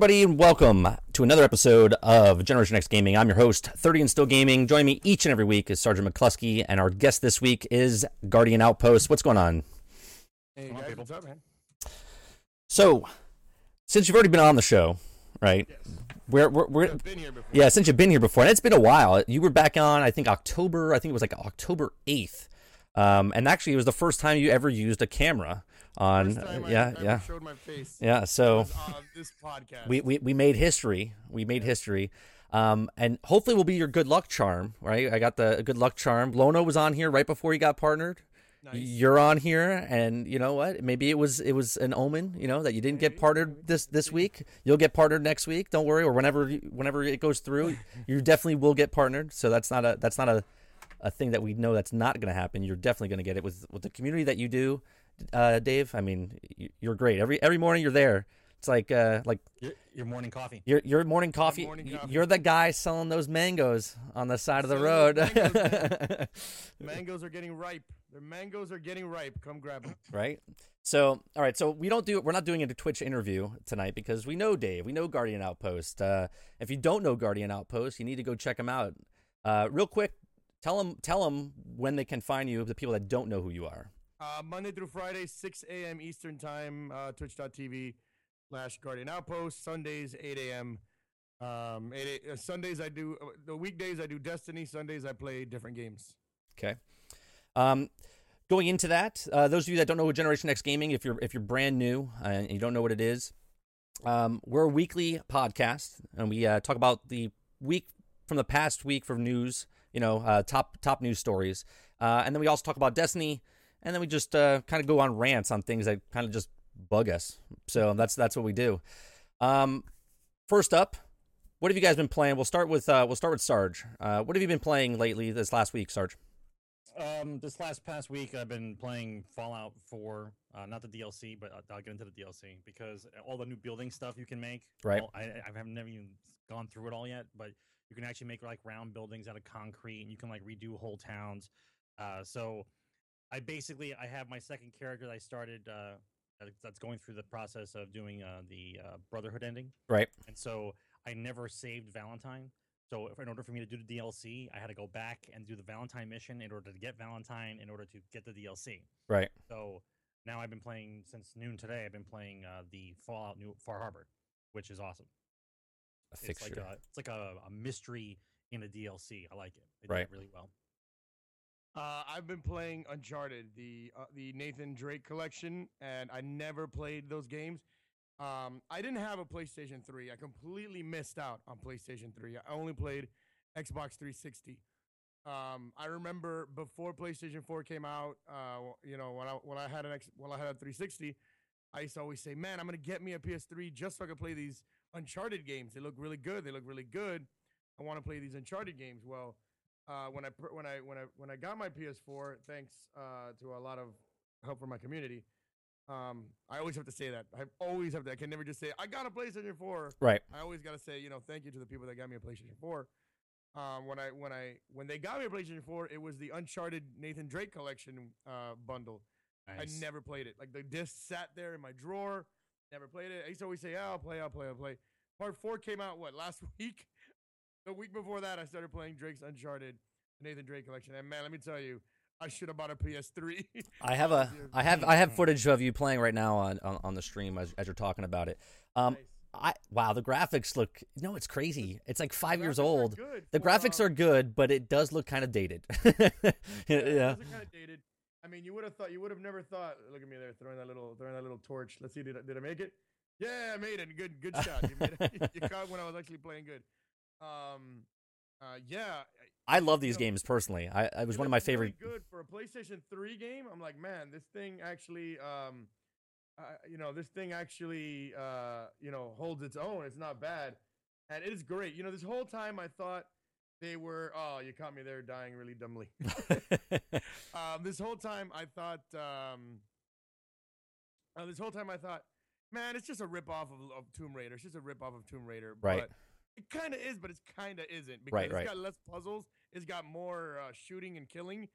Everybody, and welcome to another episode of Generation X Gaming. I'm your host, 30 and Still Gaming. Joining me each and every week is Sergeant McCluskey, and our guest this week is Guardian Outpost. What's going on? Hey guys, what's up, man? So, since you've already been on the show, right? Yes. We're, we're, we're I've been here before. yeah, since you've been here before, and it's been a while. You were back on, I think October. I think it was like October 8th, um, and actually, it was the first time you ever used a camera on. First time I yeah, ever yeah, showed my face. yeah. So. was this podcast. we, we we made history. We made history. Um, and hopefully we'll be your good luck charm, right? I got the good luck charm. Lono was on here right before he got partnered. Nice. You're on here, and you know what? Maybe it was it was an omen, you know, that you didn't get partnered this this week. You'll get partnered next week. Don't worry, or whenever whenever it goes through, you definitely will get partnered. So that's not a that's not a a thing that we know that's not going to happen. You're definitely going to get it with with the community that you do, uh, Dave. I mean, you're great. Every every morning you're there. It's like uh like Your, your morning coffee. your your morning coffee. morning coffee. You're the guy selling those mangoes on the side of the road. those mangoes are getting ripe. Their mangoes are getting ripe. Come grab them. right? So, all right. So we don't do. We're not doing a Twitch interview tonight because we know Dave. We know Guardian Outpost. Uh, if you don't know Guardian Outpost, you need to go check him out. Uh, real quick, tell them tell them when they can find you. The people that don't know who you are. Uh, Monday through Friday, 6 a.m. Eastern Time, uh, twitch.tv slash Guardian Outpost. Sundays, 8 a.m. Um, 8 a, uh, Sundays, I do, uh, the weekdays, I do Destiny. Sundays, I play different games. Okay. Um, going into that, uh, those of you that don't know what Generation X Gaming, if you're if you're brand new and you don't know what it is, um, we're a weekly podcast, and we uh, talk about the week from the past week for news. You know, uh, top top news stories, uh, and then we also talk about Destiny, and then we just uh, kind of go on rants on things that kind of just bug us. So that's that's what we do. Um, first up, what have you guys been playing? We'll start with uh, we'll start with Sarge. Uh, what have you been playing lately this last week, Sarge? Um, this last past week, I've been playing Fallout 4, uh, not the DLC, but I'll, I'll get into the DLC because all the new building stuff you can make. Right. all- I, I haven't never even gone through it all yet, but you can actually make like round buildings out of concrete, and you can like redo whole towns. Uh, so I basically I have my second character that I started. Uh, that's going through the process of doing uh, the uh, Brotherhood ending. Right. And so I never saved Valentine. So if, in order for me to do the DLC, I had to go back and do the Valentine mission in order to get Valentine, in order to get the DLC. Right. So now I've been playing since noon today. I've been playing uh, the Fallout New Far Harbor, which is awesome. A It's like a it's like a, a mystery in a DLC. I like it. They it Right. really well. Uh, I've been playing Uncharted, the uh, the Nathan Drake collection, and I never played those games. Um, I didn't have a PlayStation 3. I completely missed out on PlayStation 3. I only played Xbox 360. Um, I remember before PlayStation 4 came out, uh, you know, when I when I had an X, when I had a 360, I used to always say, "Man, I'm gonna get me a PS3 just so I can play these Uncharted games. They look really good. They look really good. I want to play these Uncharted games." Well, uh, when I when I when I when I got my PS4, thanks uh, to a lot of help from my community, um, I always have to say that. I always have to. I can never just say I got a PlayStation 4. Right. I always got to say, you know, thank you to the people that got me a PlayStation 4. Um, when I when I when they got me a PlayStation 4, it was the Uncharted Nathan Drake collection uh, bundle. Nice. I never played it. Like the disc sat there in my drawer. Never played it. I used to always say, "Yeah, I'll play, I'll play, I'll play." Part four came out what last week? The week before that, I started playing Drake's Uncharted Nathan Drake collection. And man, let me tell you, I should have bought a PS3. I have a I have I have footage of you playing right now on on, on the stream as, as you're talking about it. Um Nice. I wow, the graphics look no, it's crazy. It's like 5 years old. The for, graphics um, are good, but it does look kind of dated. Yeah, yeah. kind of dated. I mean, you would have thought, you would have never thought. Look at me there, throwing that little, throwing that little torch. Let's see, did I, did I make it? Yeah, I made it. Good, good shot. You, made it. you caught when I was actually playing good. Um, uh, yeah, I love these know, games personally. I it was one of my favorite Good for a PlayStation 3 game. I'm like, man, this thing actually. Um, uh, you know, this thing actually, uh, you know, holds its own. It's not bad, and it is great. You know, this whole time I thought they were. Oh, you caught me there, dying really dumbly. um, this whole time I thought. Um, uh, this whole time I thought, man, it's just a rip off of, of Tomb Raider. It's just a rip off of Tomb Raider. Right. But it kind of is, but it's kind of isn't because Right, it's right. got less puzzles. It's got more uh, shooting and killing.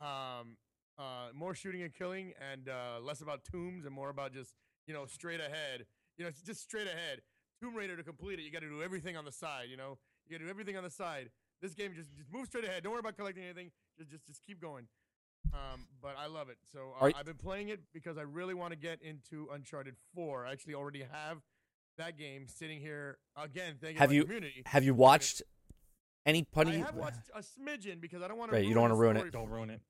Um, uh, more shooting and killing, and uh, less about tombs and more about just you know straight ahead. You know, it's just straight ahead. Tomb Raider to complete it, you got to do everything on the side. You know, you got to do everything on the side. This game just just move straight ahead. Don't worry about collecting anything. Just just just keep going. Um, but I love it. So uh, I've been playing it because I really want to get into Uncharted Four. I actually already have that game sitting here again. Thank Have you- community. Have you watched any punny? I punny? have watched a smidgen because I don't want to. Right, you don't wanna ruin it. Don't ruin it.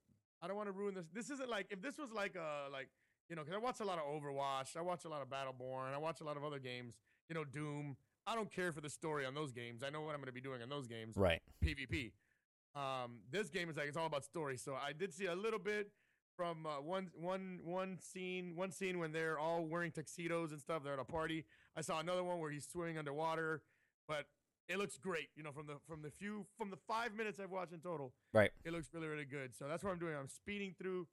I don't want to ruin this. This isn't like if this was like a like you know because I watch a lot of Overwatch, I watch a lot of Battleborn, I watch a lot of other games. You know, Doom. I don't care for the story on those games. I know what I'm going to be doing on those games. Right. PvP. Um, this game is like it's all about story. So I did see a little bit from uh, one one one scene one scene when they're all wearing tuxedos and stuff. They're at a party. I saw another one where he's swimming underwater, but it looks great. You know, from the from the few from the five minutes I've watched in total, Right. it looks really really good. So that's what I'm doing. I'm speeding through.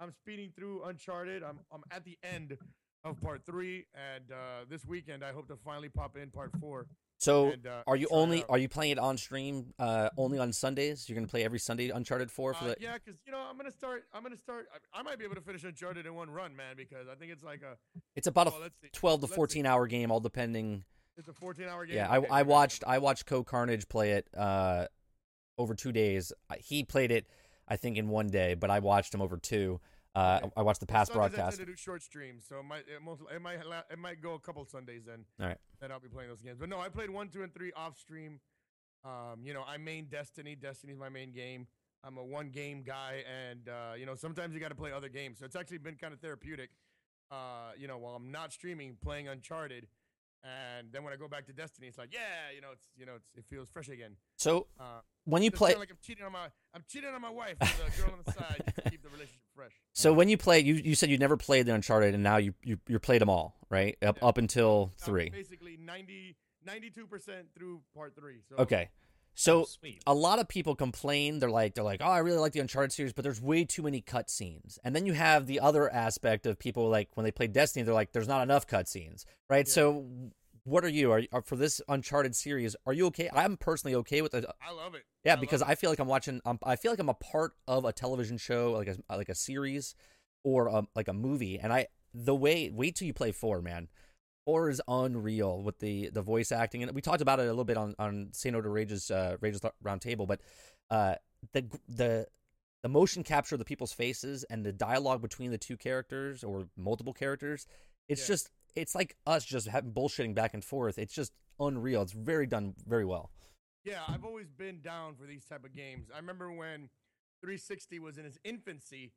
I'm speeding through Uncharted. I'm I'm at the end of part three, and uh, this weekend I hope to finally pop in part four. So and, uh, are you only are you playing it on stream uh, only on Sundays? You're gonna play every Sunday Uncharted Four for Uh, the yeah, because you know I'm gonna start. I'm gonna start. I, I might be able to finish Uncharted in one run, man. Because I think it's like a. It's about a well, let's see. 12 to Let's see. 14 hour game, all depending. It's a 14 hour game. Yeah, I, I watched. I watched CohhCarnage play it uh, over two days. He played it, I think, in one day, but I watched him over two. Uh, Okay. I watched the past Sundays broadcast. tend to do short streams, so it might it, most, it might it might go a couple Sundays then. All right. Then I'll be playing those games. But no, I played one, two, and three off stream. Um, you know, I main Destiny. Destiny's my main game. I'm a one game guy, and uh, you know, sometimes you got to play other games. So it's actually been kind of therapeutic. Uh, you know, while I'm not streaming, playing Uncharted, and then when I go back to Destiny, it's like, yeah, you know, it's you know, it's, it feels fresh again. So Uh, when you play, like I'm cheating on my I'm cheating on my wife with a girl on the side just to keep the relationship fresh. so when you play, you you said you never played the Uncharted, and now you you you played them all, right? Up Yeah. up until I'm three. basically 90 92 percent through part three. So Okay. So Oh, a lot of people complain. They're like, they're like, oh, I really like the Uncharted series, but there's way too many cutscenes. And then you have the other aspect of people like when they play Destiny, they're like, there's not enough cutscenes, right? Yeah. So, what are you? Are, are for this Uncharted series? Are you okay? I'm personally okay with it. I love it. Yeah, I because. I feel like I'm watching. Um, I feel like I'm a part of a television show, like a like a series, or a, like a movie. And I the way wait till you play four, man. Four is unreal with the the voice acting, and we talked about it a little bit on on Saint Oda Rage's uh, Rage's round table. But uh, the the the motion capture of the people's faces and the dialogue between the two characters or multiple characters, it's Yeah. just it's like us just having bullshitting back and forth. It's just unreal. It's very done very well. Yeah, I've always been down for these type of games. I remember when 360 was in its infancy.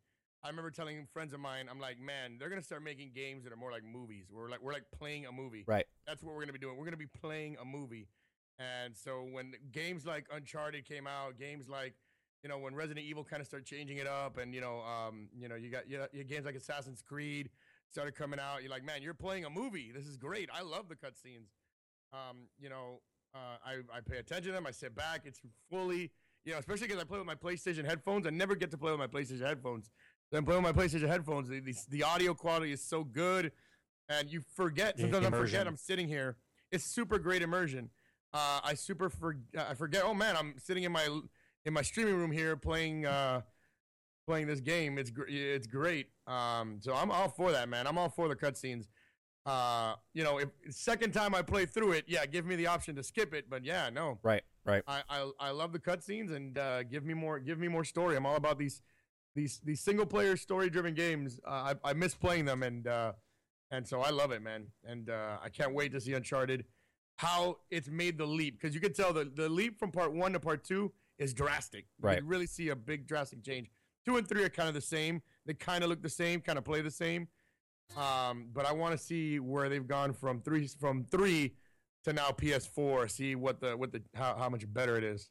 I remember telling friends of mine, I'm like, man, they're gonna start making games that are more like movies. We're like we're like playing a movie. Right. That's what we're gonna be doing. We're gonna be playing a movie. And so when games like Uncharted came out, games like you know when Resident Evil kind of started changing it up, and you know, um, you know, you got you know, you games like Assassin's Creed started coming out. You're like, man, you're playing a movie. This is great. I love the cutscenes. Um, you know, uh, I I pay attention to them. I sit back. It's fully, you know, especially because I play with my PlayStation headphones. I never get to play with my PlayStation headphones. Then play with my PlayStation headphones. The, the, the audio quality is so good, and you forget. Sometimes I forget I'm sitting here. It's super great immersion. Uh, I super for, I forget. Oh man, I'm sitting in my in my streaming room here playing uh, playing this game. It's gr- it's great. Um, so I'm all for that, man. I'm all for the cutscenes. Uh, you know, if second time I play through it, yeah, give me the option to skip it. But yeah, no, Right. Right. I I, I love the cutscenes and uh, give me more give me more story. I'm all about these these these single player story driven games. Uh, I I miss playing them and uh, and so I love it, man. And uh, I can't wait to see Uncharted. How it's made the leap because you can tell the the leap from part one to part two is drastic. You Right. can really see a big drastic change. Two and three are kind of the same. They kind of look the same, kind of play the same. Um, but I want to see where they've gone from three from three to now PS4. See what the what the how, how much better it is.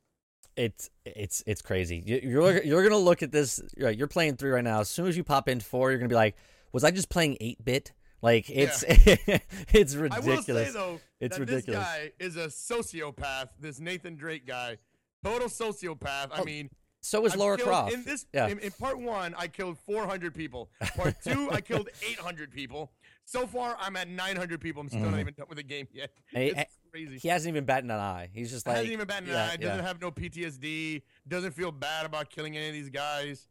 It's it's it's crazy. You- You're you're gonna look at this. You're playing three right now. As soon as you pop in four, you're gonna be like, "Was I just playing eight bit? Like it's it's ridiculous. I will say though It's ridiculous. this guy is a sociopath. This Nathan Drake guy, total sociopath. I Oh, mean, so is Laura killed- Croft. In this, Yeah. in, in part one, I killed 400 people. Part two, I killed 800 people. So far, I'm at 900 people. I'm still not Mhm. even done with the game yet. Hey, It's crazy. he hasn't even batted an eye. He's just like hasn't even batted an yeah, eye. Doesn't have no PTSD. Doesn't feel bad about killing any of these guys.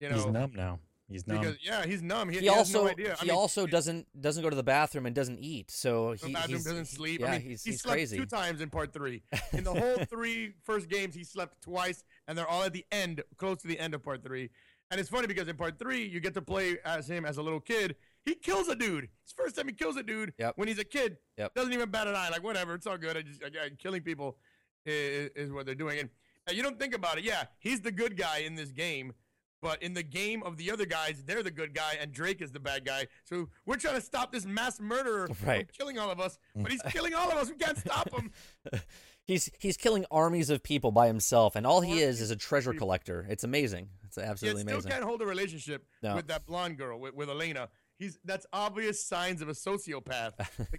You know, He's numb now. He's numb. because yeah, he's numb. He, he he has also no idea. I he mean, also doesn't doesn't go to the bathroom and doesn't eat. So he bathroom he's, doesn't sleep. Yeah, I mean, he's he he's slept crazy. two times in part three. In the whole three first games, he slept twice, and they're all at the end, close to the end of part three. And it's funny because in part three, you get to play as him as a little kid. He kills a dude. It's the first time he kills a dude Yep. when he's a kid. Yep. Doesn't even bat an eye. Like whatever, it's all good. I just I, I- killing people is, is what they're doing. And, you don't think about it. Yeah, he's the good guy in this game. But in the game of the other guys, they're the good guy, and Drake is the bad guy. So we're trying to stop this mass murderer Right. from killing all of us, but he's killing all of us. We can't stop him. He's he's killing armies of people by himself, and all he is is a treasure collector. It's amazing. It's absolutely still amazing. Still can't hold a relationship No. with that blonde girl, with, with Elena. He's that's obvious signs of a sociopath.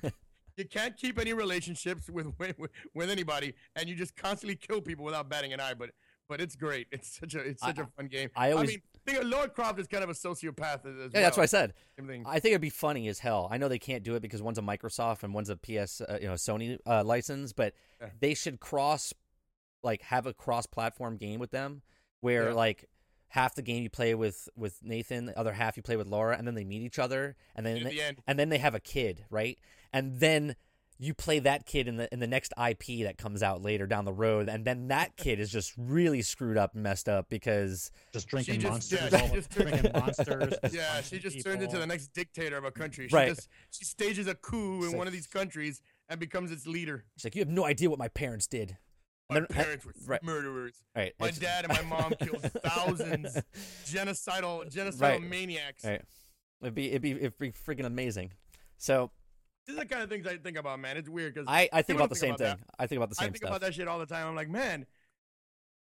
Like, you can't keep any relationships with, with with anybody, and you just constantly kill people without batting an eye. But but it's great. It's such a it's such I- a fun game. I always- mean, think of Lara Croft is kind of a sociopath Yeah, that's what I said. I think it'd be funny as hell. I know they can't do it because one's a Microsoft and one's a PS, uh, you know, Sony uh, license, but Yeah. they should cross, like, have a cross-platform game with them, where Yeah. like half the game you play with with Nathan, the other half you play with Laura, and then they meet each other, and then And they, the and then they have a kid, right? And then you play that kid in the in the next IP that comes out later down the road, and then that kid is just really screwed up, and messed up because just drinking just- monsters. yeah, she all the- just turned- drinking monsters. yeah, she just turns into the next dictator of a country. She Right. just she stages a coup in So- one of these countries and becomes its leader. she's like, "You have no idea what my parents did." My then- parents were right. murderers. Right, My dad and my mom killed thousands, genocidal, genocidal Right. maniacs. Right. It'd be it'd be it'd be freaking amazing. So These are the kind of things I think about, man. It's weird because I, I think about the think same about thing. I think about the same. I think stuff. about that shit all the time. I'm like, man,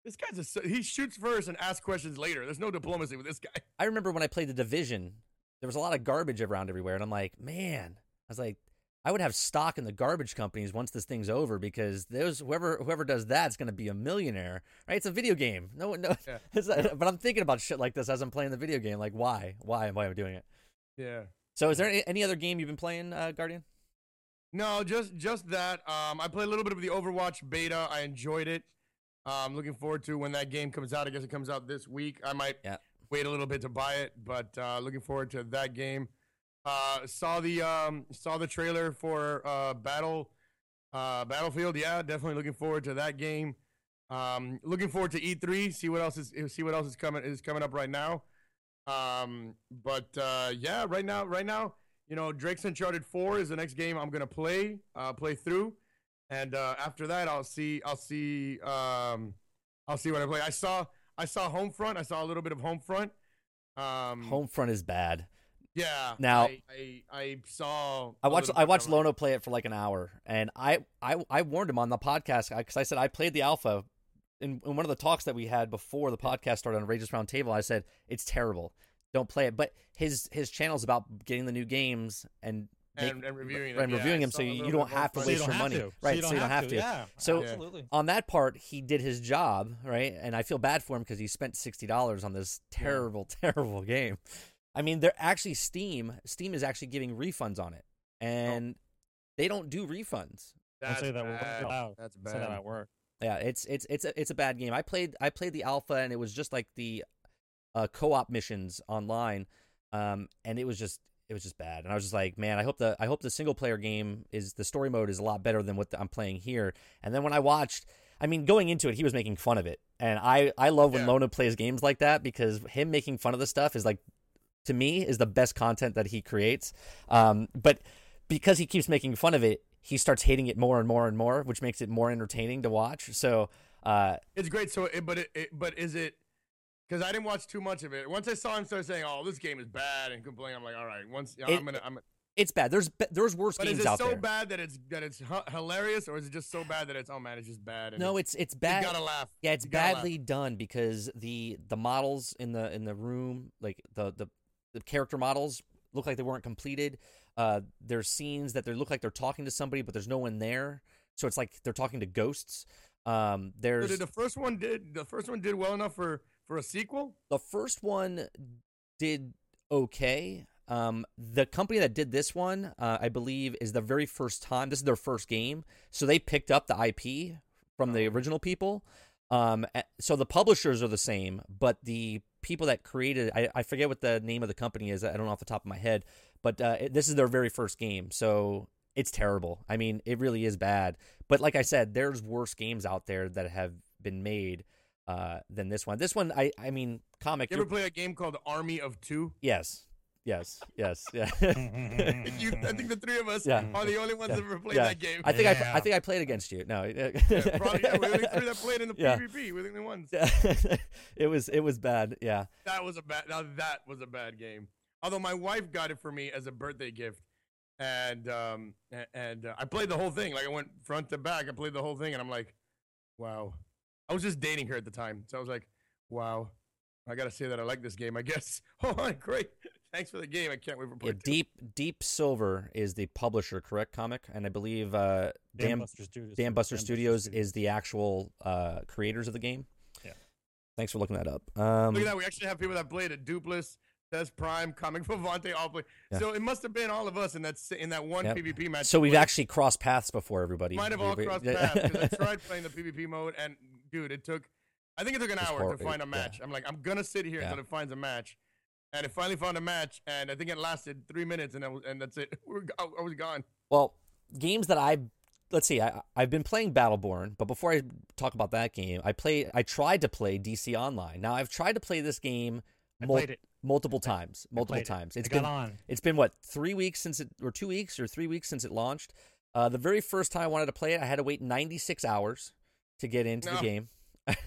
this guy's a he shoots first and asks questions later. There's no diplomacy with this guy. I remember when I played the division, there was a lot of garbage around everywhere, and I'm like, man, I was like, I would have stock in the garbage companies once this thing's over because those whoever whoever does that's going to be a millionaire, right? It's a video game. No one, no, Yeah. but I'm thinking about shit like this as I'm playing the video game. Like, why, why am I doing it? Yeah. So, is there any, any other game you've been playing, uh, Guardian? No, just just that. Um, I played a little bit of the Overwatch beta. I enjoyed it. Um, looking forward to when that game comes out. I guess it comes out this week. I might Yeah. wait a little bit to buy it, but uh, looking forward to that game. Uh, saw the um, saw the trailer for uh, Battle uh, Battlefield. Yeah, definitely looking forward to that game. Um, looking forward to E3. See what else is see what else is coming is coming up right now. Um, but uh, yeah, right now, right now, you know, Drake's Uncharted Four is the next game I'm gonna play, uh, play through, and uh, after that, I'll see, I'll see, um, I'll see what I play. I saw, I saw Homefront. I saw a little bit of Homefront. Um, Homefront is bad. Yeah. Now- I, I, I saw. I a watched I watched. Lono play it for like an hour, and I I, I warned him on the podcast because I said I played the alpha. In, in one of the talks that we had before the podcast started on Rageous Round Table, I said it's terrible. Don't play it. But his his channel's about getting the new games and make- And- and reviewing and them, reviewing I them, so you, you don't have to Homefront. So you waste your money, to. right? So you don't have to. Yeah. So- absolutely. On that part, he did his job, right? And I feel bad for him because he spent sixty dollars on this terrible, terrible game. I mean, they're actually Steam. Steam is actually giving refunds on it, and they don't do refunds. Don't That's say that word bad. loud. That's Say that bad. at work. Yeah, it's it's it's a, it's a bad game. I played I played the alpha and it was just like the uh, co-op missions online, um, and it was just it was just bad. And I was just like, man, I hope the I hope the single player game is the story mode is a lot better than what I'm playing here. And then when I watched, I mean, going into it, he was making fun of it, and I I love when Yeah. Lona plays games like that because him making fun of the stuff is like to me is the best content that he creates. Um, but because he keeps making fun of it, he starts hating it more and more and more, which makes it more entertaining to watch. So, uh, It's great. So, it, but it, it, but is it? Because I didn't watch too much of it. Once I saw him start saying, "Oh, this game is bad," and complaining, I'm like, "All right." Once It- I'm gonna, I'm. it's bad. There's there's worse But is games it so there. bad that it's that it's hu- hilarious, or is it just so bad that it's oh man, it's just bad? And No, it's, it's it's you bad. gotta laugh. Yeah, it's gotta laugh. badly done because the the models in the in the room, like the the, the character models, look like they weren't completed. Uh, there's scenes that they look like they're talking to somebody, but there's no one there. So it's like they're talking to ghosts. Um, So there's did the first one did the first one did well enough for for a sequel? the first one did okay. Um, the company that did this one, uh, I believe, is the very first time. This is their first game, so they picked up the IP from the original people. Um, so the publishers are the same, but the people that created, I, I forget what the name of the company is. I don't know off the top of my head, but uh, it, this is their very first game, so it's terrible. I mean, it really is bad. But like I said, there's worse games out there that have been made uh, than this one. This one, I, I mean, comic. You ever play a game called Army of Two? Yes. Yes. Yes. Yeah. You, I think the three of us Yeah. are the only ones Yeah. that ever played Yeah. that game. I think I, Yeah. I think I played against you. No. Yeah, probably, yeah, we're the only three that played in the Yeah. PvP. We're the only ones. it was it was bad. Yeah. That was a bad. Now that was a bad game. Although my wife got it for me as a birthday gift, and um and uh, I played the whole thing. Like I went front to back. I played the whole thing, and I'm like, wow. I was just dating her at the time, so I was like, wow. I gotta say that I like this game. I guess. Oh, great. Thanks for the game. I can't wait for yeah. part two. Deep Deep Silver is the publisher, correct? Comic, and I believe uh, Dambuster Studios. Dambuster Studios is the actual uh, creators of the game. Yeah. Thanks for looking that up. Um, Look at that. We actually have people that played it. Dupless, Des Prime, Comic Vivante, all play. Yeah. So it must have been all of us in that in that one Yep. PvP match. So we we've actually crossed paths before, everybody. might have all we- crossed yeah. paths because I tried playing the PvP mode, and dude, it took. I think it took an hour to find a yeah. match. I'm like, I'm gonna sit here Yeah. until it finds a match, and it finally found a match, and I think it lasted three minutes, and that was, and that's it. We're, I was gone. Well, games that I let's see, I I've been playing Battleborn, but before I talk about that game, I play I tried to play DC Online. Now I've tried to play this game I mul- played it. multiple times, multiple it. times. I It's got been on. it's been what three weeks since it or two weeks or three weeks since it launched. Uh, the very first time I wanted to play it, I had to wait 96 hours to get into the game.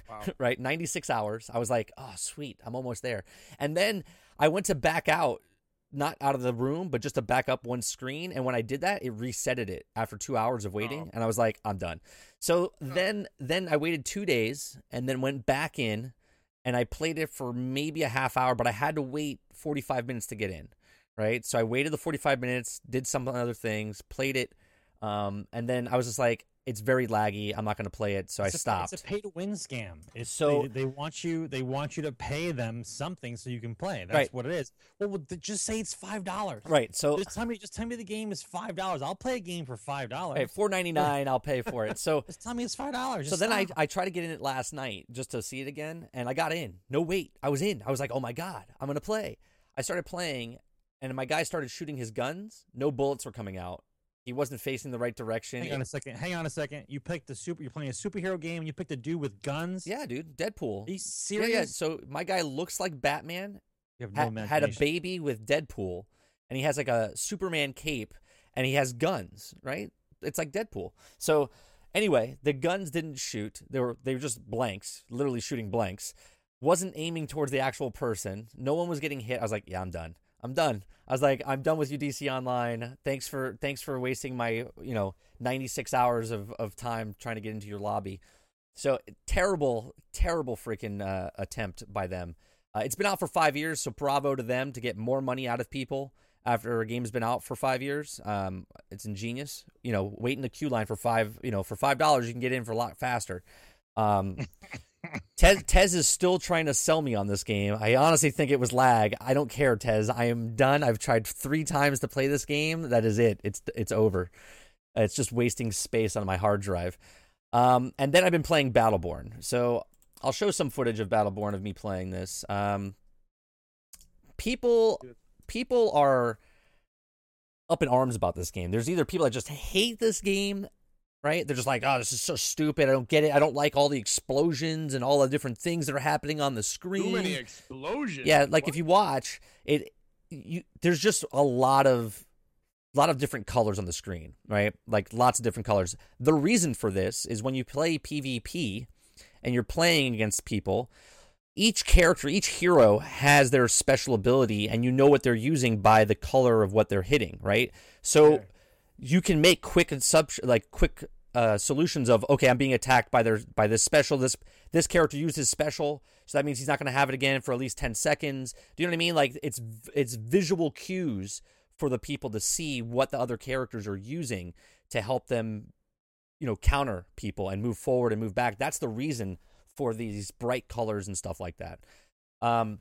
Wow. right, 96 hours. I was like, oh sweet, I'm almost there. And then I went to back out, not out of the room, but just to back up one screen. And when I did that, it resetted it after two hours of waiting, Oh. and I was like, I'm done. So then, then I waited two days, and then went back in, and I played it for maybe a half hour, but I had to wait 45 minutes to get in. Right, so I waited the 45 minutes, did some other things, played it, um, and then I was just like, it's very laggy. I'm not going to play it, so I It's a- stopped. It's a pay to win scam. It's So- they, they want you they want you to pay them something so you can play. That's Right. what it is. Well, well, just say it's five dollars. right, so Just tell me just tell me the game is five dollars. I'll play a game for five dollars. Hey, four ninety nine, I'll pay for it. So Just tell me it's five dollars. so then I I tried to get in it last night just to see it again, and I got in. No wait, I was in. I was like, oh my god, I'm gonna play. I started playing, and my guy started shooting his guns. No bullets were coming out. He wasn't facing the right direction. Hang on a second. Hang on a second. You picked the super. You're playing a superhero game. and You picked a dude with guns. yeah, dude, Deadpool. Are you Yeah, serious? yeah. So my guy looks like Batman. You have no ha- had a baby with Deadpool, and he has like a Superman cape, and he has guns. Right? It's like Deadpool. So anyway, the guns didn't shoot. They were they were just blanks, literally shooting blanks. Wasn't aiming towards the actual person. No one was getting hit. I was like, yeah, I'm done. I'm done. I was like, I'm done with UDC Online. Thanks for thanks for wasting my you know 96 hours of of time trying to get into your lobby. So terrible, terrible freaking uh, attempt by them. Uh, it's been out for five years, so bravo to them to get more money out of people after a game's been out for five years. Um, it's ingenious. You know, wait in the queue line for five. You know, for five dollars, you can get in for a lot faster. Um, Tez, Tez is still trying to sell me on this game. I honestly think it was lag. I don't care, Tez. I am done. I've tried three times to play this game. That is it. It's it's over. It's just wasting space on my hard drive. Um, and then I've been playing Battleborn. So I'll show some footage of Battleborn of me playing this. Um, people people are up in arms about this game. There's either people that just hate this game, right? They're just like, "Oh, this is so stupid. I don't get it. I don't like all the explosions and all the different things that are happening on the screen." Too many explosions. Yeah, like What? if you watch it, you there's just a lot of lot of different colors on the screen, right? Like lots of different colors. The reason for this is when you play PvP and you're playing against people, each character, each hero has their special ability and you know what they're using by the color of what they're hitting, right? So Okay. you can make quick and sub like quick uh, solutions of okay, I'm being attacked by their by this special. This this character used his special, so that means he's not going to have it again for at least ten seconds. Do you know what I mean? Like it's it's visual cues for the people to see what the other characters are using to help them, you know, counter people and move forward and move back. That's the reason for these bright colors and stuff like that. Um,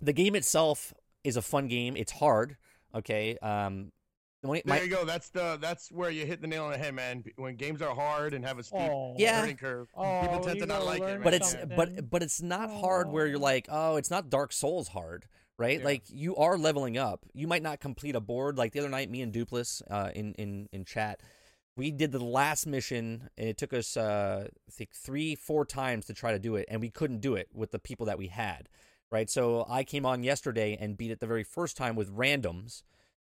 the game itself is a fun game. It's hard. Okay. Um, my, There you go. That's the that's where you hit the nail on the head, man. When games are hard and have a steep Oh, Yeah. learning curve, Oh, people tend to not like it. man. but it's something. but but it's not hard where you're Oh. like oh it's not dark souls hard right Yeah. like you are leveling up you might not complete a board like the other night me and dupless uh, in in in chat we did the last mission and it took us uh i think three four times to try to do it and we couldn't do it with the people that we had right so i came on yesterday and beat it the very first time with randoms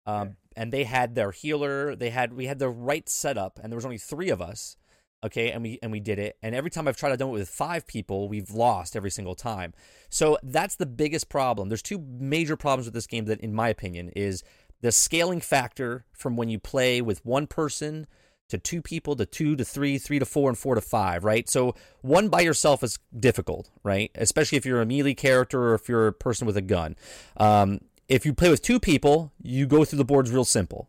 um, and they had their healer they had we had the right setup and there was only three of us okay and we and we did it. And every time i've tried to do it with five people we've lost every single time. So that's the biggest problem. There's two major problems with this game that in my opinion is the scaling factor from when you play with one person to two people to two to three three to four and four to five right? So one by yourself is difficult right? Especially if you're a melee character or if you're a person with a gun. Um, if you play with two people you go through the boards real simple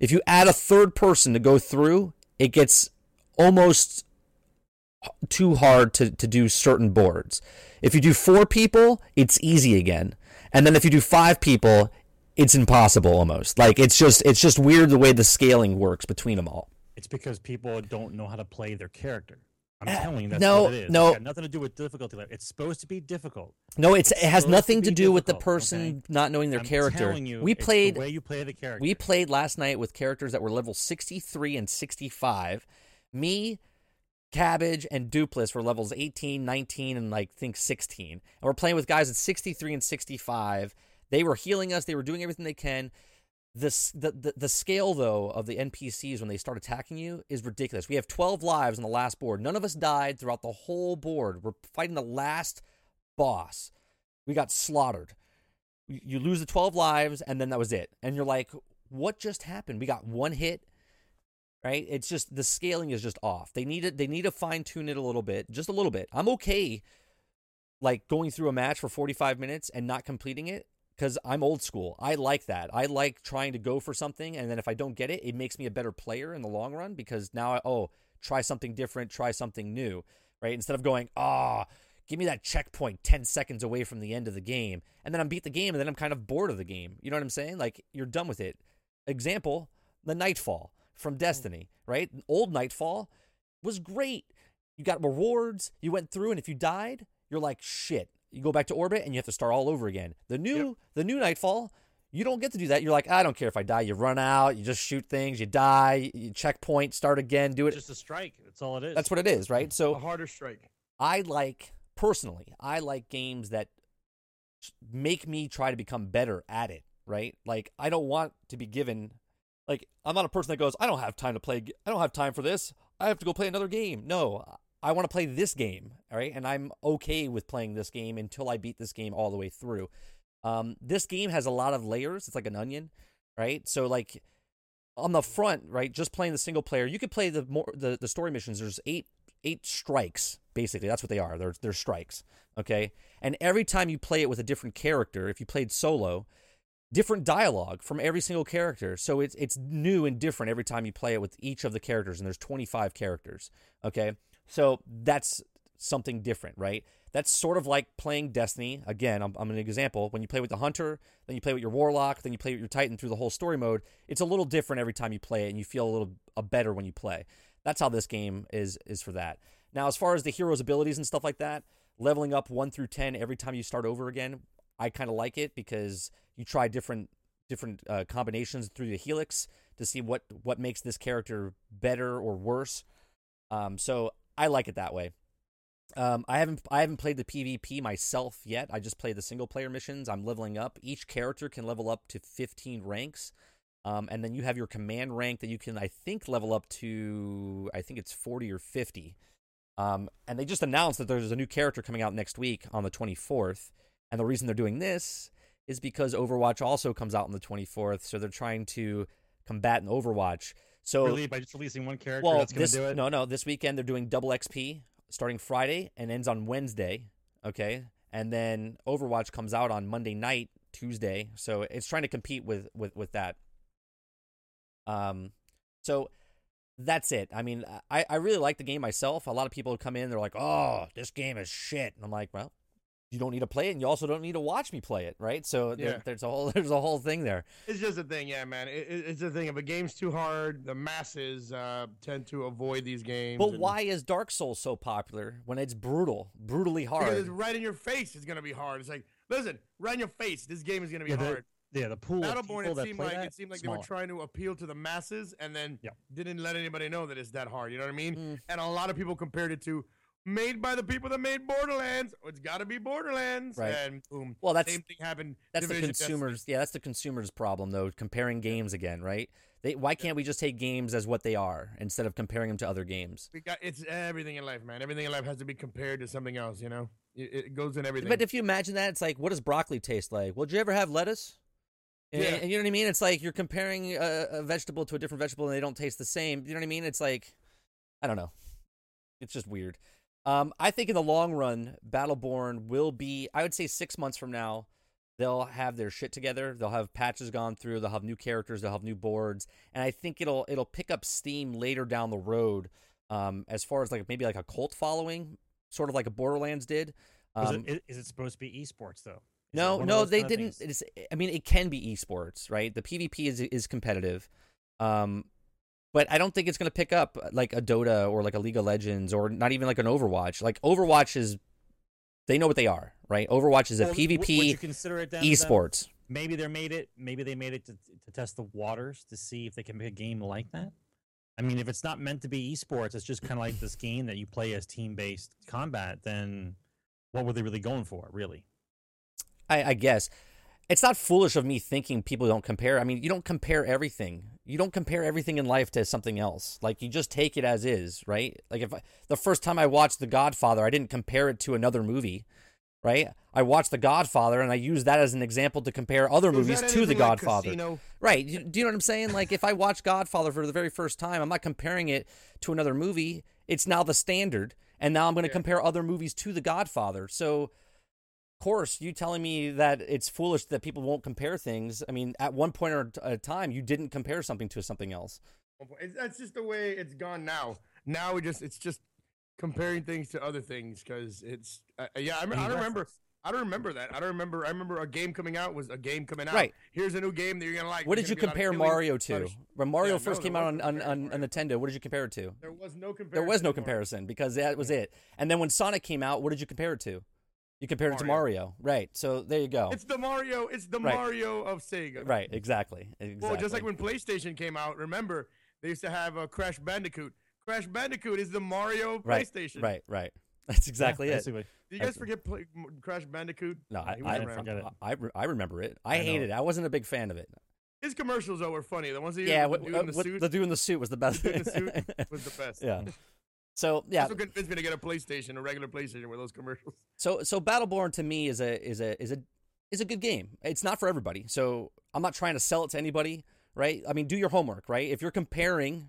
if you add a third person to go through it gets almost too hard to, to do certain boards. If you do four people, it's easy again. And then if you do five people, it's impossible almost. Like it's just it's just weird the way the scaling works between them all. It's because people don't know how to play their character. I'm Uh, telling you, that's no, what it is. no. It's got nothing to do with difficulty. level. It's supposed to be difficult. No, it's it has to nothing to be do with the person okay? not knowing their I'm character. telling you, we it's played the way you play the character. we played last night with characters that were level 63 and 65. Me, Cabbage, and Dupless were levels 18, 19, and like think 16. And we're playing with guys at 63 and 65. They were healing us. They were doing everything they can. The, the the scale though of the NPCs when they start attacking you is ridiculous. We have 12 lives on the last board. None of us died throughout the whole board. We're fighting the last boss. We got slaughtered. You you lose the 12 lives and then that was it. And you're like, what just happened? We got one hit. Right? It's just the scaling is just off. They need it they need to fine tune it a little bit, just a little bit. I'm okay like going through a match for 45 minutes and not completing it because I'm old school. I like that. I like trying to go for something, and then if I don't get it, it makes me a better player in the long run because now I oh try something different, try something new, right? Instead of going ah. give me that checkpoint 10 seconds away from the end of the game and then i'm beat the game and then i'm kind of bored of the game you know what i'm saying like you're done with it example the nightfall from destiny right old nightfall was great you got rewards you went through and if you died you're like shit you go back to orbit and you have to start all over again the new the new nightfall you don't get to do that you're like i don't care if i die you run out you just shoot things you die you checkpoint start again do it It's just a strike. That's all it is. that's what it is right so a harder strike. I like personally, I like games that make me try to become better at it, right? Like I don't want to be given like I'm not a person that goes, I don't have time to play I don't have time for this. I have to go play another game. No, I want to play this game, all right? And I'm okay with playing this game until I beat this game all the way through. Um, this game has a lot of layers. It's like an onion, right? So like on the front, right, just playing the single player, you could play the more the, the story missions. There's eight eight strikes basically. That's what they are. They're they're strikes, okay? And every time you play it with a different character, if you played solo, different dialogue from every single character. So it's it's new and different every time you play it with each of the characters and there's 25 characters, okay? So that's something different, right? That's sort of like playing Destiny. Again, I'm, I'm an example. When you play with the Hunter, then you play with your Warlock, then you play with your Titan through the whole story mode. It's a little different every time you play it, and you feel a little uh, better when you play. That's how this game is is for that. Now, as far as the hero's abilities and stuff like that, leveling up one through ten every time you start over again, I kind of like it because you try different different uh, combinations through the helix to see what what makes this character better or worse. Um, so I like it that way. Um, I haven't I haven't played the PvP myself yet. I just played the single player missions. I'm leveling up. Each character can level up to 15 ranks. Um, and then you have your command rank that you can, I think, level up to, I think it's 40 or 50. Um, and they just announced that there's a new character coming out next week on the 24th. And the reason they're doing this is because Overwatch also comes out on the 24th. So they're trying to combat an Overwatch. So really by just releasing one character well, that's going to do it. no, no. This weekend they're doing double XP starting Friday and ends on Wednesday. Okay, and then Overwatch comes out on Monday night, Tuesday. So it's trying to compete with with with that. Um, so that's it. I mean, I, I really like the game myself. A lot of people come in, they're like, "Oh, this game is shit," and I'm like, "Well, you don't need to play it, and you also don't need to watch me play it, right?" So there, Yeah. there's a whole there's a whole thing there. It's just a thing, yeah, man. It, it- it's a thing. If a game's too hard, the masses uh, tend to avoid these games. But and- why is Dark Souls so popular when it's brutal, brutally Because it's hard? right in your face. It's gonna be hard. It's like, listen, right in your face. This game is gonna be Yeah, the- hard. Yeah, the pool of Battleborn, people it that seemed play like that, it seemed like they were trying to appeal to the masses, and then Yep. didn't let anybody know that it's that hard. You know what I mean? Mm. And a lot of people compared it to made by the people that made Borderlands. Oh, it's got to be Borderlands, Right. and boom. Well, that's Same thing happened. that's the Division, Destiny. consumers. Yeah, that's the consumers' problem though. Comparing games again, right? They, why can't we just take games as what they are instead of comparing them to other games? We got it's everything in life, man. Everything in life has to be compared to something else. You know, it, it goes in everything. But if you imagine that, it's like, what does broccoli taste like? Well, did you ever have lettuce? And, Yeah. and you know what I mean? It's like you're comparing a, a vegetable to a different vegetable, and they don't taste the same. You know what I mean? It's like, I don't know. It's just weird. Um, I think in the long run, Battleborn will be. I would say six months from now, they'll have their shit together. They'll have patches gone through. They'll have new characters. They'll have new boards, and I think it'll it'll pick up steam later down the road. Um, as far as like maybe like a cult following, sort of like a Borderlands did. Is, Um, it, is, is it supposed to be esports though? Is no, no, they didn't. It's, I mean, it can be esports, right? The PvP is is competitive, um, but I don't think it's going to pick up uh, like a Dota or like a League of Legends or not even like an Overwatch. Like Overwatch is, they know what they are, right? Overwatch is a Well, w- would you PvP consider it then, then esports. Maybe they made it. Maybe they made it to, to test the waters to see if they can make a game like that. I mean, if it's not meant to be esports, it's just kind of like this game that you play as team-based combat. Then, what were they really going for, really? I, I guess it's not foolish of me thinking people don't compare. I mean, you don't compare everything. You don't compare everything in life to something else. Like you just take it as is, right? Like if I, the first time I watched The Godfather, I didn't compare it to another movie, right? I watched The Godfather and I used that as an example to compare other Is movies to The like Godfather. Casino? Right. You- Do you know what I'm saying? Like if I watch Godfather for the very first time, I'm not comparing it to another movie. It's now the standard. And now I'm going to Yeah. compare other movies to The Godfather. So, course, you telling me that it's foolish that people won't compare things. I mean, at one point or a time, you didn't compare something to something else. That's just the way it's gone now. Now we just it's just comparing things to other things because it's uh, yeah. I, I don't remember. I don't remember that. I don't remember. I remember a game coming out was a game coming out. Right. Here's a new game that you're gonna like. What did you gonna be a lot of compare Mario to? When Mario Yeah, first no, came out on, on, on, on. Nintendo, what did you compare it to? There was no comparison. There was no comparison because that was it. And then when Sonic came out, what did you compare it to? You compared it to Mario. Mario. Right. So there you go. It's the Mario. It's the Right. Mario of Sega. Right, exactly. exactly. Well, just like when PlayStation came out, remember they used to have a Crash Bandicoot. Crash Bandicoot is the Mario of right, PlayStation. Right, right. That's exactly Yeah, it. basically. Do you guys forget play, Crash Bandicoot? No, I, he was I, forget it. I, I, I remember it. I, I know. hated it. I wasn't a big fan of it. His commercials though were funny. The ones that he Yeah, was what, doing the what- suit, the dude in the suit was the best. the dude in the suit was the best. yeah. So yeah, That's what convinced me to get a PlayStation, a regular PlayStation, with those commercials. so so Battleborn to me is a is a is a is a good game. It's not for everybody. So I'm not trying to sell it to anybody, right? I mean, do your homework, right? If you're comparing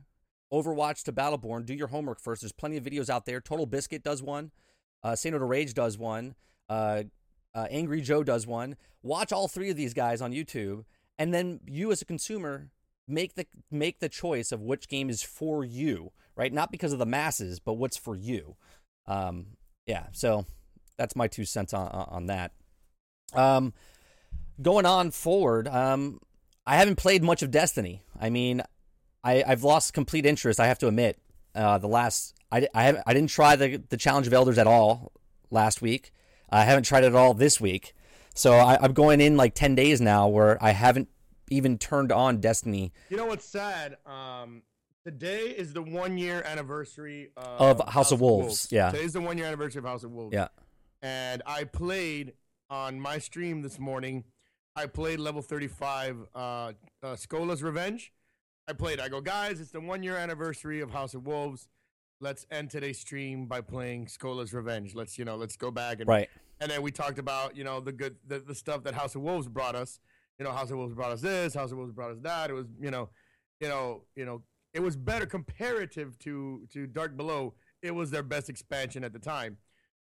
Overwatch to Battleborn, do your homework first. There's plenty of videos out there. Total Biscuit does one. Uh, Saint to Rage does one. Uh, uh, Angry Joe does one. Watch all three of these guys on YouTube, and then you as a consumer make the make the choice of which game is for you, right? Not because of the masses, but what's for you. Um, yeah. So that's my two cents on on that. Um, going on forward, um, I haven't played much of Destiny. I mean, I, I've lost complete interest. I have to admit. Uh, the last I, I haven't I didn't try the the challenge of elders at all last week. I haven't tried it at all this week. So I, I'm going in like ten days now where I haven't even turned on Destiny You know what's sad? Um, today is the one year anniversary of, Of House of Wolves, yeah. today's the one year anniversary of House of Wolves. Yeah. and I played on my stream this morning. I played level 35 uh, uh, Skolas' Revenge. I played. I go, guys, it's the one year anniversary of House of Wolves. Let's end today's stream by playing Skolas' Revenge. Let's you know, let's go back and right. and then we talked about you know the good the, the stuff that House of Wolves brought us. You know, House of Wolves brought us this. House of Wolves brought us that. It was you know, you know, you know, it was better comparative to to Dark Below. It was their best expansion at the time.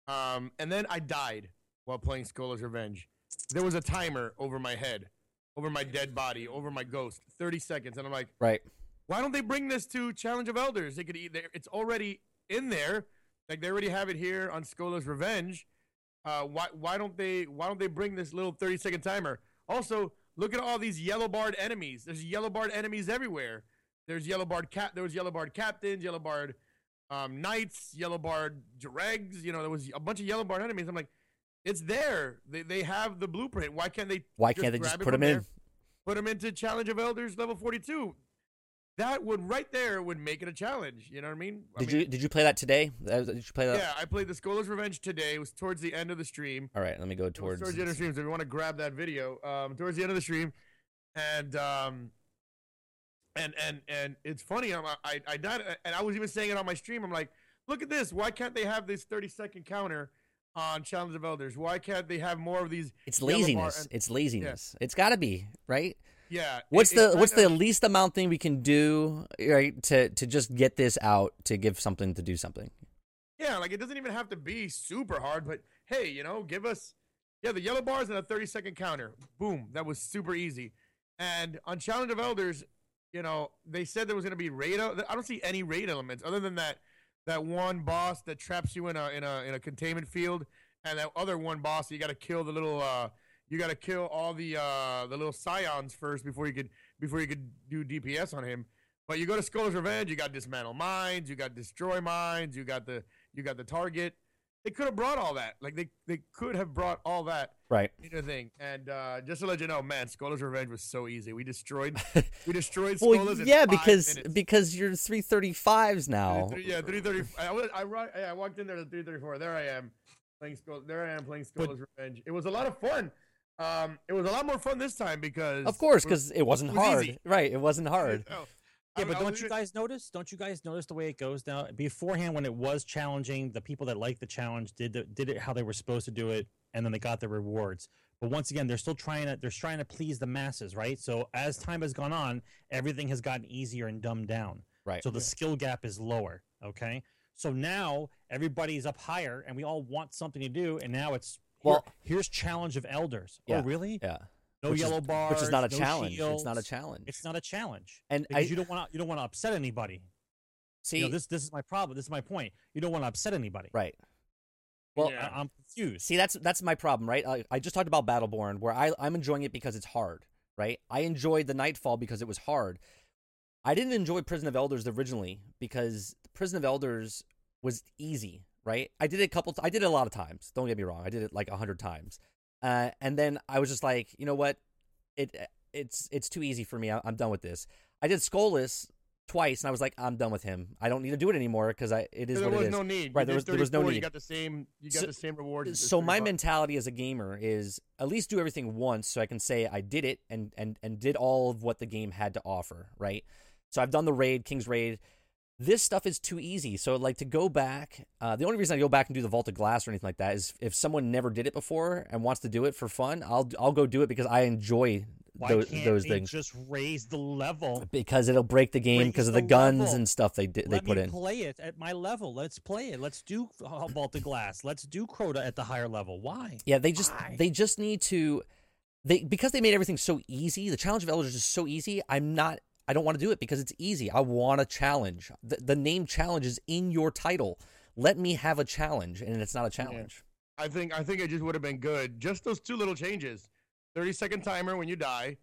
Um, and then I died while playing Skolas' Revenge. There was a timer over my head over my dead body, over my ghost. 30 seconds. And I'm like, Right. why don't they bring this to Challenge of Elders? They could eat there. It's already in there. Like they already have it here on Skolas' Revenge. Uh, why why don't they why don't they bring this little 30 second timer? Also, look at all these yellow barred enemies. There's yellow barred enemies everywhere. There's yellow barred cap. There was yellow barred captains, yellow barred um, knights, yellow barred dregs. You know, there was a bunch of yellow barred enemies. I'm like, it's there. They they have the blueprint. Why can't they? Why can't they just put them in? Put them into Challenge of Elders level 42. That would right there would make it a challenge. You know what I mean? I Did mean, you did you play that today? Did you play that? Yeah, I played the Skolas' Revenge today. It was towards the end of the stream. All right, let me go towards. towards the end of the stream. So if you want to grab that video, um, towards the end of the stream, and um, and and and it's funny. I'm, I I died, and I was even saying it on my stream. I'm like, look at this. Why can't they have this 30 second counter on Challenge of Elders? Why can't they have more of these? It's laziness. and- It's laziness. It's got to be right. Yeah. What's it the what's kinda- the least amount thing we can do right to to just get this out to give something to do something? Yeah, like it doesn't even have to be super hard, but hey, you know, give us yeah the yellow bars and a thirty second counter. Boom, that was super easy. And on Challenge of Elders, you know, they said there was going to be raid. I don't see any raid elements other than that that one boss that traps you in a in a in a containment field, and that other one boss that you got to kill the little. uh you got to kill all the uh the little scions first before you could before you could do DPS on him. But you go to Skolas' Revenge, you got dismantle mines, you got destroy mines, you got the you got the target. They could have brought all that. Like they, they could have brought all that Right. into the thing. And uh, just to let you know, man, Skolas' Revenge was so easy. We destroyed we destroyed Well, yeah, because minutes. because you're 335s now. Three- yeah, three thirty. I, was- I, I walked in there to three thirty four. There I am playing Skol. There I am playing But- Revenge. It was a lot of fun. Um, it was a lot more fun this time because Of course, because it wasn't it was hard. easy. Right. It wasn't hard. Oh, Yeah, but don't you guys notice? Don't you guys notice the way it goes now? Beforehand, when it was challenging, the people that liked the challenge did the, did it how they were supposed to do it, and then they got their rewards. But once again, they're still trying to they're trying to please the masses, right? So as time has gone on, everything has gotten easier and dumbed down. Right. So the skill gap is lower. Okay. So now everybody's up higher, and we all want something to do, and now it's here- Well- here's challenge of elders. Oh, yeah, Oh, really? Yeah. No Which is- yellow bars, Which is not a no challenge. It's not a challenge. It's not a challenge and I you don't want to you don't want to upset anybody. see. you know, this this is my problem. This is my point. You don't want to upset anybody. right. Well, Yeah. I, I'm confused. See, that's that's my problem, right? I, I just talked about Battleborn, where I I'm enjoying it because it's hard, right? I enjoyed the Nightfall because it was hard. I didn't enjoy Prison of Elders originally because Prison of Elders was easy, right? I did it a couple. T- I did it a lot of times. Don't get me wrong. I did it like a hundred times, uh, and then I was just like, you know what? It it's it's too easy for me. I, I'm done with this. I did Skolas twice, and I was like, I'm done with him. I don't need to do it anymore because I it is there what was it is. no need. Right, there was- there was no need. You got the same. You got So- the same rewards. as so my 35. mentality as a gamer is at least do everything once so I can say I did it and and and did all of what the game had to offer, right? So I've done the raid, King's Raid. This stuff is too easy. So like to go back, uh, the only reason I go back and do the Vault of Glass or anything like that is if someone never did it before and wants to do it for fun, I'll I'll go do it because I enjoy Why those, can't those they things just raise the level? because it'll break the game because of the the guns level. and stuff they did, they Let put me in. play it at my level. Let's play it. Let's do uh, Vault of Glass. Let's do Crota at the higher level. Why? Yeah, they just Why? they just need to they because they made everything so easy. The challenge of elders is so easy. I'm not. I don't want to do it because it's easy. I want a challenge. The, the name challenge is in your title. Let me have a challenge, and it's not a challenge. I think I think it just would have been good. Just those two little changes. 30 second timer when you die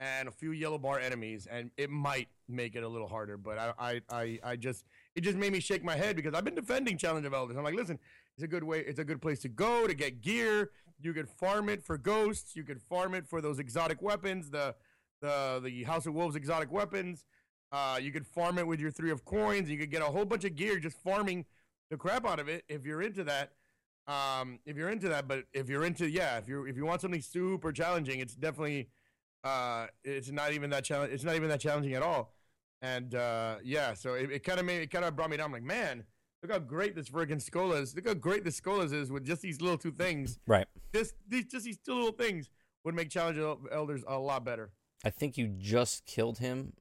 and a few yellow bar enemies and it might make it a little harder, but I I I, I just it just made me shake my head because I've been defending Challenge of Elders. I'm like, listen, it's a good way it's a good place to go to get gear. You could farm it for ghosts, you could farm it for those exotic weapons, the the the House of Wolves exotic weapons. Uh, you could farm it with your three of coins. You could get a whole bunch of gear just farming the crap out of it if you're into that um if you're into that but if you're into yeah if you're if you want something super challenging it's definitely uh it's not even that challenge it's not even that challenging at all and uh yeah so it, it kind of made it kind of brought me down I'm like man look how great this friggin Skolas is. look how great this Skolas is with just these little two things Right. this these just these two little things would make challenge elders a lot better I think you just killed him.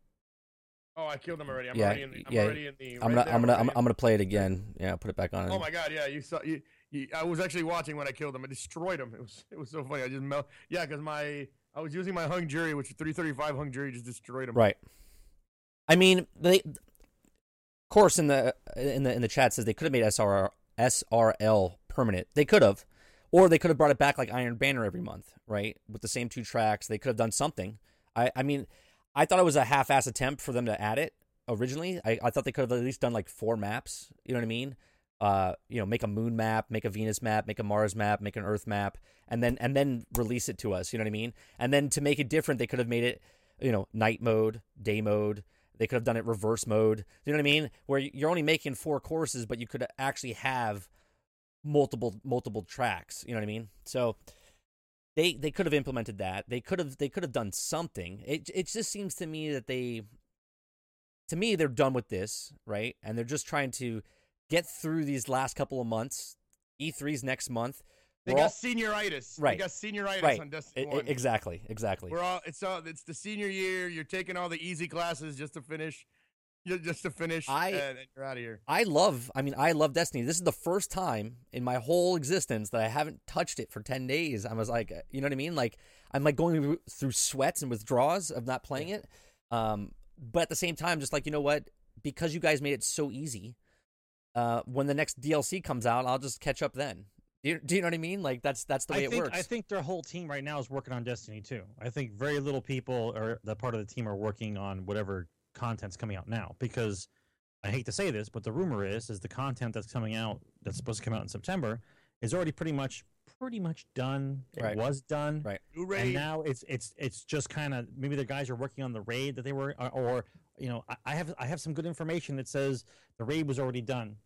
oh I killed him already I'm Yeah, already in the I'm yeah, already in the I'm gonna there, I'm gonna I'm, I'm gonna play it again. Yeah, put it back on. Oh my god, yeah, you saw you, you I was actually watching when I killed him. I destroyed him. It was it was so funny. I just melt. Yeah, because my I was using my hung jury, which 335 hung jury just destroyed him. Right. I mean, they. Of course, in the in the in the chat says they could have made SR, SRL permanent. They could have, or they could have brought it back like Iron Banner every month, right? With the same two tracks, they could have done something. I I mean, I thought it was a half-ass attempt for them to add it originally. I, I thought they could have at least done like four maps. You know what I mean? Uh, you know, make a moon map, make a Venus map, make a Mars map, make an Earth map, and then and then release it to us. You know what I mean? And then to make it different, they could have made it, you know, night mode, day mode. They could have done it reverse mode. You know what I mean? Where you're only making four courses, but you could actually have multiple multiple tracks. You know what I mean? So they they could have implemented that. They could have they could have done something. It it just seems to me that they to me they're done with this, right? And they're just trying to get through these last couple of months. E3's next month. They We're got all- senioritis. Right. They got senioritis right. on Destiny e- 1. exactly, exactly. We're all it's all it's the senior year. You're taking all the easy classes just to finish. You- Just to finish, I- and, and you're out of here. I love, I mean, I love Destiny. This is the first time in my whole existence that I haven't touched it for 10 days. I was like, you know what I mean? Like, I'm like going through sweats and withdrawals of not playing it. Um, but at the same time, just like, you know what? Because you guys made it so easy, uh, when the next DLC comes out, I'll just catch up then. Do you, do you know what I mean? Like, that's that's the way I it think works. I think their whole team right now is working on Destiny too. I think very little people or the part of the team are working on whatever content's coming out now because I hate to say this, but the rumor is is the content that's coming out that's supposed to come out in September is already pretty much pretty much done. It Right. was done. Right. New And now it's it's it's just kind of maybe the guys are working on the raid that they were or, or you know I, I have I have some good information that says the raid was already done,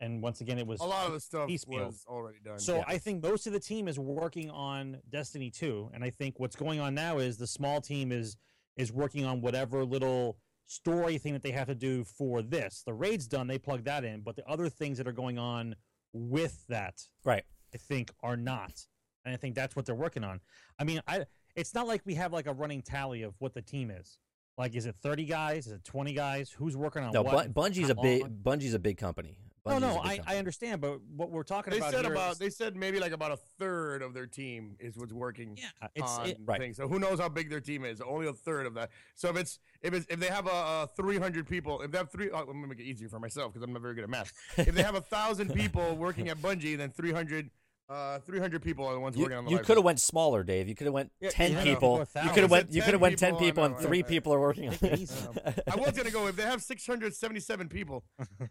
and once again it was a lot of the stuff piecemeal. was already done. so yeah. I think most of the team is working on Destiny 2, and I think what's going on now is the small team is is working on whatever little story thing that they have to do for this. The raid's done, they plug that in, but the other things that are going on with that, right. I think, are not. And I think that's what they're working on. I mean, I it's not like we have like a running tally of what the team is. Like, is it 30 guys? Is it 20 guys? Who's working on No, what? Bun- Bungie's a big? Bungie's a big company. Oh, no, no, I. I understand, but what we're talking they about said here about is- they said maybe like about a third of their team is what's working yeah, uh, it's on it, Right. things. So who knows how big their team is? Only a third of that. So if it's if it's if they have a, a 300 people, if they have three, oh, let me make it easier for myself because I'm not very good at math. if they have a thousand people working at Bungie, then 300 uh 300 people are the ones You, working on the you could have went smaller, Dave. You could have went Yeah, ten yeah, people. You could have went. You 10 could have went ten people, and three right. people are working on Take it it. I was gonna go if they have 677 people.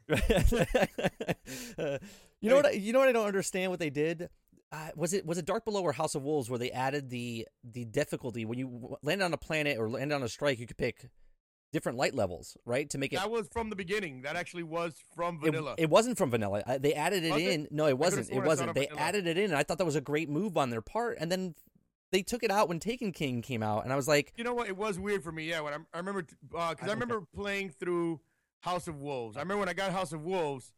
Uh, you know what? I, you know what? I don't understand what they did. Uh, was it was it Dark Below or House of Wolves where they added the the difficulty when you w- land on a planet or land on a strike, you could pick different light levels, right, to make it. That was from the beginning. That actually was from vanilla. it wasn't from vanilla. Uh, They added it Was it? in. No, it wasn't. It wasn't. They added it in, and I thought that was a great move on their part. And then they took it out when Taken King came out, and I was like, You know what? It was weird for me. Yeah, when I, I remember because I, don't remember playing through House of Wolves. I remember when I got House of Wolves,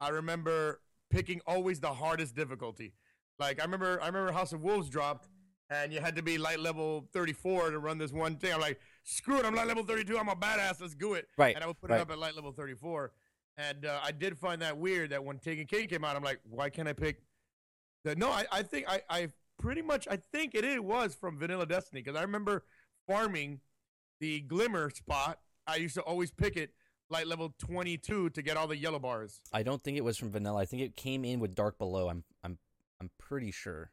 I remember picking always the hardest difficulty. Like I remember, I remember House of Wolves dropped, and you had to be light level 34 to run this one thing. I'm like, screw it, I'm light level 32. I'm a badass. Let's do it. Right, And I would put right. it up at light level 34. And uh, I did find that weird that when Taken King came out, I'm like, why can't I pick the? No, I, I think I, I pretty much I think it, it was from Vanilla Destiny because I remember farming the Glimmer spot. I used to always pick it light level 22 to get all the yellow bars. I don't think it was from vanilla. I think it came in with Dark Below. I'm I'm I'm pretty sure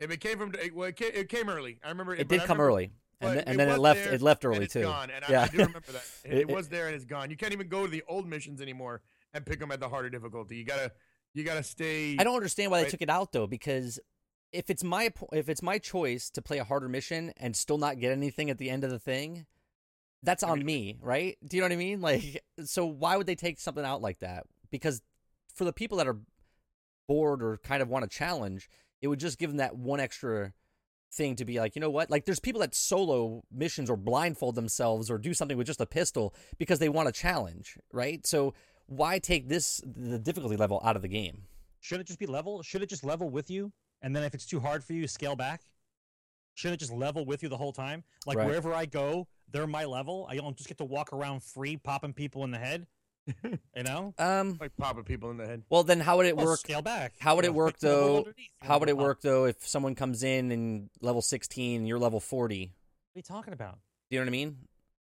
If it came from, it, well, it came, it came early. I remember it but did come remember- early, and then, and then it left. there It left early it's too. Gone, and yeah, I, I do remember that. It, It- it was there and it's gone. You can't even go to the old missions anymore and pick them at the harder difficulty. You gotta, you gotta stay. I don't understand why they took it out though, because if it's my if it's my choice to play a harder mission and still not get anything at the end of the thing, that's on me, right? Do you know what I mean? Like, so why would they take something out like that? Because for the people that are bored or kind of want a challenge, it would just give them that one extra thing to be like, you know what? Like, there's people that solo missions or blindfold themselves or do something with just a pistol because they want a challenge, right? So why take this the difficulty level out of the game? Should it just be level? Should it just level with you? And then if it's too hard for you, scale back? Should it just level with you the whole time? Like Right. wherever I go, they're my level. I don't just get to walk around free, popping people in the head. You know, Um. like popping people in the head. Well, then how would it Well, work? Scale back. How would it know, work though? How would it work though if someone comes in and level 16 you're level 40? What are you talking about? Do you know what I mean?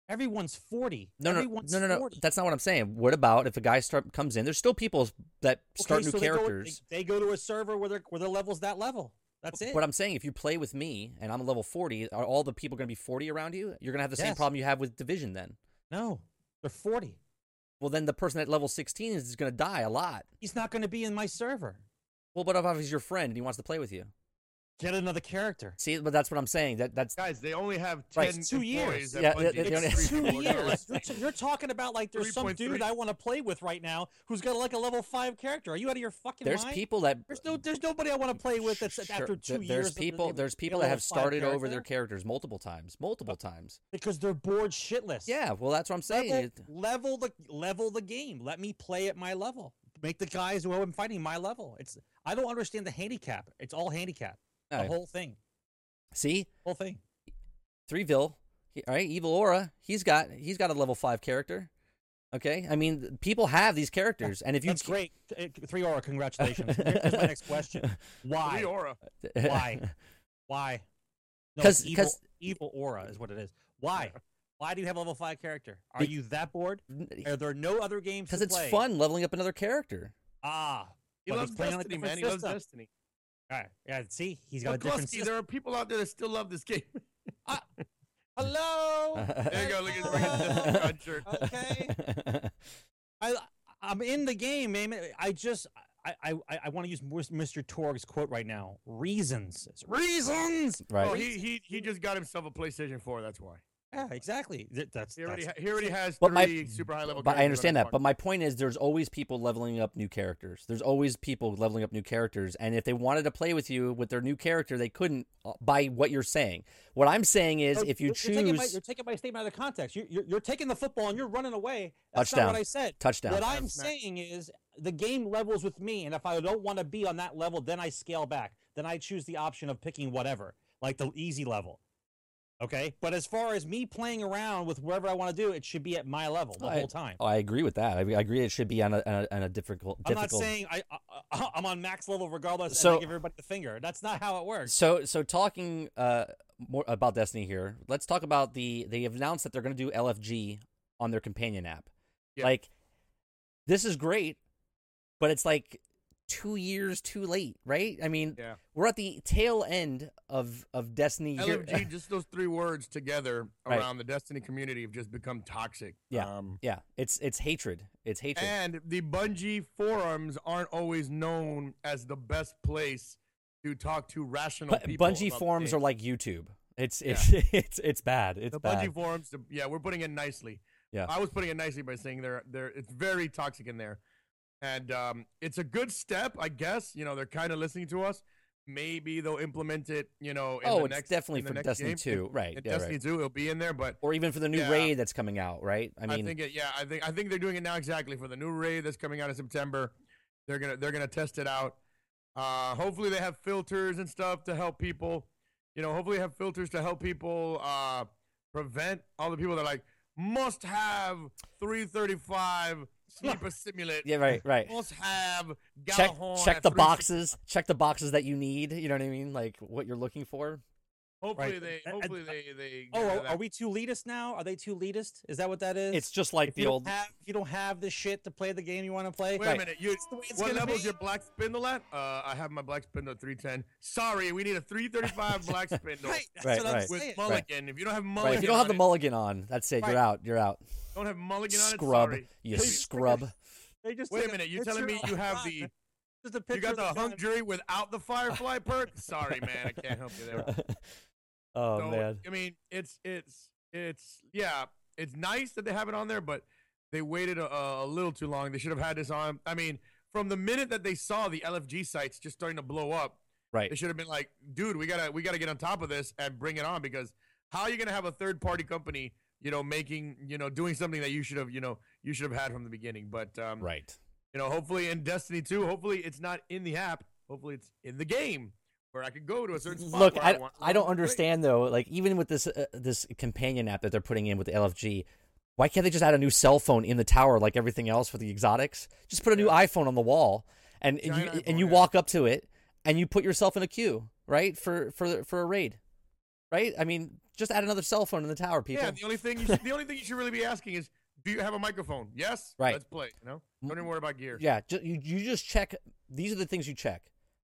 Everyone's forty. No, no, Everyone's no, no, no. 40. That's not what I'm saying. What about if a guy start comes in? There's still people that start Okay, new so they go- characters. They, they go to a server where their where their level's that level. That's it. But I'm saying if you play with me and I'm a level 40, are all the people going to be 40 around you? You're going to have the same problem you have with division then. no, they're forty. Well, then the person at level 16 is going to die a lot. He's not going to be in my server. Well, but if he's your friend and he wants to play with you? Get another character. See, but that's what I'm saying. That that's Guys, they only have ten It's two years. Yeah, they- they only- It's It's two years. You're, you're talking about like there's some 3.3. dude I want to play with right now who's got like a level five character. Are you out of your fucking there's mind? people that There's no. There's nobody I want to play with that's Sure, after two years. There's of- people. of- There's get a people that have five started over their characters multiple times, multiple times. because they're bored shitless. Yeah, well, that's what I'm saying. level, It- level the level the game. Let me play at my level. Make the guys who I'm fighting my level. It's I don't understand the handicap. It's all handicap. The Alright. whole thing. See, Whole thing. Threeville, he- all right, Evil Aura, he's got he's got a level five character. Okay, I mean, people have these characters, and if you That's great. Three aura. Congratulations. Here's my next question. Why Three Why? aura. Why? Why? Because it's evil, 'cause- evil aura is what it is. Why? Why do you have a level five character? Are you that bored? Are there no other games? Because it's play? fun leveling up another character. Ah, He but loves playing on a Destiny, different man. He loves. Destiny. All right. Yeah. See, he's got a different there are people out there that still love this game. Uh, hello. There you go. Look at the country. Okay. I I'm in the game, man. I just I I, I want to use Mr. Torg's quote right now. Reasons. It's reasons. right. Oh, he he he just got himself a PlayStation 4. That's why. Yeah, exactly. Th- That's, He already that's ha- he already has But my- three super high level. But I understand his that. But my point is, there's always people leveling up new characters. There's always people leveling up new characters, and if they wanted to play with you with their new character, they couldn't uh, by what you're saying. What I'm saying is, So if you you're, you're taking my, choose you're taking my statement out of context. You're, you're, you're taking the football and you're running away. That's not Touchdown. what I said. touchdown, What I'm That's not- saying is the game levels with me, and if I don't want to be on that level, then I scale back. Then I choose the option of picking whatever, like the easy level. Okay, but as far as me playing around with whatever I want to do, it should be at my level the I- whole time. I agree with that. I, I agree it should be on a, on a, on a difficult. I'm not difficult. saying I, I I'm on max level regardless, So- give everybody the finger. That's not how it works. So so talking uh more about Destiny here. Let's talk about the they have announced that they're going to do LFG on their companion app. Yeah. Like this is great, but it's like 2 years too late, right? I mean, Yeah. we're at the tail end of of Destiny just those three words together Right. around the Destiny community have just become toxic. Yeah. Um, yeah, it's it's hatred. It's hatred. and the Bungie forums aren't always known as the best place to talk to rational Bu- people. Bungie forums are like YouTube. It's it's it's it's bad. It's the bad. Bungie forums. yeah, we're putting it nicely. Yeah. I was putting it nicely by saying they're they're it's very toxic in there, and um, it's a good step, I guess. You know, they're kind of listening to us. Maybe they'll implement it. You know, in oh, the it's next, definitely for Destiny game. 2, right? Yeah, Destiny right. 2, it'll be in there, but Or even for the new Yeah. raid that's coming out, right? I I, mean, think it, yeah, I think I think they're doing it now exactly for the new raid that's coming out in September. They're gonna they're gonna test it out. Uh, hopefully they have filters and stuff to help people. You know, hopefully have filters to help people uh, prevent all the people that are like must have 335 Sleeper Simulant. yeah, right, right. Must have check check the 360. boxes check the boxes that you need you know what i mean like what you're looking for Hopefully Right. they And- and- hopefully they they. Oh, are, are we too elitist now? Are they too elitist? Is that what that is? it's just like if the old have if you don't have the shit to play the game you want to play. Wait Right. a minute. You, the way it's what gonna level is be. your black spindle at? Uh, I have my black spindle at 310. Sorry, we need a 335 black spindle Right, that's Right, what I'm right. with saying. mulligan. If you don't have mulligan, right if you don't have the mulligan on that's it Right. you're out you're out don't have mulligan on it. scrub Sorry. you scrub They just Wait a minute. You're telling me you have the Just a you got of the gun. hung jury without the firefly perk? Sorry, man. I can't help you there. oh So, man I mean, it's it's it's yeah, it's nice that they have it on there, but they waited a, a little too long. They should have had this on. I mean, from the minute that they saw the LFG sites just starting to blow up, right? they should have been like, dude, we gotta we gotta get on top of this and bring it on because how are you gonna have a third party company, you know, making you know doing something that you should have you know you should have had from the beginning. But um, right you know, hopefully in Destiny 2, hopefully it's not in the app. Hopefully it's in the game where I could go to a certain spot. look I, want- I don't understand though like even with this uh, this companion app that they're putting in with the lfg Why can't they just add a new cell phone in the tower like everything else for the exotics? Just put a new iPhone on the wall, and and you, Giant and you yeah. walk up to it, and you put yourself in a queue, right? For for for a raid, right? I mean, just add another cell phone in the tower, people. Yeah, the only thing you should, the only thing you should really be asking is, do you have a microphone? Yes. Right. Let's play. You know, don't even worry about gear. Yeah, you you just check. These are the things you check: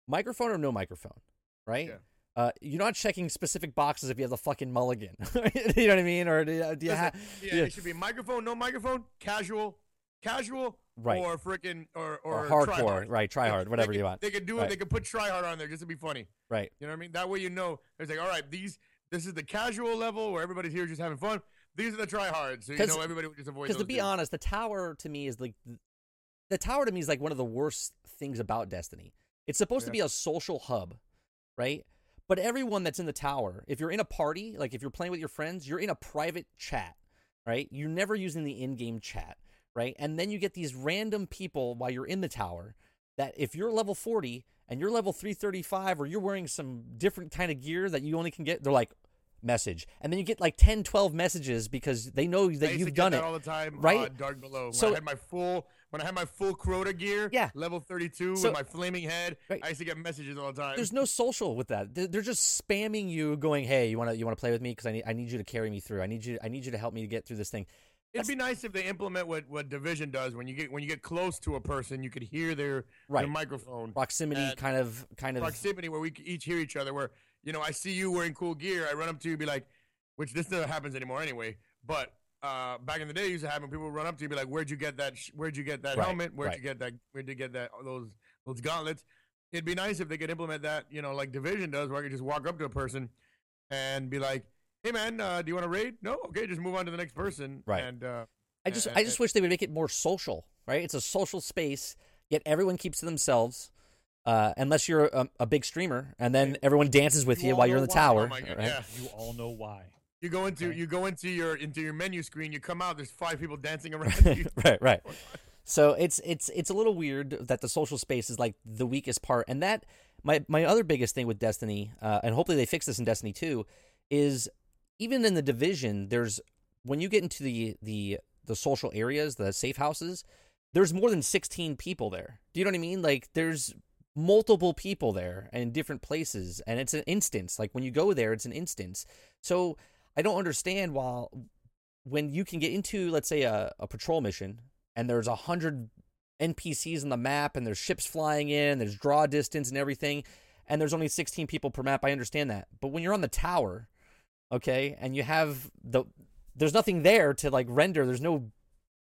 microphone or no microphone, right? Yeah. Uh, you're not checking specific boxes if you have the fucking mulligan. you know what I mean? Or do you, do you have? yeah, it should be microphone, no microphone, casual, casual, Right. or freaking or or, or hardcore, try-hard. right? Try hard, whatever could- you want. They could do Right. it. They could put try hard on there just to be funny. Right. You know what I mean? That way you know it's like, all right, these this is the casual level where everybody's here just having fun. These are the try hard, so you know everybody would just avoid. Because to be honest, the tower to me is like th- the tower to me is like one of the worst things about Destiny. It's supposed to be a social hub, right? But everyone that's in the tower, if you're in a party, like if you're playing with your friends, you're in a private chat, right? You're never using the in-game chat, right? And then you get these random people while you're in the tower that if you're level 40 and you're level 335 or you're wearing some different kind of gear that you only can get, they're like message. And then you get like 10, 12 messages because they know that you've done it. all the time, right? Uh, Dark Below. So- I had my full when I had my full Crota gear, Yeah. level thirty two So- with my flaming head. Right. I used to get messages all the time. There's no social with that. They're they're just spamming you, going, "Hey, you want to you want to play with me? Because I need I need you to carry me through. I need you I need you to help me to get through this thing." It'd be nice if they implement what, what Division does. When you get when you get close to a person, you could hear their, Right. their microphone Proximity, kind of kind of proximity, where we each hear each other. Where you know, I see you wearing cool gear, I run up to you, be like, which this never happens anymore anyway. But uh, back in the day, it used to happen. People would run up to you, be like, "Where'd you get that? Sh- where'd you get that Right, helmet? Where'd right. you get that? Where'd you get that? Those those gauntlets." It'd be nice if they could implement that, you know, like Division does, where I could just walk up to a person and be like, "Hey, man, uh, do you want to raid? No, okay, just move on to the next person." Right. And uh, I just and- I just wish they would make it more social, right? It's a social space, yet everyone keeps to themselves. Uh, unless you're a, a big streamer, and then everyone dances with you, all while you're in the why. tower. Oh right? yeah. You all know why. You go into Okay. you go into your into your menu screen. You come out. There's five people dancing around you. right, right. So it's it's it's a little weird that the social space is like the weakest part, and that my my other biggest thing with Destiny, uh, and hopefully they fix this in Destiny two, is even in the division, there's when you get into the the the social areas, the safe houses, there's more than sixteen people there. Do you know what I mean? Like there's multiple people there and in different places, and it's an instance. Like when you go there, it's an instance. So I don't understand why when you can get into let's say a, a patrol mission and there's a hundred npcs on the map and there's ships flying in there's draw distance and everything and there's only 16 people per map i understand that. But when you're on the tower okay and you have the there's nothing there to like render there's no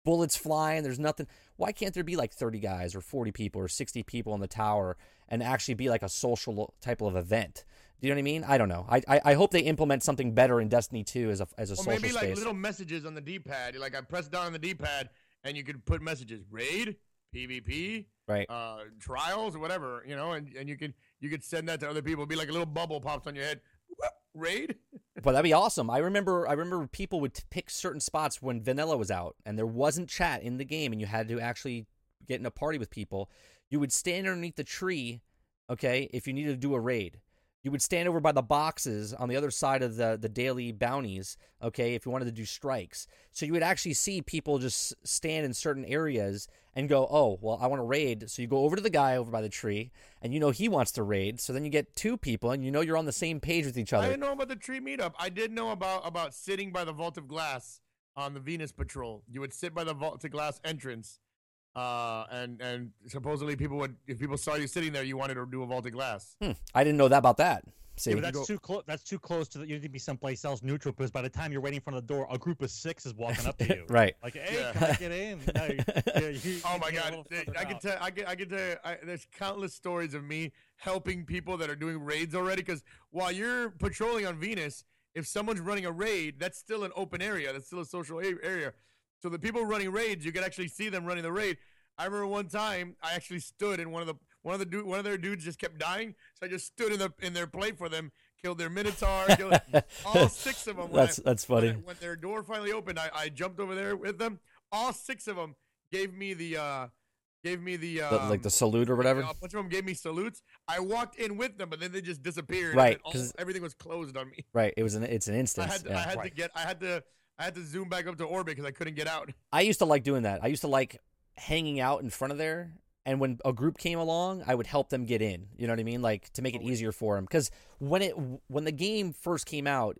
bullets flying there's nothing why can't there be like 30 guys or 40 people or 60 people on the tower and actually be like a social type of event do you know what I mean? I don't know. I, I I hope they implement something better in Destiny 2 as a as a Or social maybe space. like little messages on the D-pad. Like I press down on the D-pad, and you could put messages: raid, PvP, right. uh, trials, or whatever. You know, and, and you could you could send that to other people. It'd be like a little bubble pops on your head. Whoop, raid. But that'd be awesome. I remember I remember people would pick certain spots when vanilla was out and there wasn't chat in the game and you had to actually get in a party with people. You would stand underneath the tree, okay, if you needed to do a raid. You would stand over by the boxes on the other side of the the daily bounties, okay, if you wanted to do strikes. So you would actually see people just stand in certain areas and go, "Oh, well, I want to raid." So you go over to the guy over by the tree and you know he wants to raid. So then you get two people and you know you're on the same page with each other. I didn't know about the tree meetup. I did know about about sitting by the vault of glass on the Venus patrol. You would sit by the vault of glass entrance, uh, and and supposedly people would, if people saw you sitting there, you wanted to do a vault of glass. Hmm, I didn't know that about that. See, Yeah, but that's go- too close. That's too close to the. You need to be someplace else neutral because by the time you're waiting in front of the door, a group of six is walking up to you. right. Like, hey, Yeah. can I get in? No, you- yeah, you- Oh my god! little Th- further I can out. tell. I can. I can tell. you, I, there's countless stories of me helping people that are doing raids already. Because while you're patrolling on Venus, if someone's running a raid, that's still an open area. That's still a social a- area. So the people running raids, you could actually see them running the raid. I remember one time I actually stood in one of the one of the du- one of their dudes just kept dying, so I just stood in the in their plate for them, killed their minotaur, killed all six of them. That's I- that's when, funny. I- when their door finally opened, I, I jumped over there with them. All six of them gave me the uh, gave me the, The- um, like the salute or whatever. A bunch of them gave me salutes. I walked in with them, but then they just disappeared. Right, 'cause- everything was closed on me. Right. It was an it's an instant. I had to, yeah. I had to get I had to I had to zoom back up to orbit because I couldn't get out. I used to like doing that. I used to like hanging out in front of there, and when a group came along, I would help them get in. You know what I mean? Like to make it easier for them. Because when it when the game first came out,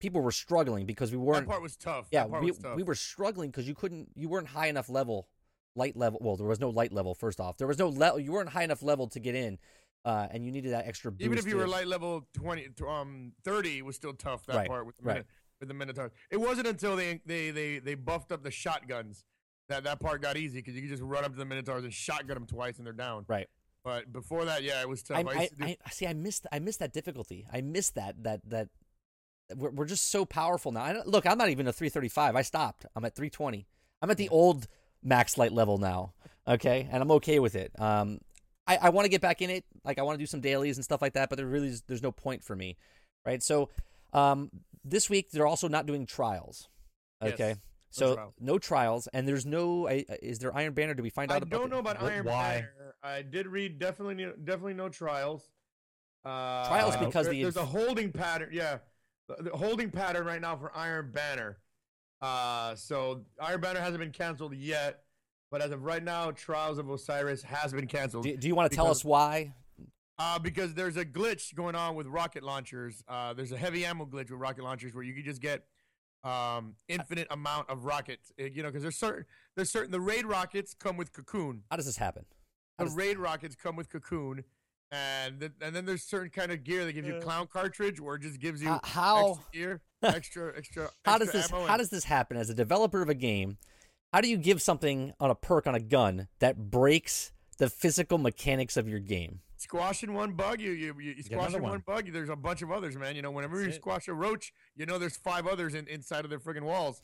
people were struggling because we weren't. That part was tough. yeah, that part we was tough. we were struggling because you couldn't. You weren't high enough level, light level. Well, there was no light level. First off, there was no level. You weren't high enough level to get in, uh, and you needed that extra boost. Even if you were light level twenty, um, thirty was still tough. That Right, part with the right. With the Minotaurs. It wasn't until they they they they buffed up the shotguns that that part got easy because you could just run up to the Minotaurs and shotgun them twice and they're down. Right. But before that, yeah, it was tough. I, I, I, to I see. I missed. I missed that difficulty. I missed that. That that. We're, we're just so powerful now. I look, I'm not even a 335. I stopped. I'm at 320. I'm at the old max light level now. Okay, and I'm okay with it. Um, I, I want to get back in it. Like I want to do some dailies and stuff like that. But there really is, there's no point for me, right? So, um, this week they're also not doing trials. Okay. Yes, So trials. no trials, and there's no. I- Is there Iron Banner? Do we find I out? about I don't the- know about Wh- Iron why? Banner. I did read definitely no- definitely no trials. Uh, Trials because there- the there's a holding pattern. Yeah, the, the holding pattern right now for Iron Banner. Uh, so Iron Banner hasn't been canceled yet, but as of right now, Trials of Osiris has been canceled. Do, do you want to tell us why? Uh, because there's a glitch going on with rocket launchers. Uh, there's a heavy ammo glitch with rocket launchers where you can just get um infinite amount of rockets. Uh, You know, because there's certain there's certain the raid rockets come with cocoon. How does this happen? How The does- raid rockets come with cocoon, and th- and then there's certain kind of gear that gives you clown cartridge or just gives you Uh, how extra gear, extra extra. how does this ammo how and- does this happen as a developer of a game? How do you give something on a perk on a gun that breaks the physical mechanics of your game? Squashing one bug, you you, you, you squashing one. one. bug. There's a bunch of others, man. You know, whenever you it. squash a roach, you know there's five others in, inside of their friggin' walls.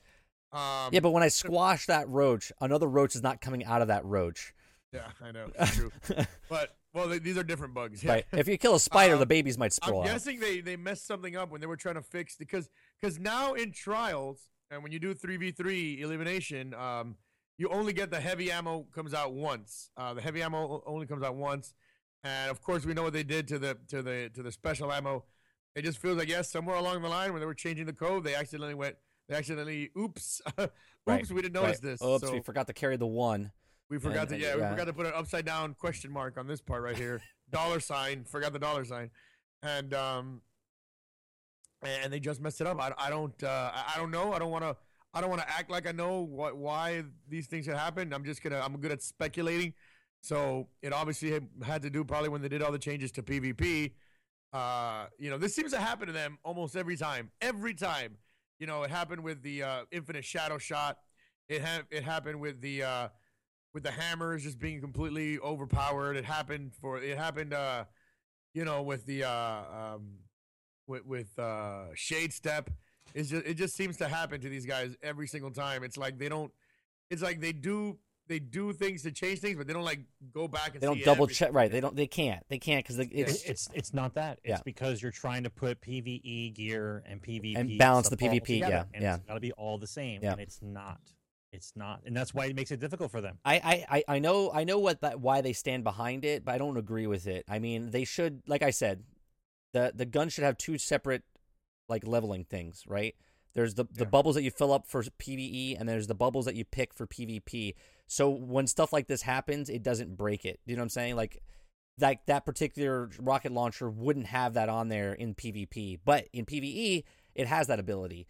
Um, yeah, but when I squash that roach, another roach is not coming out of that roach. yeah, I know, true. but well, they, these are different bugs. Yeah. right. If you kill a spider, Um, the babies might spawn. I'm sprawl out. guessing they they messed something up when they were trying to fix because because now in trials and when you do three v three elimination, um, you only get the heavy ammo comes out once. Uh, the heavy ammo only comes out once, and of course we know what they did to the to the to the special ammo. It just feels like yes, somewhere along the line when they were changing the code, they accidentally went. They accidentally, oops, oops, Right, we didn't Right. notice this. Oops, so we forgot to carry the one. we forgot and- to, and- yeah, we forgot to put an upside down question mark on this part right here. dollar sign, forgot the dollar sign, and um, and they just messed it up. I, I don't, uh, I I don't know. I don't want to, I don't want to act like I know what why these things had happened. I'm just gonna, I'm good at speculating. So it obviously had, to do probably when they did all the changes to PvP. Uh, you know, this seems to happen to them almost every time. Every time, you know, it happened with the uh, infinite shadow shot. It ha- it happened with the uh, with the hammers just being completely overpowered. It happened for it happened uh you know with the uh um with with uh shade step. It's just it just seems to happen to these guys every single time. It's like they don't it's like they do they do things to change things, but they don't like go back and They don't see double check. Right. They don't. They can't. They can't because it's It's, it's it's not that. It's Yeah. because you're trying to put PVE gear and PvP And balance the PvP, together, yeah, and yeah. It's got to be all the same, Yeah. and it's not. It's not, and that's why it makes it difficult for them. I, I, I- I know I know what that why they stand behind it, but I don't agree with it. I mean, they should, like I said, the the gun should have two separate like leveling things, right? There's the the Yeah. bubbles that you fill up for PVE, and there's the bubbles that you pick for PvP. So when stuff like this happens, it doesn't break it. You know what I'm saying? Like that that particular rocket launcher wouldn't have that on there in PvP, but in PvE, it has that ability.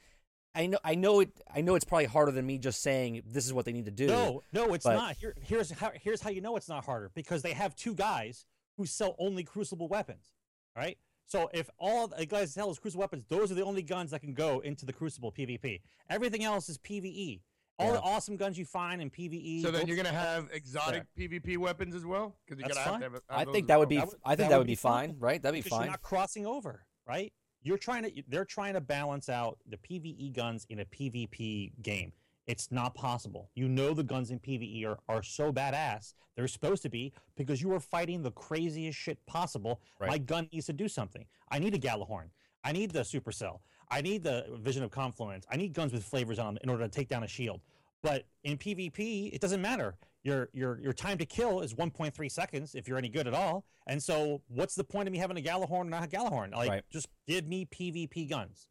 I know I know it I know it's probably harder than me just saying this is what they need to do. No, no, it's but- not. Here, here's how here's how you know it's not harder because they have two guys who sell only Crucible weapons. Right. So if all the guys sell is Crucible weapons, those are the only guns that can go into the Crucible PvP. Everything else is PvE. All Yeah. the awesome guns you find in PvE. So then you're gonna have exotic PvP weapons as well, because you That's gotta have fine. to have, have I think that would well. be. That would- I think that that would would be be fine, fine. right? That'd be because you're fine. not crossing over, right? You're trying to they're trying to balance out the PvE guns in a PvP game. It's not possible. You know the guns in PvE are, are so badass. They're supposed to be because you are fighting the craziest shit possible. My gun needs to do something. I need a Gjallarhorn. I need the Supercell. I need the Vision of Confluence. I need guns with flavors on them in order to take down a shield. But in PvP, it doesn't matter. Your your your time to kill is 1.3 seconds if you're any good at all. And so, what's the point of me having a Gjallarhorn and not a Gjallarhorn? Like, Right. just give me PvP guns,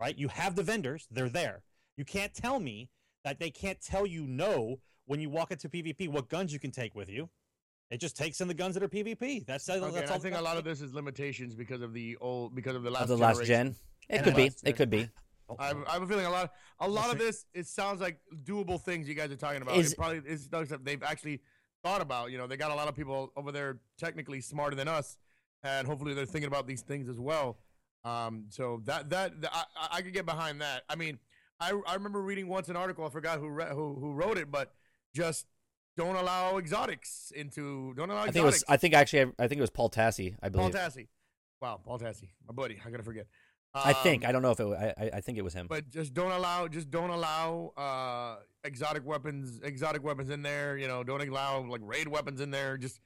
right? You have the vendors; they're there. You can't tell me that they can't tell you no when you walk into PvP what guns you can take with you. It just takes in the guns that are PvP. That's Okay, that's and all. I think a lot of this is limitations because of the old because of the last of the last gen. It could be. It gen. could be. I have, I have a feeling a lot, a lot of this. It sounds like doable things you guys are talking about. Is- it probably is stuff that they've actually thought about. You know, they got a lot of people over there technically smarter than us, and hopefully they're thinking about these things as well. Um, so that that, that- I, I- I could get behind that. I mean, I I remember reading once an article. I forgot who re- who who wrote it, but just don't allow exotics into don't allow I think it was. I think actually. I think it was Paul Tassi. I believe. Paul. Tassi. Wow, Paul Tassi, my buddy. I gotta forget. I think. Um, I don't know if it. I. I- I think it was him. but just don't allow just don't allow uh exotic weapons exotic weapons in there you know don't allow like raid weapons in there just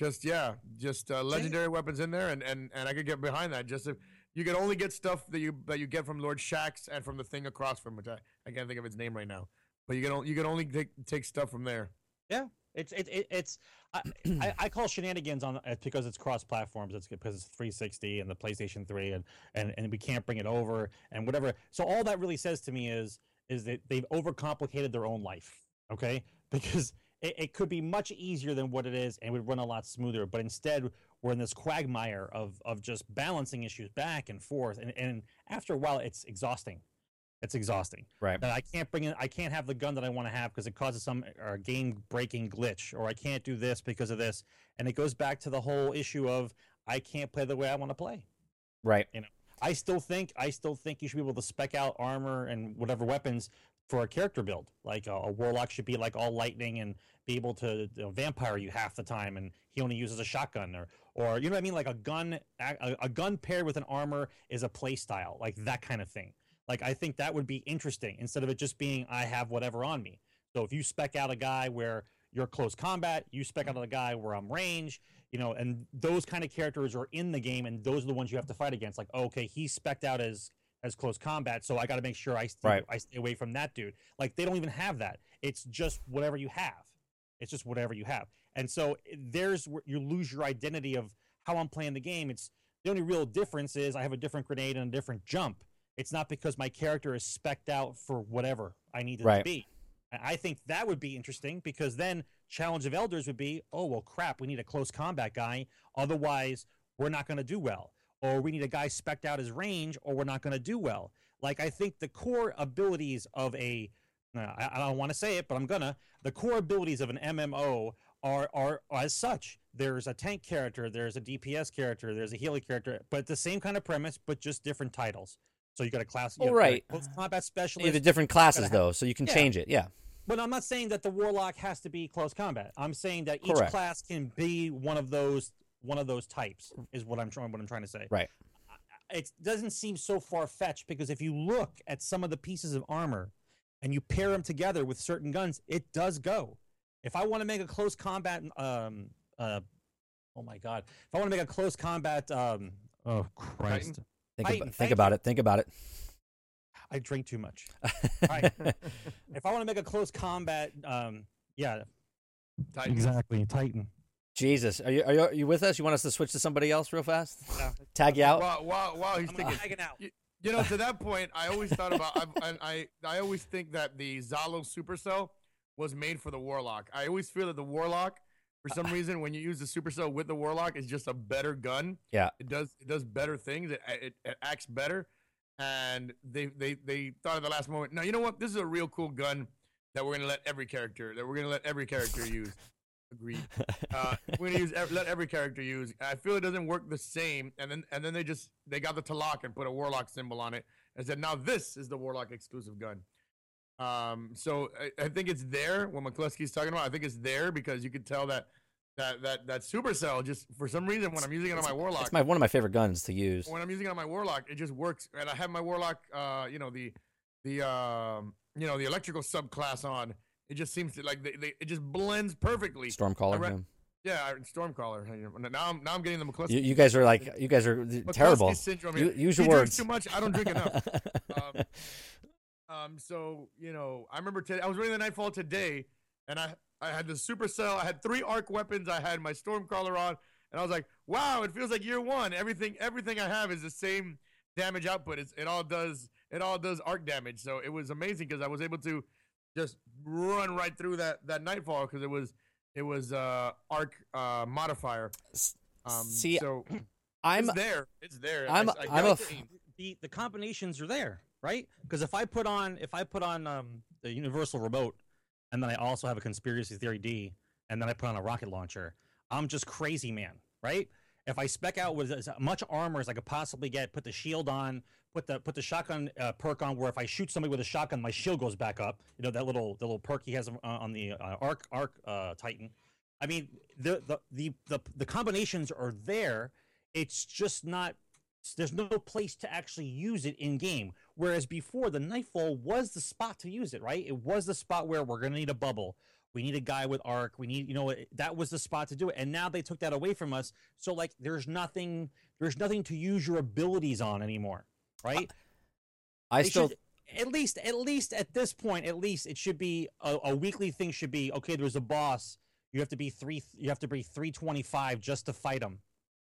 just yeah just uh, legendary weapons in there and and and i could get behind that just if you can only get stuff that you that you get from lord Shaxx and from the thing across from which i, I can't think of its name right now but you can you can only take take stuff from there It's it, it it's I, I, I call shenanigans on because it's cross platforms. It's because it's 360 and the PlayStation 3 and, and and we can't bring it over and whatever. So all that really says to me is is that they've overcomplicated their own life. Okay, because it, it could be much easier than what it is and would run a lot smoother. But instead, we're in this quagmire of of just balancing issues back and forth, and and after a while, it's exhausting. It's exhausting right. that I can't bring in, I can't have the gun that I want to have because it causes some uh, game breaking glitch, or I can't do this because of this, and it goes back to the whole issue of I can't play the way I want to play. Right. You know, I still think I still think you should be able to spec out armor and whatever weapons for a character build. Like a, a warlock should be like all lightning and be able to you know, vampire you half the time, and he only uses a shotgun or or you know what I mean. Like a gun, a, a gun paired with an armor is a play style, like that kind of thing. Like I think that would be interesting instead of it just being I have whatever on me. So if you spec out a guy where you're close combat, you spec out a guy where I'm range, you know, and those kind of characters are in the game, and those are the ones you have to fight against. Like, okay, he's spec'd out as as close combat, so I got to make sure I stay, Right. I stay away from that dude. Like, they don't even have that. It's just whatever you have. It's just whatever you have, and so eh, there's where you lose your identity of how I'm playing the game. It's the only real difference is I have a different grenade and a different jump. It's not because my character is spec'd out for whatever I need it to be. And I think that would be interesting because then challenge of elders would be, oh well, crap, we need a close combat guy. Otherwise, we're not going to do well. Or we need a guy specked out as range, or we're not going to do well. Like I think the core abilities of a, I, I don't want to say it, but I'm gonna. The core abilities of an MMO are are as such. There's a tank character, there's a DPS character, there's a healer character, but the same kind of premise, but just different titles. So you got a class, you Oh, have got a right. close combat You specialist, have the different classes have- though, so you can Yeah. change it. Yeah. but I'm not saying that the warlock has to be close combat. I'm saying that each Correct. class can be one of those one of those types. Is what I'm trying what I'm trying to say. Right. It doesn't seem so far fetched because if you look at some of the pieces of armor and you pair them together with certain guns, it does go. If I want to make a close combat, um, uh, oh my god, if I want to make a close combat, um, oh Christ, Think, Titan, about, think about you. it. Think about it. I drink too much. Right. if I want to make a close combat, um, yeah, Titans. exactly, Titan. Jesus, are you, are you are you with us? You want us to switch to somebody else real fast? Yeah. Tag you out. while, while, while he's I'm thinking hanging out. You know, to that point, I always thought about. I've, I, I I always think that the Zhalo Supercell was made for the Warlock. I always feel that the Warlock, for some reason, when you use the Supercell with the Warlock, it's just a better gun. Yeah. It does it does better things. It it, it acts better, and they they they thought at the last moment. Now you know what? This is a real cool gun that we're gonna let every character that we're gonna let every character use. Agreed. Uh, we're gonna use let every character use. I feel it doesn't work the same, and then and then they just they got the Talak and put a Warlock symbol on it and said now this is the Warlock exclusive gun. Um, so I, I think it's there. What McCluskey's talking about, I think it's there because you could tell that that that that Supercell just for some reason when I'm using it on my Warlock, It's my one of my favorite guns to use. when I'm using it on my warlock, it just works. And I have my warlock, uh, you know, the the um, you know, the electrical subclass on. It just seems to like they, they it just blends perfectly. Stormcaller. Re- yeah. Stormcaller. Now I'm now I'm getting the McCluskey. You, you guys are like you guys are McCluskey terrible. syndrome. U- here. use he your drinks words. too much. I don't drink enough. Um, Um, so you know, I remember today. I was running the Nightfall today, and I I had the Supercell. I had three arc weapons. I had my Stormcaller on, and I was like, wow, it feels like year one. Everything everything I have is the same damage output. It's, it all does it all does arc damage. So it was amazing because I was able to just run right through that that nightfall because it was it was uh arc uh modifier. Um, See, so I'm it's there. It's there. I'm- I, I I'm got a the the the combinations are there, right? Because if I put on if I put on um, the universal remote, and then I also have a conspiracy theory D, and then I put on a rocket launcher, I'm just crazy man, right? If I spec out with as much armor as I could possibly get, put the shield on, put the put the shotgun uh, perk on, where if I shoot somebody with a shotgun, my shield goes back up. You know that little the little perk he has on the uh, arc arc uh, Titan. I mean the, the the the the combinations are there. It's just not there's no place to actually use it in game. Whereas before, the Nightfall was the spot to use it, right? It was the spot where we're gonna need a bubble. We need a guy with arc. We need, you know, that was the spot to do it. And now they took that away from us. So like, there's nothing, there's nothing to use your abilities on anymore, right? I They still should- at least at least at this point at least it should be a, a weekly thing should be okay there's a boss you have to be three you have to be 325 just to fight him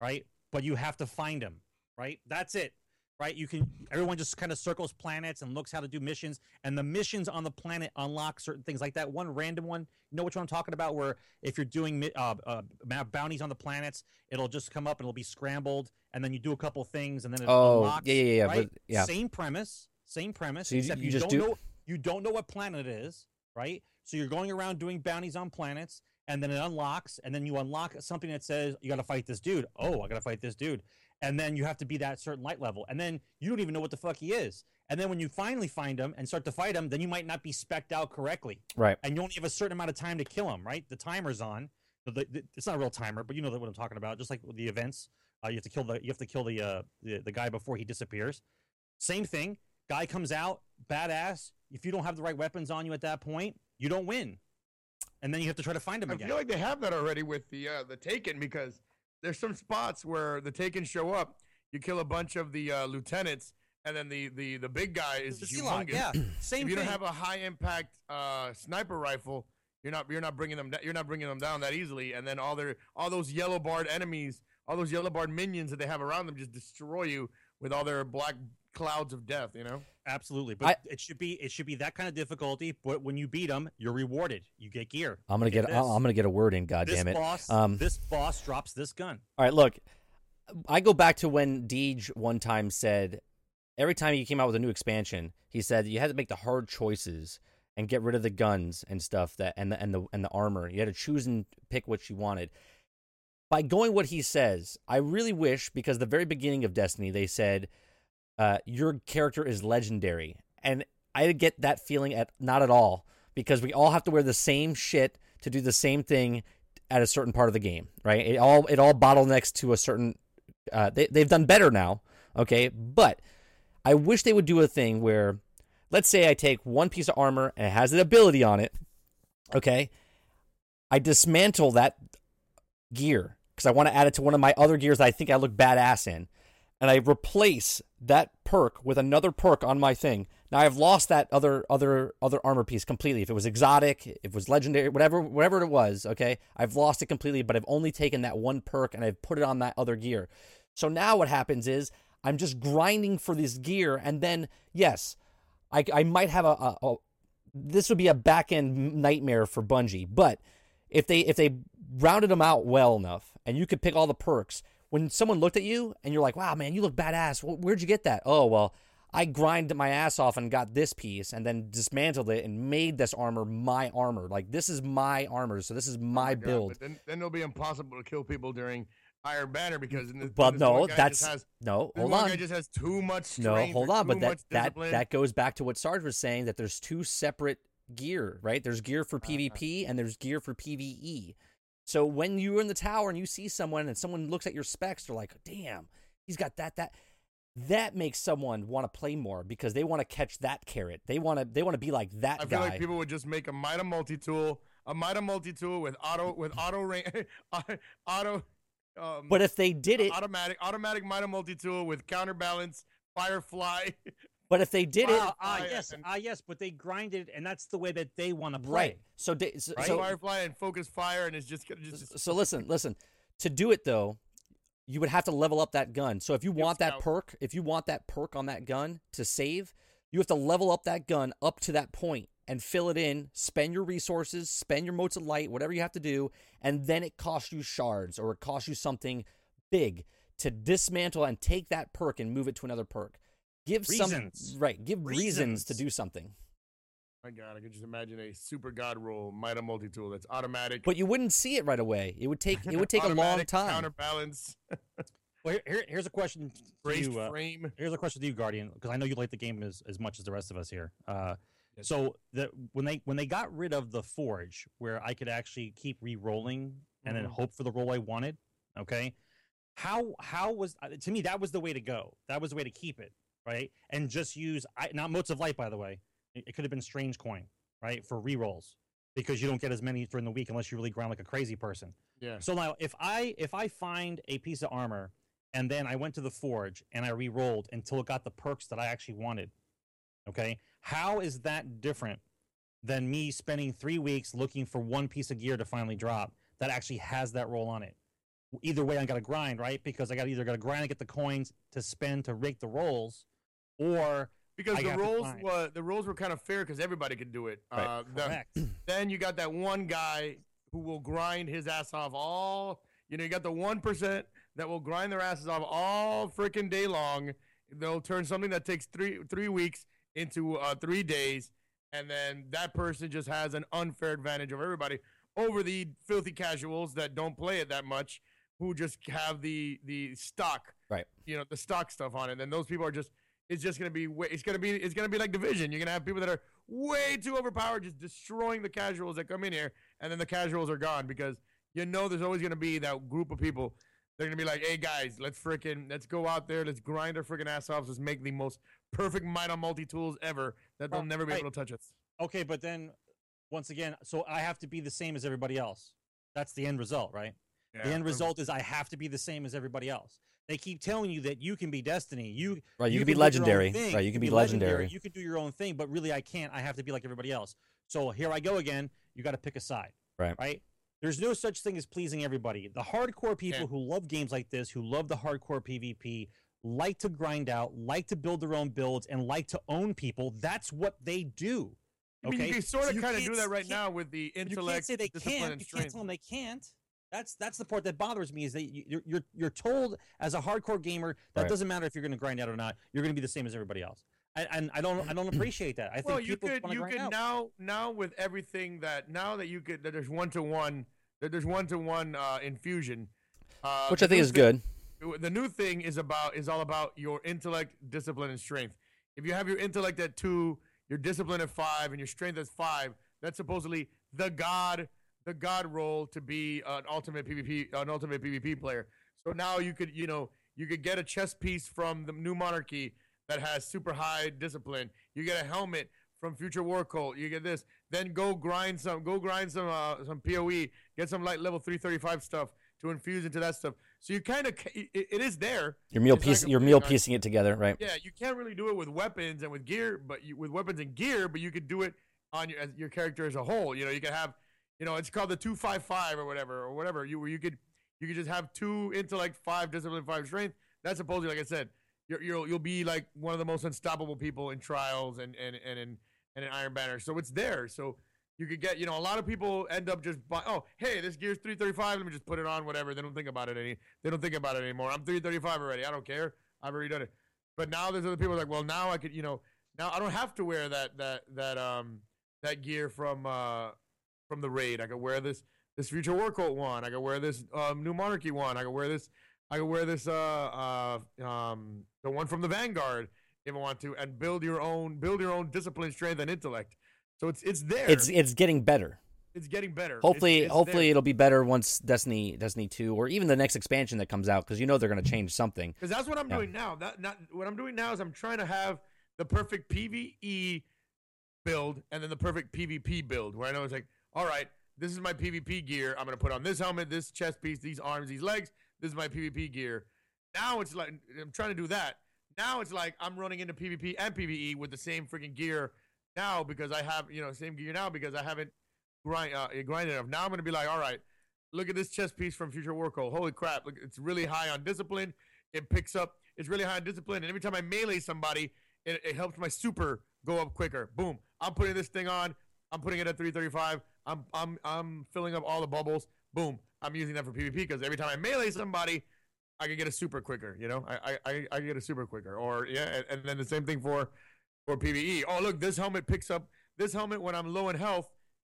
right but you have to find him right? That's it right? You can everyone just kind of circles planets and looks how to do missions and the missions on the planet unlock certain things like that. One random one you know which one i'm talking about? Where if you're doing uh, uh, bounties on the planets it'll just come up and it'll be scrambled and then you do a couple things and then it Oh, unlocks yeah, yeah, yeah, right? but- yeah. same premise same premise So you- except you you, just don't do- know you don't know what planet it is right? So you're going around doing bounties on planets and then it unlocks and then you unlock something that says you got to fight this dude. Oh i got to fight this dude and then you have to be that certain light level and then you don't even know what the fuck he is and then when you finally find him and start to fight him then you might not be specked out correctly right. and you only have a certain amount of time to kill him, right? The timer's on. The, the, the- it's not a real timer, but you know what I'm talking about. Just like with the events, uh, you have to kill the you have to kill the, uh, the the guy before he disappears. Same thing. Guy comes out, badass. If you don't have the right weapons on you at that point, you don't win, and then you have to try to find him I again. I feel like they have that already with the uh, the Taken because there's some spots where the Taken show up. You kill a bunch of the uh, lieutenants, and then the the the big guy is The humongous. yeah, same if you thing. don't have a high impact uh, sniper rifle, you're not you're not bringing them you're not bringing them down that easily. And then all their all those yellow barred enemies, all those yellow barred minions that they have around them, just destroy you with all their black clouds of death. You know. Absolutely, but it should be it should be that kind of difficulty. But when you beat them, you're rewarded. You get gear. I'm gonna Get get. I'm gonna get a word in. God this damn it. boss. Um, this boss drops this gun. All right, look, I go back to when Deej one time said, every time he came out with a new expansion, he said you had to make the hard choices and get rid of the guns and stuff that and the and the and the armor. You had to choose and pick what you wanted. By going what he says, I really wish because the very beginning of Destiny they said uh, your character is legendary, and I get that feeling at not at all because we all have to wear the same shit to do the same thing at a certain part of the game, right? It all it all bottlenecks to a certain. Uh, they they've done better now, okay, but I wish they would do a thing where, let's say I take one piece of armor and it has an ability on it, okay, I dismantle that gear because I want to add it to one of my other gears that I think I look badass in, and I replace that perk with another perk on my thing. Now I've lost that other other other armor piece completely. If it was exotic, if it was legendary, whatever whatever it was, okay, I've lost it completely. But I've only taken that one perk and I've put it on that other gear. So now what happens is I'm just grinding for this gear, and then yes, I I might have a, a, a this would be a back end nightmare for Bungie, but if they if they rounded them out well enough and you could pick all the perks when someone looked at you and you're like wow man you look badass. Where'd you get that? Oh well i grinded my ass off and got this piece and then dismantled it and made this armor my armor. Like this is my armor so this is my, God, build. But then, then it'll be impossible to kill people during Iron Banner because in this, but this no that's has, no hold on. guy just has too much strength. no hold on but that that that goes back to what sarge was saying that there's two separate gear right? There's gear for Uh-huh. pvp and there's gear for pve so when you're in the tower and you see someone and someone looks at your specs they're like damn he's got that that that makes someone want to play more because they want to catch that carrot they want to they want to be like that I feel guy like people would just make a Mida multi tool, a Mida multi tool with auto with auto range, auto. Um, but if they did it automatic automatic Mida multi tool with counterbalance, Firefly. but if they did it Ah, I- yes, and- ah, yes, but they grinded, it, and that's the way that they want to play. right so they, so, Right? so Firefly and focus fire, and it's just gonna just. so listen listen to do it though you would have to level up that gun. So if you want that scout. perk, if you want that perk on that gun to save, you have to level up that gun up to that point and fill it in, spend your resources, spend your motes of light, whatever you have to do, and then it costs you shards or it costs you something big to dismantle and take that perk and move it to another perk. Give Reasons. some right, give reasons. to do something. My God, I could just imagine a super god roll Mida multi tool that's automatic. But you wouldn't see it right away. It would take it would take a long time. Counterbalance, Well, here, here- here's a question to you. Uh, frame. here's a question to you, Guardian, because I know you like the game as, as much as the rest of us here. Uh, Yes. so the when they when they got rid of the forge, where I could actually keep re-rolling and then Mhm. hope for the roll I wanted, okay? How how was uh, to me that was the way to go. That was the way to keep it right, and just use I, not motes of light, by the way. It, it could have been strange coin, right, for re-rolls because you don't get as many during the week unless you really grind like a crazy person. Yeah. So now, if I if I find a piece of armor and then I went to the forge and I re-rolled until it got the perks that I actually wanted, okay, how is that different than me spending three weeks looking for one piece of gear to finally drop that actually has that roll on it? Either way, I got to grind, right? Because I got either got to grind to get the coins to spend to rake the rolls, or Because I the rolls were the rolls were kind of fair because everybody could do it. Right. Uh, the- correct. then you got that one guy who will grind his ass off all. You know, you got the one percent that will grind their asses off all freaking day long. They'll turn something that takes three three weeks into uh, three days, and then that person just has an unfair advantage over everybody over the filthy casuals that don't play it that much, who just have the the stock Right. you know the stock stuff on it. And then those people are just it's just gonna be wa- it's gonna be it's gonna be like division. You're gonna have people that are way too overpowered, just destroying the casuals that come in here, and then the casuals are gone because you know there's always gonna be that group of people. They're gonna be like, hey guys, let's frickin' let's go out there, let's grind our freaking ass off, let's make the most perfect Mida multi tools ever that they'll Well, never be able to touch us. Okay, but then once again, so I have to be the same as everybody else. That's the end result, right? the end result is I have to be the same as everybody else. They keep telling you that you can be Destiny. You Right, you, can do be legendary. Right, you can be legendary. You can do your own thing, but really I can't. I have to be like everybody else. So here I go again. You got to pick a side. Right. Right. There's no such thing as pleasing everybody. The hardcore people Yeah. who love games like this, who love the hardcore PvP, like to grind out, like to build their own builds, and like to own people. That's what they do. I mean, Okay, you can sort of you kind of do that right now with the intellect. you can't say they can't. You can't tell them they can't. That's that's the part that bothers me is that you- you're you're you're told as a hardcore gamer that Right. doesn't matter if you're going to grind out or not. You're going to be the same as everybody else. And, and I don't I don't appreciate that. I think well, you people could you could out. now now with everything that now that you could that there's one to one that there's one to one uh, infusion, uh, Which I think is thing- good. The new thing is about is all about your intellect, discipline, and strength. If you have your intellect at two, your discipline at five, and your strength at five, that's supposedly the god the god roll to be an ultimate PvP an ultimate PvP player. So now you could you know you could get a chess piece from the new monarchy that has super high discipline. You get a helmet from Future War Cult. You get this. Then go grind some. Go grind some uh, some Poe. Get some light level three thirty five stuff to infuse into that stuff. So you kind of it, it is there. You're meal It's piece. You're meal piecing it together, right? Yeah, you can't really do it with weapons and with gear, but you, with weapons and gear, but you could do it on your as your character as a whole. You know, you could have, you know, it's called the two five five or whatever or whatever. You you could you could just have two intellect, five discipline, five strength. That's supposedly, like I said, you're, you'll you'll be like one of the most unstoppable people in trials and and and in and in Iron Banner. So it's there. So you could get, you know, a lot of people end up just. Oh, hey, this gear's three thirty five. Let me just put it on. Whatever. They don't think about it any. They don't think about it anymore. I'm three thirty five already. I don't care. I've already done it. But now there's other people like, well, now I could, you know, now I don't have to wear that that that um that gear from uh from the raid. I could wear this this future war cult one. I could wear this um, new monarchy one. I could wear this. I could wear this uh uh um the one from the Vanguard if I want to, and build your own build your own discipline, strength, and intellect. So it's it's there. It's it's getting better. it's getting better. It's- Hopefully, it's hopefully there. it'll be better once Destiny Destiny two or even the next expansion that comes out because you know they're going to change something. Because that's what I'm Yeah. doing now. That not what I'm doing now is I'm trying to have the perfect PVE build and then the perfect PvP build where I know it's like, all right, this is my PvP gear. I'm gonna put on this helmet, this chest piece, these arms, these legs. This is my PvP gear. Now it's like I'm trying to do that. Now it's like I'm running into PvP and PvE with the same freaking gear now because I have you know same gear now because I haven't grind uh, grinded enough. Now I'm gonna be like, all right, look at this chest piece from Future War Cult. Holy crap! Look, it's really high on discipline. It picks up. It's really high on discipline, and every time I melee somebody, it, it helps my super go up quicker. Boom! I'm putting this thing on. I'm putting it at 335. I'm I'm I'm filling up all the bubbles. Boom! I'm using that for PvP because every time I melee somebody, I can get a super quicker. You know, I I I get a super quicker. Or yeah, and, and then the same thing for for PVE. Oh look, this helmet picks up this helmet when I'm low in health.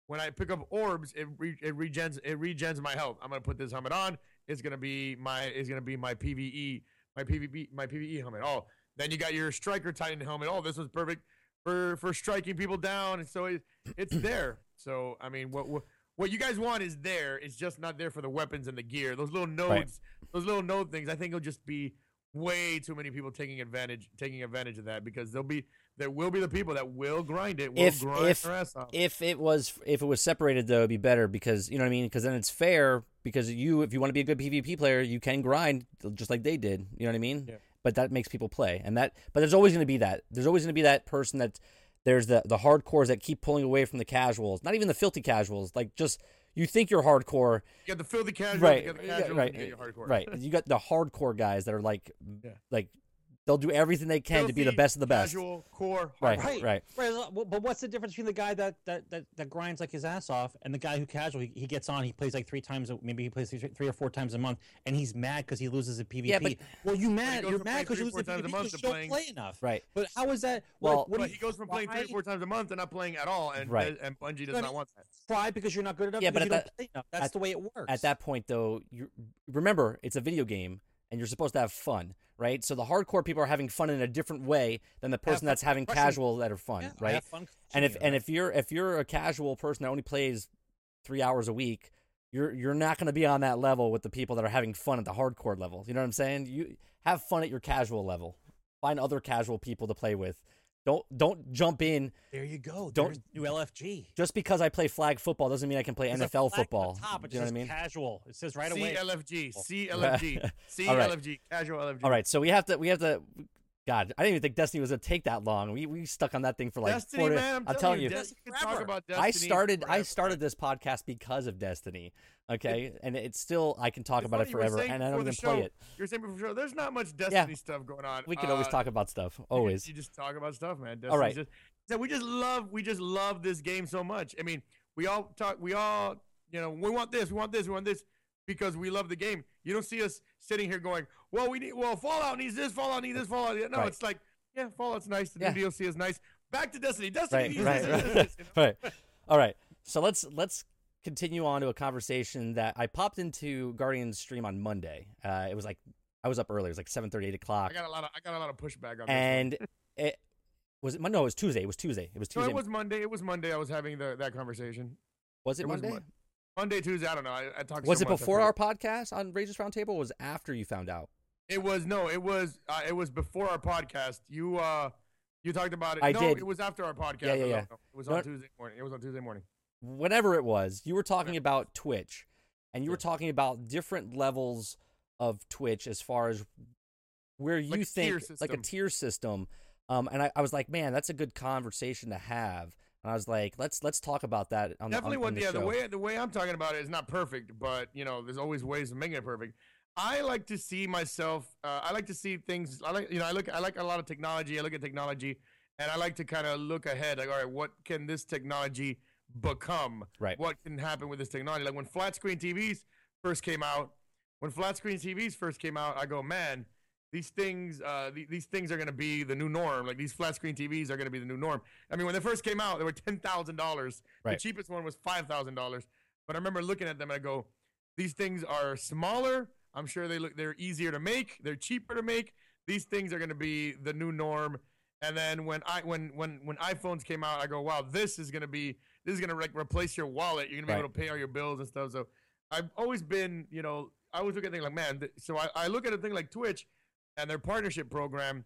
When I pick up orbs, it re, it regens it regens my health. I'm gonna put this helmet on. It's gonna be my it's gonna be my PVE my PvP my PVE helmet. Oh, then you got your striker titan helmet. Oh, this was perfect for for striking people down. And so it, it's there. So I mean, what, what what you guys want is there. It's just not there for the weapons and the gear. Those little nodes, right. those little node things. I think it'll just be way too many people taking advantage taking advantage of that because there'll be there will be the people that will grind it will if grind if, if it was if it was separated though it'd be better because you know what I mean because then it's fair because you if you want to be a good PvP player you can grind just like they did you know what I mean yeah. but that makes people play and that but there's always going to be that there's always going to be that person that there's the the hardcores that keep pulling away from the casuals not even the filthy casuals like just you think you're hardcore. You got the filthy casual, right? You casual, right, you hardcore. right. You got the hardcore guys that are like, yeah. like they'll do everything they can filthy, to be the best of the best. Casual, core, right, right, right, right. But what's the difference between the guy that that that, that grinds like his ass off and the guy who casual? He, he gets on, he plays like three times, maybe he plays three, three or four times a month, and he's mad because he loses a PvP. Yeah, but, well, you mad? You're mad because you lose a PvP because you don't playing, play enough. Right. But how is that? Well, what, what but he goes from playing three or four times a month to not playing at all, and right. and Bungie does not want that. Try because you're not good enough. Yeah, but that, that's at, the way it works. At that point, though, you remember it's a video game and you're supposed to have fun, right? So the hardcore people are having fun in a different way than the person that's having casual that are fun, yeah, right? Fun and if and if you're if you're a casual person that only plays three hours a week, you're you're not going to be on that level with the people that are having fun at the hardcore level. You know what I'm saying? You have fun at your casual level. Find other casual people to play with. Don't don't jump in. There you go. Don't new LFG. Just because I play flag football doesn't mean I can play There's NFL football. top, it you know what I mean? Casual. It says right away. CLFG. CLFG. CLFG. Casual LFG. All right, so we have to we have to. God, I didn't even think Destiny was gonna take that long. We we stuck on that thing for like Destiny, four man, I'm, I'm telling telling you. you. Destiny, talk about Destiny I started forever. I started this podcast because of Destiny. Okay, and it's still I can talk about it funny, you were forever, and I don't even show, play it. You're saying before the show, there's not much Destiny stuff going on. We can always Uh, talk about stuff. Always. You just talk about stuff, man. All right. Just, so we just love we just love this game so much. I mean, we all talk we all, you know, we want this, we want this, we want this because we love the game. You don't see us sitting here going, "Well, we need well, Fallout needs this, Fallout needs this, Fallout." No, Right. it's like, yeah, Fallout's nice, the Yeah. new DLC is nice. Back to Destiny. Destiny right, needs right, this, right, this, you know? right. All right. So let's let's continue on to a conversation that I popped into Guardian's stream on Monday. Uh, it was like I was up early. It was like 7:30, 8 o'clock, I got a lot of I got a lot of pushback on this. and it was it. No, it was Tuesday. It was Tuesday. It was No, Tuesday. it was Monday. It was Monday. I was having the, that conversation. Was it, it was Monday? Mon- Monday, Tuesday. I don't know. I, I talked. was so it before our podcast on Rages Roundtable? Or was after you found out? It was no. It was. Uh, it was before our podcast. You. uh You talked about it. I no, did. It was after our podcast. Yeah, yeah, yeah. no, It was on No- Tuesday morning. It was on Tuesday morning. Whatever it was, you were talking about Twitch, and you were talking about different levels of Twitch as far as where you Like think like a tier system. Um, and I, I was like, man, that's a good conversation to have. And I was like, let's let's talk about that on Definitely. the, on, on the yeah. show. The way the way I'm talking about it is not perfect, but you know, there's always ways of making it perfect. I like to see myself. Uh, I like to see things. I like you know. I look. I like a lot of technology. I look at technology, and I like to kind of look ahead. Like, all right, what can this technology become? Right. What can happen with this technology? Like when flat screen TVs first came out. When flat screen TVs first came out, I go, man, these things, uh, th- these things are going to be the new norm. Like these flat screen TVs are going to be the new norm. I mean, when they first came out, they were ten thousand dollars. The cheapest one was five thousand dollars. But I remember looking at them and I go, these things are smaller. I'm sure they look they're easier to make. They're cheaper to make. These things are going to be the new norm. And then when I when when when iPhones came out, I go, wow, this is going to be this is going to like replace your wallet. You're going to be Right. able to pay all your bills and stuff. So I've always been, you know, I always look at things like, man. Th- so I, I look at a thing like Twitch and their partnership program,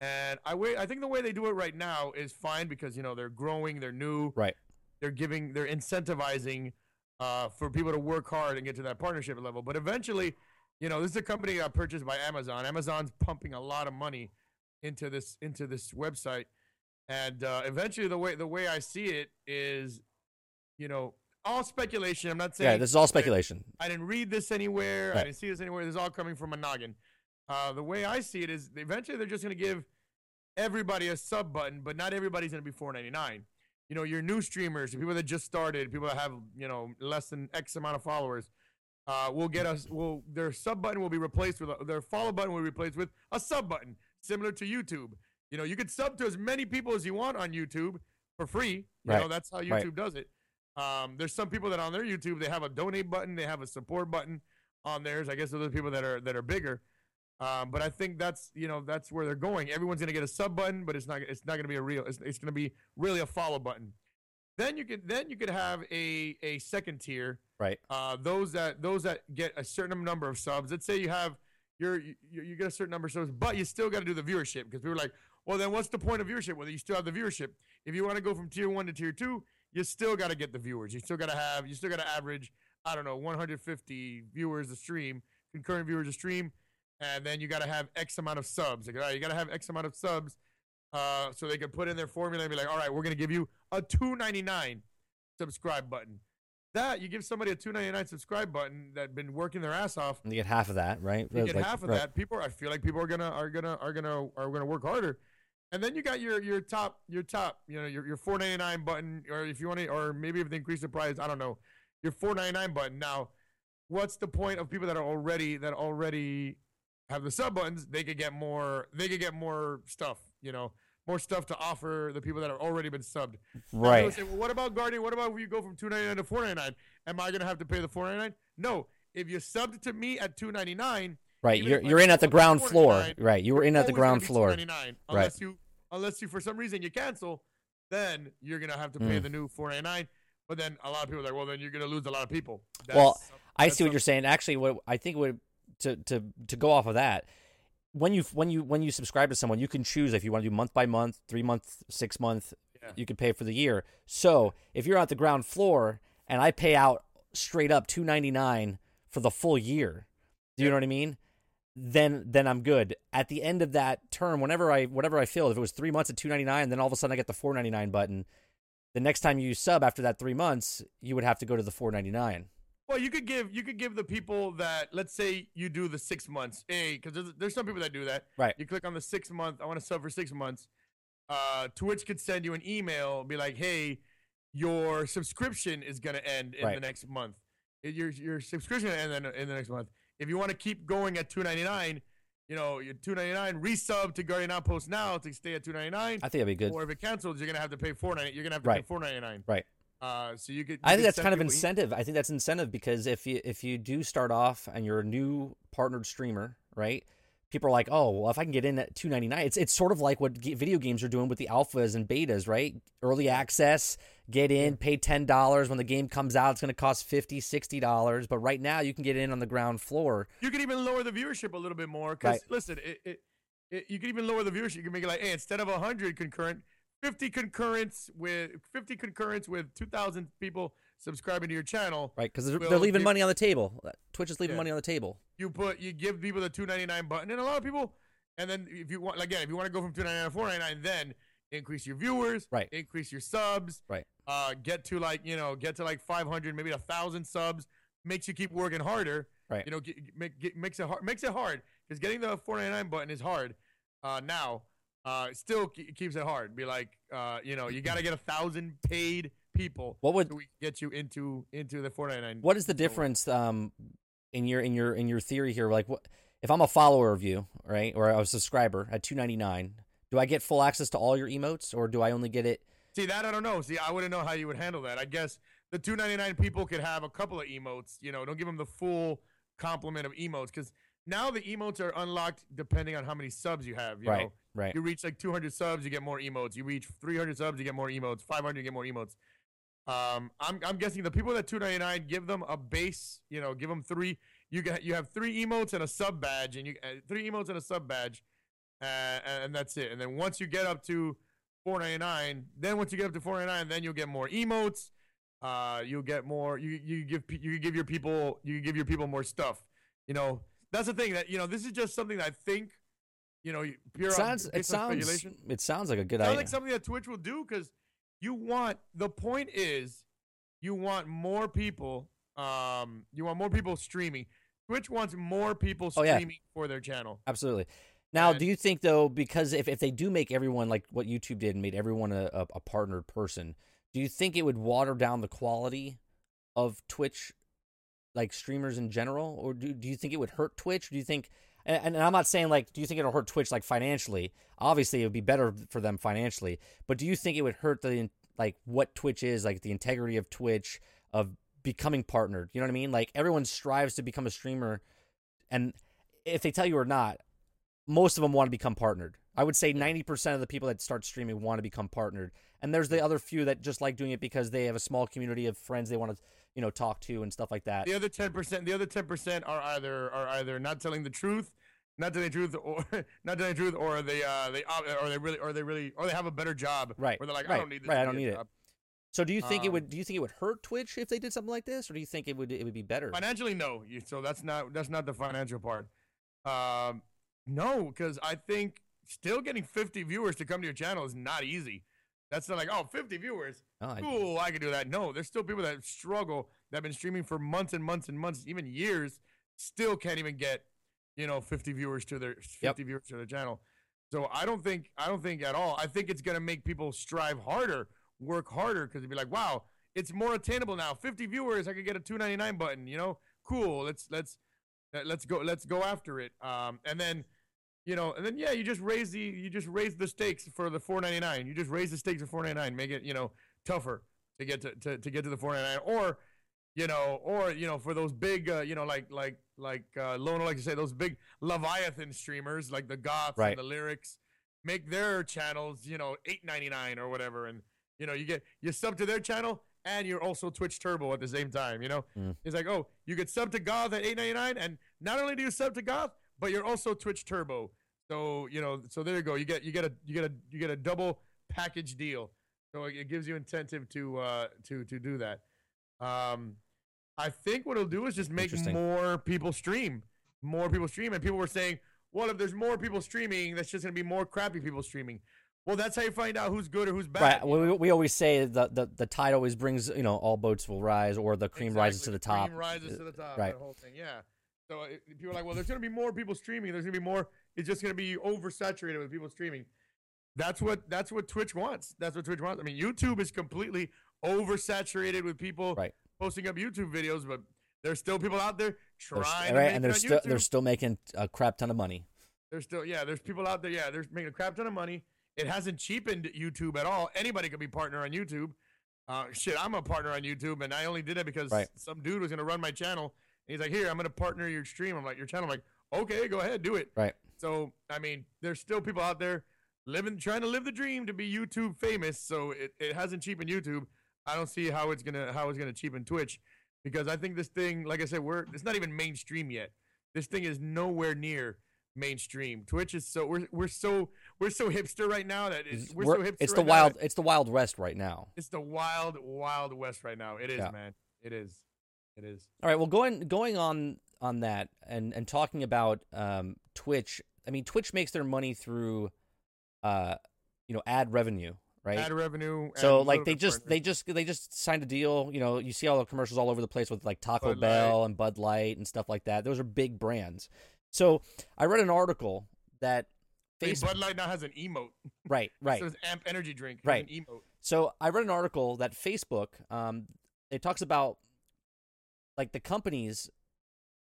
and I wait. I think the way they do it right now is fine because you know they're growing, they're new, Right. they're giving, they're incentivizing uh, for people to work hard and get to that partnership level. But eventually, you know, this is a company that got purchased by Amazon. Amazon's pumping a lot of money into this into this website, and uh, eventually, the way the way I see it is, you know, all speculation. I'm not saying. Yeah, this is all speculation. I didn't read this anywhere. Right. I didn't see this anywhere. This is all coming from a noggin. Uh, the way I see it is, eventually they're just going to give everybody a sub button, but not everybody's going to be 4.99. You know, your new streamers, people that just started, people that have you know less than X amount of followers, uh, will get us. Will their sub button will be replaced with a, their follow button will be replaced with a sub button, similar to YouTube. You know, you could sub to as many people as you want on YouTube for free. You Right. know, that's how YouTube Right. does it. Um, there's some people that on their YouTube they have a donate button, they have a support button on theirs. I guess those are the people that are that are bigger. Um, but I think that's you know that's where they're going. Everyone's gonna get a sub button, but it's not it's not gonna be a real. It's, it's gonna be really a follow button. Then you could then you could have a a second tier. Right. Uh, those that those that get a certain number of subs. Let's say you have you're, you you get a certain number of subs, but you still got to do the viewership because people are like, well, then what's the point of viewership? Whether you still have the viewership. If you want to go from tier one to tier two, you still got to get the viewers. You still got to have you still got to average. I don't know, 150 viewers a stream, concurrent viewers a stream, and then you got to have X amount of subs. Like, all right, you got to have X amount of subs, uh, so they can put in their formula and be like, all right, we're gonna give you a 2.99 subscribe button. That you give somebody a 2.99 subscribe button that been working their ass off. And you get half of that, right? You get Like- half of right. that. People, I feel like people are gonna are gonna are gonna are gonna work harder. And then you got your your top your top you know your your 4.99 button, or if you want to, or maybe if they increase the price, I don't know, your 4.99 button. Now, what's the point of people that are already that already have the sub buttons? They could get more. They could get more stuff. You know, more stuff to offer the people that have already been subbed. Right. Say, well, what about Guardian? What about if you go from 2.99 to 4.99? Am I gonna have to pay the 4.99? No. If you subbed to me at 2.99. Right. You're you're in at the ground floor. Right. You were in at the ground floor. 2.99, unless you unless you for some reason you cancel, then you're gonna have to pay Mm. the new 4.99. But then a lot of people are like, well, then you're gonna lose a lot of people. Well, I see what you're saying. Actually, what I think would to to to go off of that, when you when you when you subscribe to someone, you can choose if you want to do month by month, three month, six month. Yeah. You can pay for the year. So if you're at the ground floor and I pay out straight up two ninety nine for the full year, do you know what I mean? Then then I'm good. At the end of that term, whenever I whatever I feel, if it was three months at two ninety nine, then all of a sudden I get the four ninety nine button. The next time you sub after that three months, you would have to go to the four ninety nine. Well, you could give you could give the people that let's say you do the six months, hey, because there's, there's some people that do that. Right. You click on the six month. I want to sub for six months. Uh, Twitch could send you an email, be like, hey, your subscription is gonna end in the next month. Your your subscription and then in the next month. If you want to keep going at two ninety nine, you know, your two ninety nine resub to Guardian Outpost now to stay at two ninety nine. I think that'd be good. Or if it cancels, you're gonna have to pay four ninety. You're gonna have to Right. pay four ninety nine. Right. Uh, so you could. you I think that's kind of incentive. I think that's incentive because if you if you do start off and you're a new partnered streamer, right? People are like, oh, well, if I can get in at two ninety nine, it's it's sort of like what video games are doing with the alphas and betas, right? Early access, get in, pay ten dollars when the game comes out. It's going to cost 50 dollars, but right now you can get in on the ground floor. You can even lower the viewership a little bit more. Because Right. listen, it, it, it, you can even lower the viewership. You can make it like, hey, instead of hundred concurrent, fifty concurrents with fifty concurrents with two thousand people subscribing to your channel. Right, because they're, they're leaving give- money on the table. Twitch is leaving Yeah. money on the table. You put you give people the two ninety nine button, and a lot of people. And then if you want again, if you want to go from two ninety nine to four ninety nine, then increase your viewers, Right. Increase your subs, Right. Uh, get to like you know get to like five hundred, maybe a thousand subs. Makes you keep working harder. Right. You know, get, make, get, makes it hard. Makes it hard because getting the four ninety nine button is hard. Uh, now, uh, still ke- keeps it hard. Be like, uh, you know, you got to get a thousand paid people. What would so we get you into into the four ninety nine. What is the difference um in your in your in your theory here? Like, what if I'm a follower of you, right, or a subscriber at two ninety nine? Do I get full access to all your emotes, or do I only get it? See that I don't know. See, I wouldn't know how you would handle that. I guess the two ninety nine people could have a couple of emotes. You know, don't give them the full complement of emotes because now the emotes are unlocked depending on how many subs you have. You right, know, right. you reach like two hundred subs, you get more emotes. You reach three hundred subs, you get more emotes. Five hundred, you get more emotes. Um, I'm I'm guessing the people that two ninety nine give them a base. You know, give them three. You get you have three emotes and a sub badge, and you uh, three emotes and a sub badge, uh, and that's it. And then once you get up to 499 then once you get up to 499 then you'll get more emotes uh you'll get more you you give you give your people you give your people more stuff you know that's the thing that you know this is just something i think you know pure It sounds it sounds it sounds like a good idea. sounds idea. like something that twitch will do because you want the point is you want more people. Um, you want more people streaming. Twitch wants more people Oh, yeah. streaming for their channel. Absolutely. Now, And- do you think though, because if, if they do make everyone like what YouTube did and made everyone a, a, a partnered person, do you think it would water down the quality of Twitch, like streamers in general, or do do you think it would hurt Twitch? Do you think? And, and I'm not saying like, do you think it'll hurt Twitch like financially? Obviously, it would be better for them financially, but do you think it would hurt the like what Twitch is, like the integrity of Twitch of becoming partnered? You know what I mean? Like everyone strives to become a streamer, and if they tell you or not, most of them want to become partnered. I would say 90% of the people that start streaming want to become partnered. And there's the other few that just like doing it because they have a small community of friends they want to, you know, talk to and stuff like that. The other ten percent, the other ten percent are either are either not telling the truth, not telling the truth, or not telling the truth, or they uh they or they really or they really or they have a better job. Right, Where they're like, I don't need this. right, I don't need it. So do you think it Um, would do you think it would hurt Twitch if they did something like this or do you think it would it would be better? Financially, no. You- So that's not that's not the financial part. Um, no, because I think still getting 50 viewers to come to your channel is not easy. That's not like oh 50 viewers, Oh, I- cool, I can do that. No, there's still people that struggle that have been streaming for months and months and months, even years, still can't even get you know 50 viewers to their 50 Yep. viewers to their channel. So I don't think I don't think at all. I think it's gonna make people strive harder, work harder, because they'd be like, wow, it's more attainable now. 50 viewers, I could get a 2.99 button. You know, cool. Let's let's let's go let's go after it. Um, and then you know, and then yeah, you just raise the you just raise the stakes for the 4.99. You just raise the stakes for 4.99, make it you know tougher to get to to, to get to the 4.99, or you know, or you know, for those big, uh, you know, like like like uh, Lona like to say, those big Leviathan streamers like the Goths Right. and the Liriks, make their channels, you know, eight ninety nine or whatever, and you know, you get you sub to their channel and you're also Twitch Turbo at the same time. You know, Mm. it's like, oh, you get sub to Goth at eight ninety nine, and not only do you sub to Goth, but you're also Twitch Turbo. So you know, so there you go. You get you get a you get a you get a double package deal. So it, it gives you incentive to uh to to do that. Um, I think what it'll do is just make more people stream, more people stream, and people were saying, well, if there's more people streaming, that's just gonna be more crappy people streaming. Well, that's how you find out who's good or who's bad. Right. Well, we, we always say the, the the tide always brings you know all boats will rise or the cream rises to Exactly, the top. Cream rises to the top. Right. That whole thing. Yeah. So it, people are like, well, there's going to be more people streaming. There's going to be more. It's just going to be oversaturated with people streaming. That's what that's what Twitch wants. That's what Twitch wants. I mean, YouTube is completely oversaturated with people Right. posting up YouTube videos, but there's still people out there trying right, and they're still YouTube. they're still making a crap ton of money. There's still yeah, there's people out there. Yeah, they're making a crap ton of money. It hasn't cheapened YouTube at all. Anybody could be partner on YouTube. Uh, shit, I'm a partner on YouTube, and I only did it because Right. some dude was gonna run my channel. And he's like, "Here, I'm gonna partner your stream." I'm like, "Your channel?" I'm like, "Okay, go ahead, do it." Right. So I mean, there's still people out there living, trying to live the dream to be YouTube famous. So it, it hasn't cheapened YouTube. I don't see how it's gonna how it's gonna cheapen Twitch because I think this thing, like I said, we're it's not even mainstream yet. This thing is nowhere near mainstream. Twitch is so we're we're so we're so hipster right now that it's, we're, We're- so hipster. it's the right wild it's the wild west right now. It's the wild wild west right now. It is, Yeah. man. It is. It is. All right. Well, going going on on that and and talking about um, Twitch. I mean, Twitch makes their money through, uh, you know, ad revenue, right? Ad revenue. so like they just partner. they just they just signed a deal. You know, you see all the commercials all over the place with like Taco Bud Bell and Bud Light and stuff like that. Those are big brands. So I read an article that Facebook. Bud Light now has an emote. Right. Right. So it's Amp Energy Drink. Right. An emote. So I read an article that Facebook, um, it talks about like the companies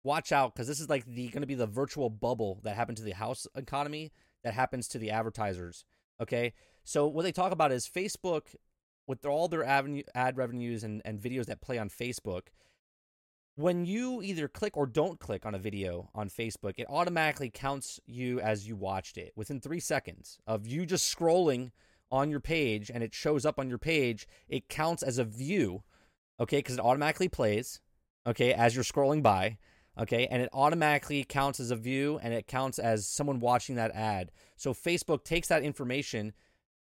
watch out because this is like the going to be the virtual bubble that happened to the house economy that happens to the advertisers. Okay, so what they talk about is Facebook with all their avenue ad revenues and, and videos that play on Facebook. When you either click or don't click on a video on Facebook, it automatically counts you as you watched it within three seconds of you just scrolling on your page and it shows up on your page, it counts as a view, okay, because it automatically plays, okay, as you're scrolling by, okay, and it automatically counts as a view and it counts as someone watching that ad. So Facebook takes that information,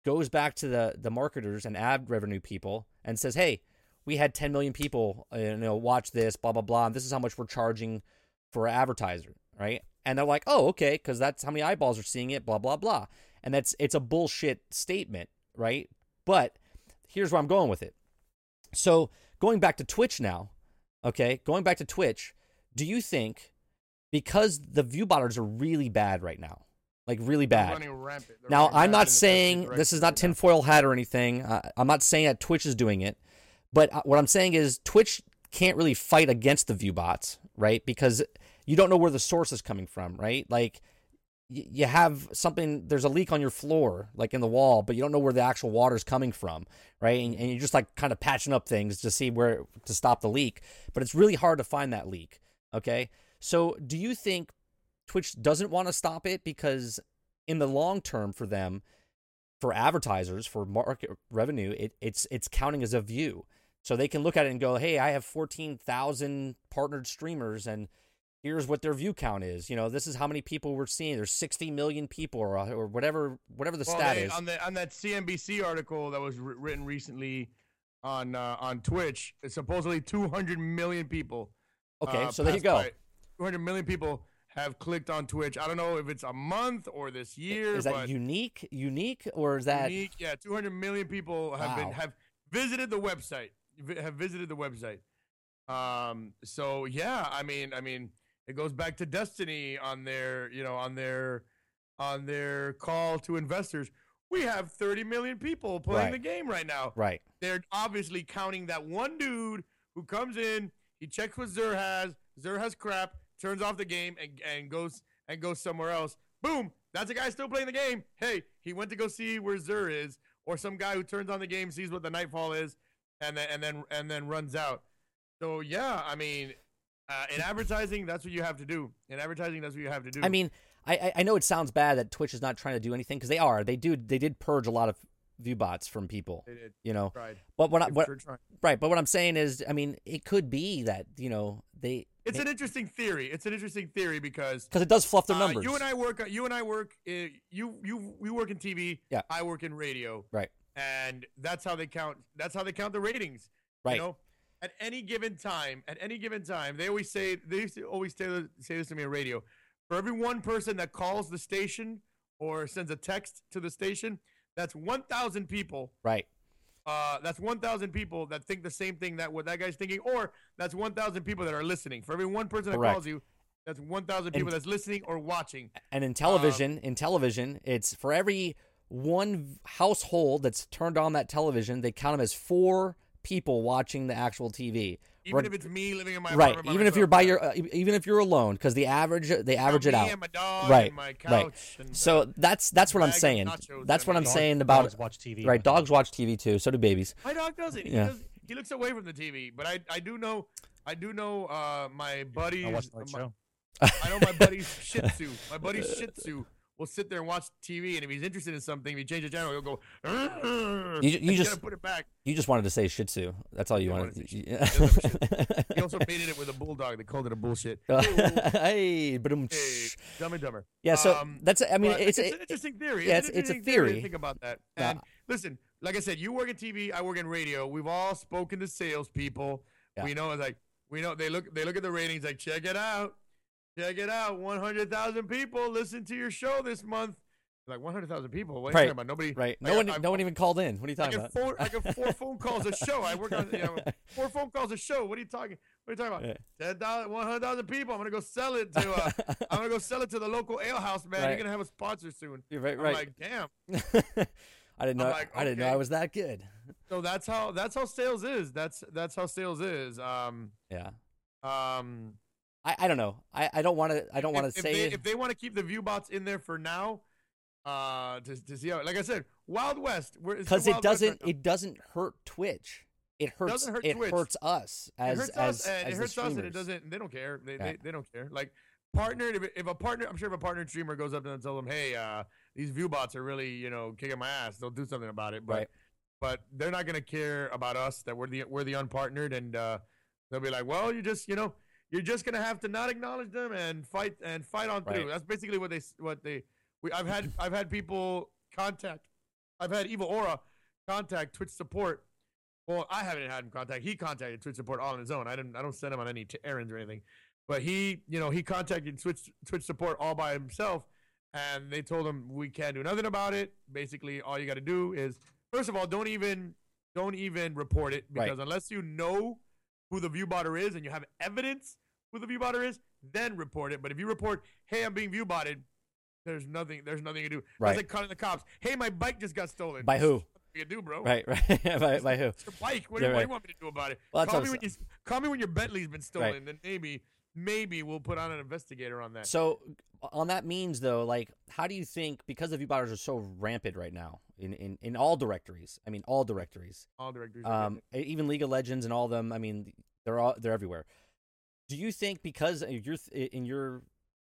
goes back to the the marketers and ad revenue people and says, "Hey, we had 10 million people, uh, you know, watch this, blah blah blah. And this is how much we're charging for an advertiser, right?" And they're like, "Oh, okay, because that's how many eyeballs are seeing it, blah blah blah." And that's it's a bullshit statement, right? But here's where I'm going with it. So going back to Twitch now, okay, going back to Twitch, do you think because the view botters are really bad right now, like really bad? running rampant. They're Now, I'm not saying this is not tinfoil hat or anything. Uh, I'm not saying that Twitch is doing it, but uh, what I'm saying is Twitch can't really fight against the view bots, right? Because you don't know where the source is coming from, right? Like y- you have something, there's a leak on your floor, like in the wall, but you don't know where the actual water's coming from, right? And, and you're just like kind of patching up things to see where to stop the leak, but it's really hard to find that leak, okay? So, do you think Twitch doesn't want to stop it because in the long term for them, for advertisers, for market revenue, it, it's it's counting as a view. So they can look at it and go, "Hey, I have 14,000 partnered streamers and here's what their view count is. You know, this is how many people we're seeing. There's 60 million people or or whatever whatever the Well, stat they- is." on the on that CNBC article that was written recently on uh, on Twitch. It's supposedly 200 million people. Okay, uh, so there you go. 200 million people have clicked on Twitch. I don't know if it's a month or this year. Is that unique? Unique or is that unique? Yeah, 200 million people have been have visited the website. Have visited the website. Um. So yeah, I mean, I mean, it goes back to Destiny on their, you know, on their, on their call to investors. We have 30 million people playing Right. the game right now. right? They're obviously counting that one dude who comes in, he checks what Xur has, Xur has crap, turns off the game and, and goes and goes somewhere else. Boom, that's a guy still playing the game. Hey, he went to go see where Xur is, or some guy who turns on the game, sees what the nightfall is, and then and then and then runs out. So yeah, I mean, uh, in advertising, that's what you have to do. In advertising, that's what you have to do. I mean, I I- know it sounds bad that Twitch is not trying to do anything because they are. They do. They did purge a lot of view bots from people. they did You know, tried. but what I, what sure right? But what I'm saying is, I mean, it could be that you know they It's an interesting theory. It's an interesting theory because because it does fluff their Uh, numbers. you and I work. You and I work. Uh, you you we work in TV. Yeah. I work in radio. Right. And that's how they count. That's how they count the ratings. right? You know, at any given time, at any given time, they always say they used to always say, say this to me on radio. For every one person that calls the station or sends a text to the station, that's one thousand people. Right. Uh, that's one thousand people that think the same thing that what that guy's thinking, or that's one thousand people that are listening. For every one person that Correct. calls you, that's one thousand people And- that's listening or watching. And Um, in television, in television, it's for every one household that's turned on that television, they count them as four people watching the actual TV. Even Right. if it's me living in my right. apartment by Even if you're by yeah. your, uh, even if you're alone, because the average, they average it out. And my dog Right, right. couch And, uh, So that's that's what I'm saying. That's what I I'm made. saying about dogs watch TV. right. Dogs watch TV too. So do babies. my dog doesn't. He, Yeah. does, he looks away from the TV. But I, I do know, I do know, uh, my buddies. I watch the my- show. I know my buddy's Shih Tzu. My buddy's Shih Tzu will sit there and watch TV, and if he's interested in something, if you change the channel, he'll go. You- you you just- put it back. You just wanted to say Shih Tzu. That's all you wanted. wanted to Yeah. He also mated it with a bulldog. They called it a bullshit. hey, hey, Dumb and Dumber. yeah. So Um, that's. I mean, But it's. an interesting theory. yeah, It's, it's- it's a to theory. Think about that. And listen, like I said, you work in TV, I work in radio. We've all spoken to salespeople. Yeah. We know it's like we know they look they look at the ratings like check it out, check it out. One hundred thousand people listen to your show this month. Like one hundred thousand people. What are you Right, talking about? Nobody. right. No one. I- no one even called in. What are you talking about? four. I get four phone calls a show. I work on you know four phone calls a show. What are you talking? What are you talking about? Ten thousand, one hundred thousand people. I'm gonna go sell it to. Uh, I'm gonna go sell it to the local ale house, man. Right. You're gonna have a sponsor soon. You're right. I'm Right. like, damn. I didn't know. Like, I didn't know I was that good. So that's how that's how sales is. That's that's how sales is. Um Yeah. um. I, I don't know. I, I don't want to. I don't want to say. they, it. if they want to keep the view bots in there for now, uh, to, to see how. Like I said, Wild West. we're- it's the because it right doesn't now. it doesn't hurt Twitch. It hurts. hurt it Twitch. hurts us as it hurts as, us, and as it hurts us, and it doesn't. They don't care. They, Yeah. they, they don't care. Like partnered. If, if a partner, I'm sure if a partnered streamer goes up to them and tells them, "Hey, uh, these view bots are really, you know, kicking my ass," they'll do something about it. But Right. but they're not gonna care about us that we're the we're the unpartnered, and uh, they'll be like, "Well, you just, you know." You're just gonna have to not acknowledge them and fight and fight on through. That's basically what they what they. We, I've had I've had people contact. I've had Evil Aura contact Twitch support well, I haven't had him contact. He contacted Twitch support all on his own. I didn't. I don't send him on any t- errands or anything. But he, you know, he contacted Twitch Twitch support all by himself, and they told him we can't do nothing about it. Basically, all you got to do is, first of all, don't even don't even report it Right. because unless you know who the view botter is and you have evidence who the view botter is, then report it. But if you report, hey, I'm being view botted, there's nothing. There's nothing to do. Right. It's like calling the cops. Hey, my bike just got stolen. By who? You do, bro. Right, right. by, by who? It's your bike. What, Yeah, do, what do right. you want me to do about it? Well, call me when you call me when your Bentley's been stolen. Right. Then maybe maybe we'll put on an investigator on that. So on that means though, like, how do you think because the view botters are so rampant right now in, in, in all directories? I mean, all directories. All directors. are Um, even League of Legends and all of them. I mean, they're all they're everywhere. Do you think because your in your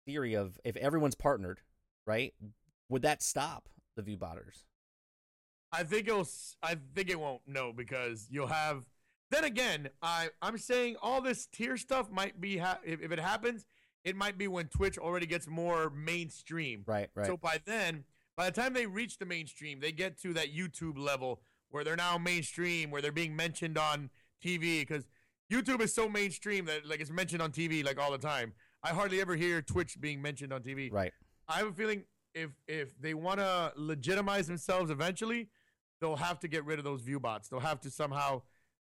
theory of if everyone's partnered, right, would that stop the view botters? I think it'll. I think it won't. No, because you'll have. Then again, I I'm saying all this tier stuff might be ha- if, if it happens, it might be when Twitch already gets more mainstream. Right, right. So by then, by the time they reach the mainstream, they get to that YouTube level where they're now mainstream, where they're being mentioned on TV because YouTube is so mainstream that like it's mentioned on TV like all the time. I hardly ever hear Twitch being mentioned on TV. right. I have a feeling if if they want to legitimize themselves eventually, they'll have to get rid of those view bots. They'll have to somehow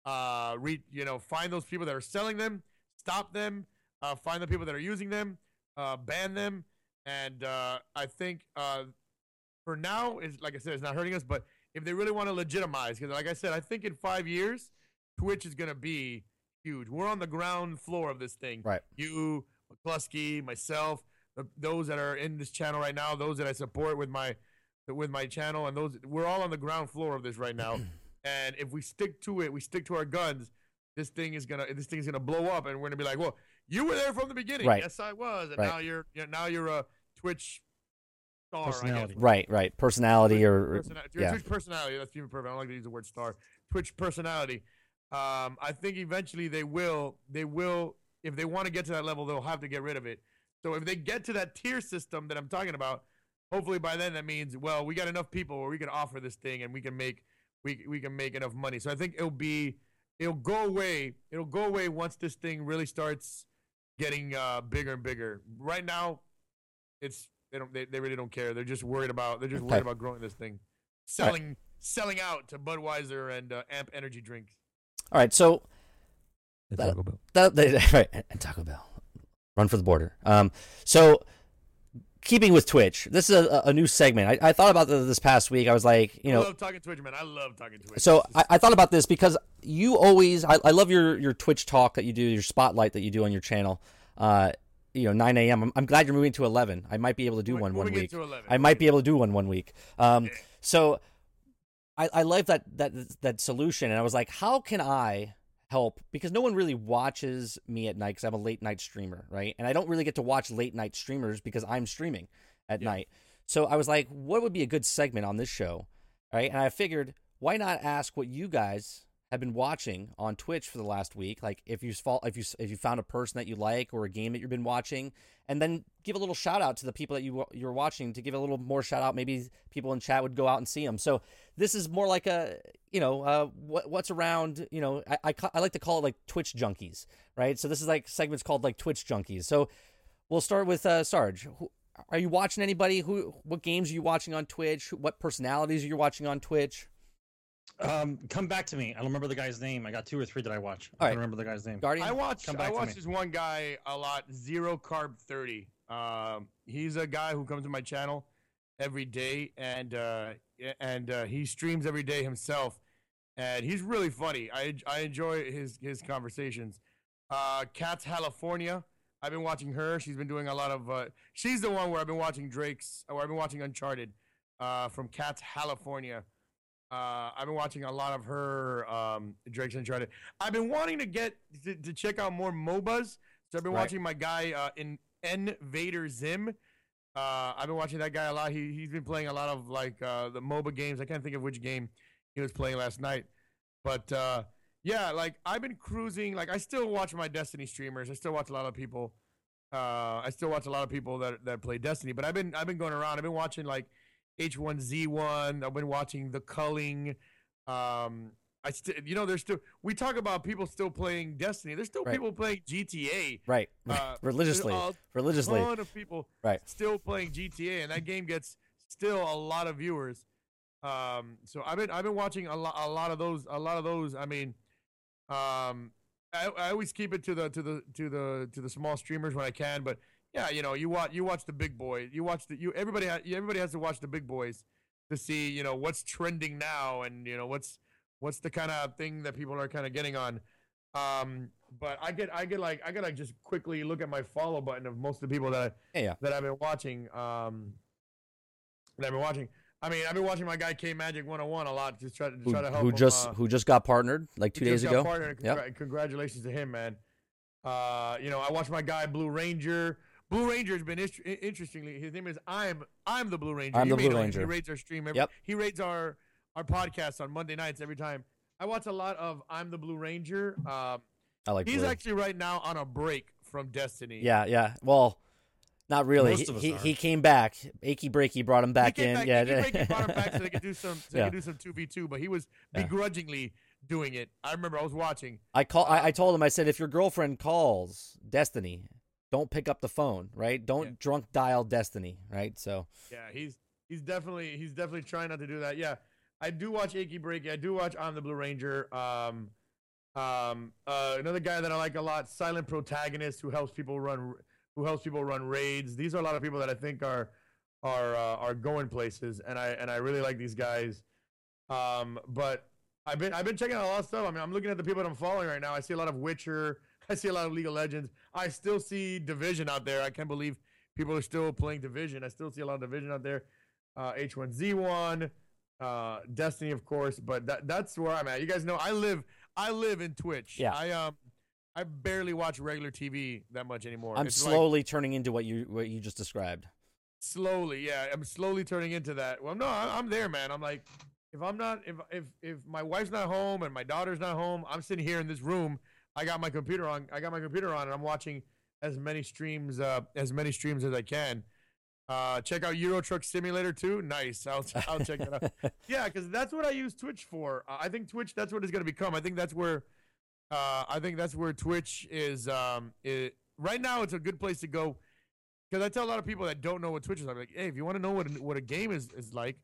uh re, you know find those people that are selling them, stop them, uh, find the people that are using them, uh, ban them, and uh, I think uh, for now is like I said, it's not hurting us. But if they really want to legitimize, because like I said, I think in five years, Twitch is gonna be huge. We're on the ground floor of this thing. Right. You, McCluskey, myself, the, those that are in this channel right now, those that I support with my with my channel, and those we're all on the ground floor of this right now. and if we stick to it, we stick to our guns. This thing is gonna this thing is gonna blow up, and we're gonna be like, well, you were there from the beginning. Right. Yes, I was, and Right. now you're, you're now you're a Twitch star. Personality. Right, right. Personality or, or Persona- Twitch yeah. Twitch personality. That's even perfect. I don't like to use the word star. Twitch personality. Um, I think eventually they will. They will. If they want to get to that level, they'll have to get rid of it. So if they get to that tier system that I'm talking about, hopefully by then that means well we got enough people where we can offer this thing and we can make we we can make enough money. So I think it'll be it'll go away. It'll go away once this thing really starts getting uh, bigger and bigger. Right now, it's they don't they, they really don't care. They're just worried about they're just Okay. worried about growing this thing, selling selling out to Budweiser and uh, Amp energy drinks. All right, so And Taco Bell. that, that right, and- and Taco Bell, run for the border. Um, so keeping with Twitch, this is a, a new segment. I, I thought about this, this past week. I was like, you I know, love talking Twitch, man. I love talking Twitch. so I, I thought about this because you always, I, I love your your Twitch talk that you do, your spotlight that you do on your channel. Uh, you know, 9 a.m. I'm, I'm glad you're moving to 11. I might be able to do Moving- one one week. into 11. I might be able to do one one week. Um, Yeah. so I, I like that that that solution, and I was like, how can I help? Because no one really watches me at night because I'm a late night streamer, right? And I don't really get to watch late night streamers because I'm streaming at Yeah. night. So I was like, what would be a good segment on this show, right? And I figured, why not ask what you guys have been watching on Twitch for the last week? Like, if you fall, if you if you found a person that you like or a game that you've been watching, and then give a little shout out to the people that you you're watching to give a little more shout out. Maybe people in chat would go out and see them. So this is more like a you know uh, what what's around. You know, I, I I like to call it like Twitch junkies, right? So this is like segments called like Twitch junkies. So we'll start with uh, Sarge. Who, are you watching anybody? Who? What games are you watching on Twitch? What personalities are you watching on Twitch? Um, come back to me. I don't remember the guy's name. I got two or three that I watch. All I don't remember the guy's name. Guardian. I watch Come I back to watch this one guy a lot, Zero Carb Thirty. Um, he's a guy who comes to my channel every day, and uh, and uh, he streams every day himself, and he's really funny. I I enjoy his his conversations. Uh, Cats California. I've been watching her. She's been doing a lot of. Uh, she's the one where I've been watching Drake's. Or I've been watching Uncharted, uh, from Cats California. Uh, I've been watching a lot of her um, Drake's Uncharted. I've been wanting to get to, to check out more MOBAs. So I've been Right. watching my guy uh, in Invader Zim. Uh, I've been watching that guy a lot. He he's been playing a lot of like uh, the MOBA games. I can't think of which game he was playing last night, but uh, yeah, like I've been cruising. Like I still watch my Destiny streamers. I still watch a lot of people. Uh, I still watch a lot of people that that play Destiny. But I've been I've been going around. I've been watching like H1Z1. I've been watching The Culling. Um, I still, you know, there's still we talk about people still playing Destiny. There's still Right. people playing GTA. right. Uh, religiously. religiously. A ton of people Right. still playing GTA, and that game gets still a lot of viewers. Um, so I've been I've been watching a lot a lot of those a lot of those. I mean, um, I, I always keep it to the to the to the to the small streamers when I can, but yeah, you know, you watch you watch the big boys. You watch the you everybody ha- everybody has to watch the big boys to see you know what's trending now and you know what's what's the kind of thing that people are kind of getting on. Um, but I get I get like I gotta just quickly look at my follow button of most of the people that I, Yeah, that I've been watching. Um, that I've been watching. I mean, I've been watching my guy K Magic 101 a lot, just try to Who, try to help who him, just uh, who just got partnered like two days ago? partnered, Yep. Congratulations to him, man. Uh, you know, I watched my guy Blue Ranger. Blue Ranger has been ist- interestingly. His name is I'm I'm the Blue Ranger. I'm You the Blue know him. Ranger. He rates our stream. Every, Yep. He rates our our podcast on Monday nights every time. I watch a lot of I'm the Blue Ranger. Um, I like. he's Blue. actually right now on a break from Destiny. Yeah, yeah. Well, not really. Most He, of us he, he came back. Achy breaky brought him back he came in. Back, yeah, he, came brought him back so they could do some so they could do some two v two. But he was begrudgingly doing it. I remember I was watching. I call. I, I told him. I said, if your girlfriend calls Destiny, don't pick up the phone. Right? Don't Yeah. drunk dial Destiny. Right? So Yeah, he's he's definitely he's definitely trying not to do that. Yeah, I do watch Achy Breaky. I do watch I'm the Blue Ranger. Um, um, uh, another guy that I like a lot, Silent Protagonist, who helps people run who helps people run raids. These are a lot of people that I think are are uh, are going places, and I and I really like these guys. Um, but I've been I've been checking out a lot of stuff. I mean, I'm looking at the people that I'm following right now. I see a lot of Witcher. I see a lot of League of Legends. I still see Division out there. I can't believe people are still playing Division. I still see a lot of Division out there. Uh, H1Z1, uh, Destiny, of course. But that that's where I'm at. You guys know I live I live in Twitch. Yeah. I um I barely watch regular TV that much anymore. I'm It's like- slowly turning into what you what you just described. slowly yeah i'm slowly turning into that well no I- i'm there man i'm like if i'm not if if if my wife's not home and my daughter's not home i'm sitting here in this room i got my computer on i got my computer on and i'm watching as many streams uh as many streams as i can. Uh check out euro truck simulator 2 nice. I'll, I'll check that out. Yeah because that's what i use twitch for. Uh, i think twitch that's what it's going to become. I think that's where uh i think that's where twitch is um it, right now it's a good place to go because I tell a lot of people that don't know what Twitch is. I'm like, hey, if you want to know what a, what a game is, is like,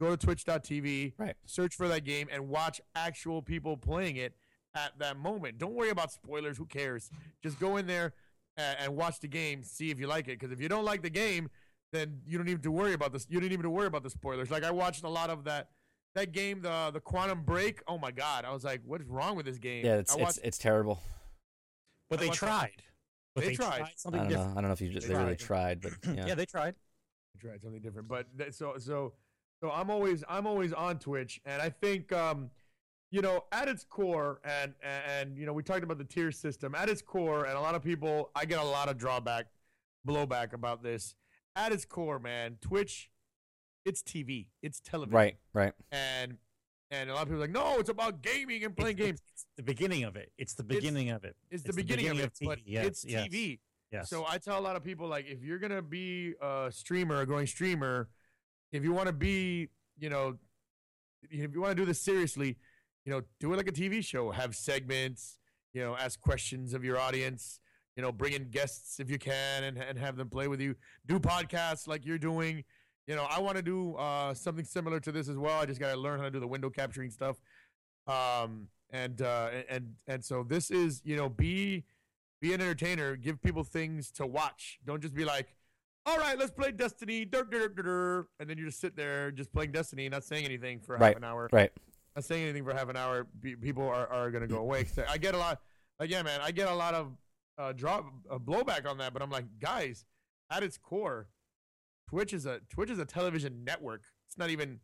go to twitch.tv, Right. search for that game, and watch actual people playing it at that moment. Don't worry about spoilers. Who cares? Just go in there and, and watch the game, see if you like it. Because if you don't like the game, then you don't even to worry about this. You don't even to worry about the spoilers. Like I watched a lot of that that game, the the Quantum Break. Oh my god, I was like, what is wrong with this game? Yeah, it's I it's it's terrible. But I they tried. But They tried. I something don't different. know. I don't know if you just, They they really tried. tried, but yeah. Yeah. they tried. They tried something different. But that, so so so I'm always I'm always on Twitch, and I think um, you know at its core, and and you know we talked about the tier system at its core, and a lot of people I get a lot of drawback, blowback about this. At its core, man, Twitch, it's TV, it's television, right, right. And and a lot of people are like, no, it's about gaming and playing games. It's the beginning of it. It's the beginning of it. It's the beginning, of it, but TV. Yes, it's yes, TV. Yes. So I tell a lot of people like if you're gonna be a streamer, a growing streamer, if you want to be, you know, if you want to do this seriously, you know, do it like a TV show. Have segments, you know, ask questions of your audience. You know, bring in guests if you can, and and have them play with you. Do podcasts like you're doing. You know, I want to do uh, something similar to this as well. I just got to learn how to do the window capturing stuff. Um, and uh, and and so this is, you know, be be an entertainer. Give people things to watch. Don't just be like, all right, let's play Destiny, dur, dur, dur, dur," and then you just sit there just playing Destiny, not saying anything for Right. half an hour. Right. Not saying anything for half an hour. Be, people are, are going to go away. 'Cause I get a lot. Like, yeah, man, I get a lot of uh, drop uh, blowback on that. But I'm like, guys, at its core, Twitch is a Twitch is a television network. It's not even.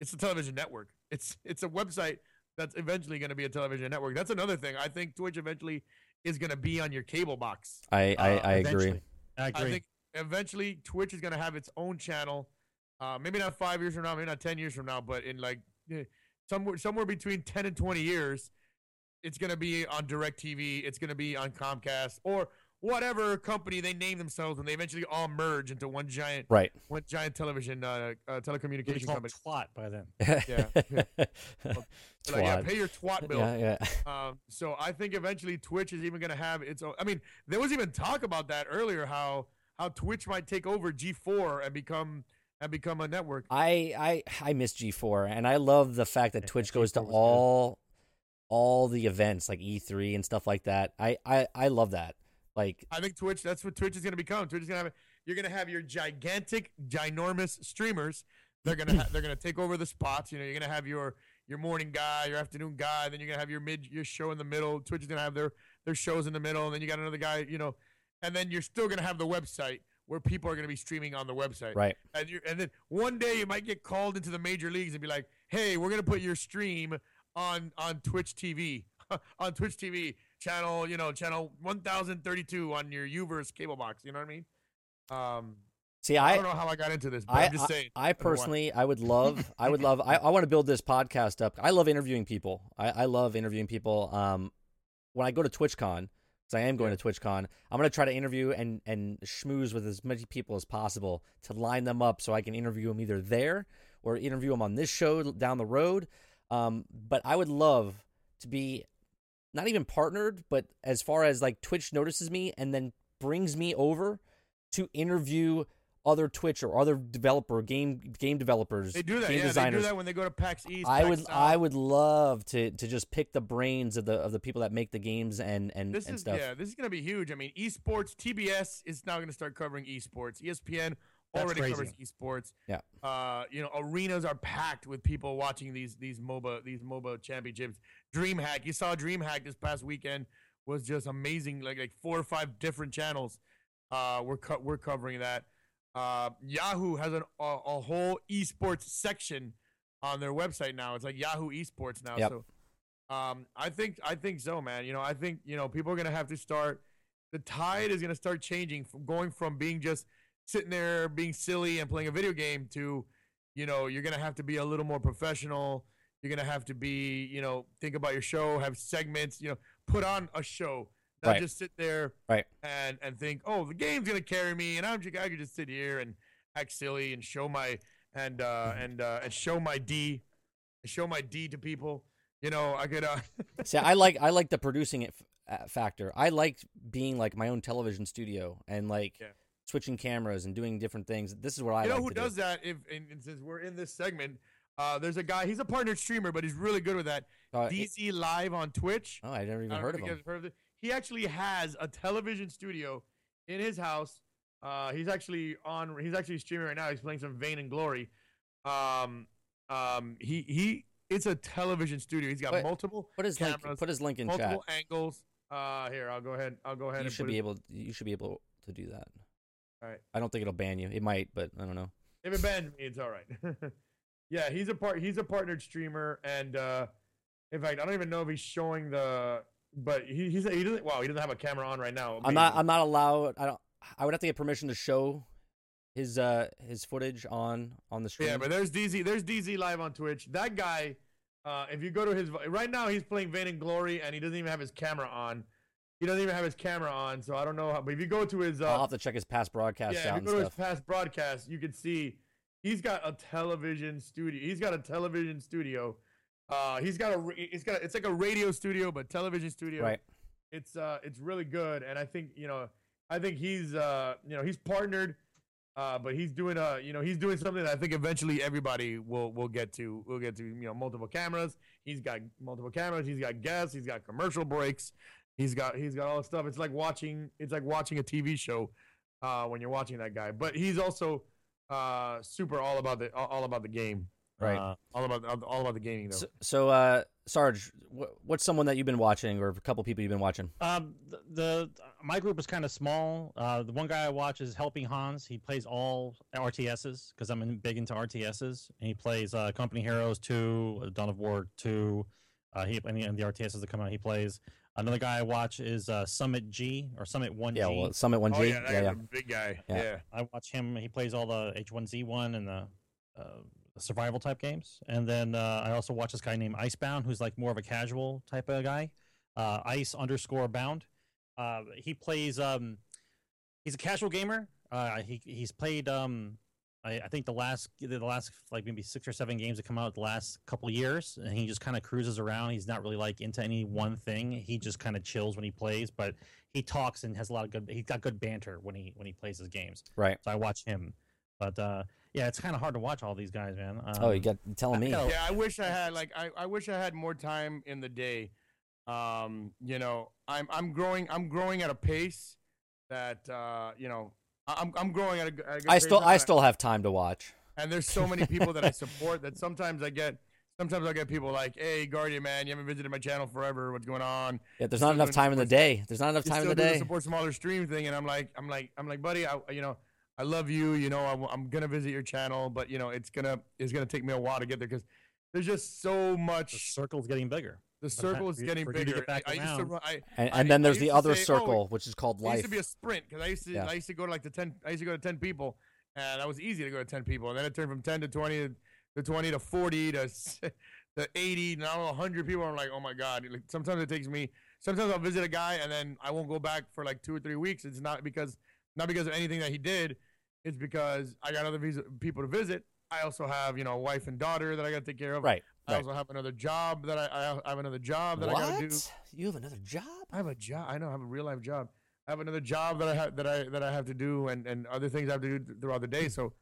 It's a television network. It's it's a website that's eventually going to be a television network. That's another thing. I think Twitch eventually is going to be on your cable box. I I, Uh, I agree. Eventually. I agree. I think eventually Twitch is going to have its own channel. Uh, maybe not five years from now, maybe not ten years from now, but in like eh, somewhere somewhere between ten and twenty years, it's going to be on Directv. It's going to be on Comcast or whatever company they name themselves and they eventually all merge into one giant Right. one giant television uh, uh, It'll be telecommunication called company. twat by then. Yeah. Like, yeah, Twat. pay your twat bill. Yeah, yeah. Um, so I think eventually Twitch is even going to have its own. I mean, there was even talk about that earlier. How how Twitch might take over G4 and become and become a network. I I I miss G4 and I love the fact that Yeah, Twitch goes to G4 good. all all the events like E3 and stuff like that. I I I love that. Like I think Twitch. That's what Twitch is going to become. Twitch is going to have. You're going to have your gigantic, ginormous streamers. They're gonna ha- they're gonna take over the spots. You know, you're gonna have your your morning guy, your afternoon guy, then you're gonna have your mid your show in the middle. Twitch is gonna have their their shows in the middle, and then you got another guy. You know, and then you're still gonna have the website where people are gonna be streaming on the website. right. And you and then one day you might get called into the major leagues and be like, "Hey, we're gonna put your stream on on Twitch TV, on Twitch TV channel, you know, channel 1032 on your Uverse cable box." You know what I mean? Um, See, I, I don't know how I got into this, but I, I'm just saying. I why. personally, I would love, I would love, I, I want to build this podcast up. I love interviewing people. I, I love interviewing people. Um, when I go to TwitchCon, because I am going Yeah. to TwitchCon, I'm going to try to interview and and schmooze with as many people as possible to line them up so I can interview them either there or interview them on this show down the road. Um, but I would love to be not even partnered, but as far as like Twitch notices me and then brings me over to interview other Twitch or other developer game game developers, They do that. game Yeah, they designers. do that when they go to PAX East. I PAX would South. I would love to to just pick the brains of the of the people that make the games and and, This and is stuff. yeah. This is gonna be huge. I mean, esports. TBS is now gonna start covering esports. ESPN That's already crazy. covers esports. Yeah. Uh, you know, arenas are packed with people watching these these MOBA these MOBA championships. DreamHack. You saw DreamHack this past weekend was just amazing. Like like four or five different channels. Uh, we're co- we're covering that. Uh, Yahoo has an, a, a whole esports section on their website now. It's like Yahoo Esports now. Yep. So, um, I think I think so, man. You know, I think you know people are gonna have to start. The tide is gonna start changing from going from being just sitting there being silly and playing a video game to, you know, you're gonna have to be a little more professional. You're gonna have to be, you know, think about your show, have segments, you know, put on a show, not Right. just sit there Right. and and think, oh, the game's gonna carry me, and I'm just I could just sit here and act silly and show my and uh and uh and show my D, show my D to people. You know, I could uh See, I like I like the producing it f- uh, factor. I like being like my own television studio and like Yeah. switching cameras and doing different things. This is what I you know like who to do. does that? If and, and since we're in this segment, uh, there's a guy. He's a partner streamer, but he's really good with that. Uh, it- Live on Twitch. oh, I never even heard of him. heard of. He actually has a television studio in his house. Uh, he's actually on. He's actually streaming right now. He's playing some Vain and Glory. Um, um, he he. It's a television studio. He's got multiple Put his cameras, link. Put his link in chat. multiple angles. Uh, here I'll go ahead. I'll go ahead. You and should be able. You should be able to do that. All right. I don't think it'll ban you. It might, but I don't know. If it bans me, it's all right. yeah, he's a part. He's a partnered streamer, and uh, in fact, I don't even know if he's showing the. But he he's, he doesn't. Wow, he doesn't have a camera on right now. I'm not. I'm not allowed. I don't. I would have to get permission to show his uh his footage on on the stream. Yeah, but there's DZ. There's DZ live on Twitch. That guy. Uh, if you go to his right now, he's playing Vain and Glory, and he doesn't even have his camera on. He doesn't even have his camera on, so I don't know how. But if you go to his, uh, I'll have to check his past broadcasts yeah, if you go to his past broadcasts, you can see he's got a television studio. He's got a television studio. Uh, he's got a. It's got. It's like a radio studio, but television studio. Right. It's uh, it's really good, and I think you know, I think he's uh, you know, he's partnered. Uh, but he's doing uh, you know, he's doing something that I think eventually everybody will will get to. Will get to. You know, multiple cameras. He's got multiple cameras. He's got guests. He's got commercial breaks. He's got he's got all this stuff. It's like watching. It's like watching a TV show uh, when you're watching that guy. But he's also uh, super all about the all about the game. Right. Uh, all about all about the gaming though. So, so uh, Sarge, wh- what's someone that you've been watching, or a couple people you've been watching? Um, the, the my group is kind of small. Uh, the one guy I watch is Helping Hans. He plays all RTSs because I'm in, big into RTSs. And he plays uh, Company Heroes Two, uh, Dawn of War Two. Uh, he and the, and the RTSs that come out, he plays. Another guy I watch is uh, Summit G or Summit One Yeah, G. well, Summit One G. yeah, that yeah, yeah. a big guy. Yeah. yeah. I watch him. He plays all the H1Z1 and the, uh, the survival type games. And then uh, I also watch this guy named Icebound, who's like more of a casual type of guy. Uh, Ice underscore bound. Uh, he plays. Um, he's a casual gamer. Uh, he he's played. Um, I, I think the last the last like maybe six or seven games that come out the last couple of years, and he just kind of cruises around. He's not really like into any one thing. He just kind of chills when he plays, but he talks and has a lot of good. He's got good banter when he when he plays his games Right. so I watch him. But uh, yeah, it's kind of hard to watch all these guys, man. Um, oh, you got you telling I me. Yeah, I wish I had like I, I wish I had more time in the day. Um, you know, I'm I'm growing I'm growing at a pace that uh, you know I- I'm I'm growing at a, g- at a good I pace still I and still have time to watch. and there's so many people that I support that sometimes I get sometimes I get people like, "Hey, Guardian man, you haven't visited my channel forever. What's going on?" Yeah, there's not enough time in the day. There's not enough You're time in still the doing day. support smaller stream thing, and I'm like, I'm like, I'm like, buddy, I, you know, I love you. You know, I, am gonna visit your channel, but you know, it's gonna it's gonna take me a while to get there because there's just so much. the much. circle's getting bigger. The for- circle is getting for you to bigger. get back I, I used to, run- I, And, and then there's used the to other say, oh, circle, which is called It life. used to be a sprint because I used to Yeah. I used to go to like the ten. I used to go to ten people, and that was easy to go to ten people. And then it turned from ten to twenty to, to twenty to forty to s- to eighty. Now hundred people. I'm like, oh my god. Like, sometimes it takes me. Sometimes I'll visit a guy and then I won't go back for like two or three weeks. It's not because not because of anything that he did. It's because I got other visa, people to visit. I also have you know a wife and daughter that I got to take care of. right. I Right. also have another job that I, I have another job that I got to do. What? You have another job? I have a job. I know I have a real life job. I have another job that I have that I that I have to do and and other things I have to do th- throughout the day. So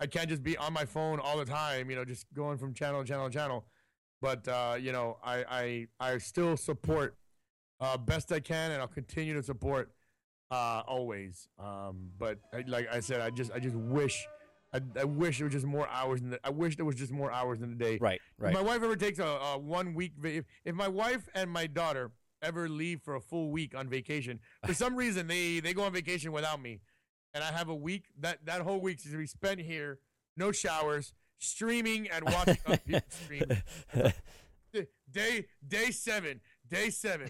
I can't just be on my phone all the time. You know, just going from channel to channel to channel. But uh, you know, I I I still support uh, best I can, and I'll continue to support uh, always. Um, but I, like I said, I just I just wish. I, I wish it was just more hours in the. I wish there was just more hours in the day. Right. right. If my wife ever takes a, a one week, va- if, if my wife and my daughter ever leave for a full week on vacation, for some reason they they go on vacation without me, and I have a week that that whole week is to be spent here, no showers, streaming and watching people stream. Day day seven, day seven.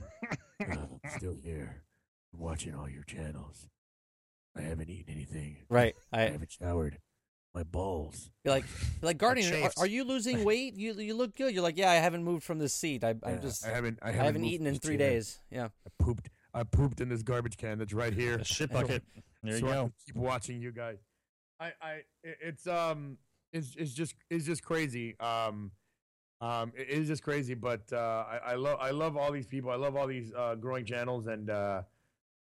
Still here, watching all your channels. I haven't eaten anything. right. I I haven't showered. My balls. you're like you're like Guardian. Are, are you losing weight? You you look good. You're like yeah. I haven't moved from this seat. I, I'm Yeah, just I haven't. I I haven't, haven't eaten in three chair. days. Yeah. I pooped. I pooped in this garbage can that's right here. A shit bucket. There you so I go. can keep watching you guys. I, I, it's um, it's it's just it's just crazy. Um, um, it is just crazy. But uh, I, I love I love all these people. I love all these uh, growing channels and uh,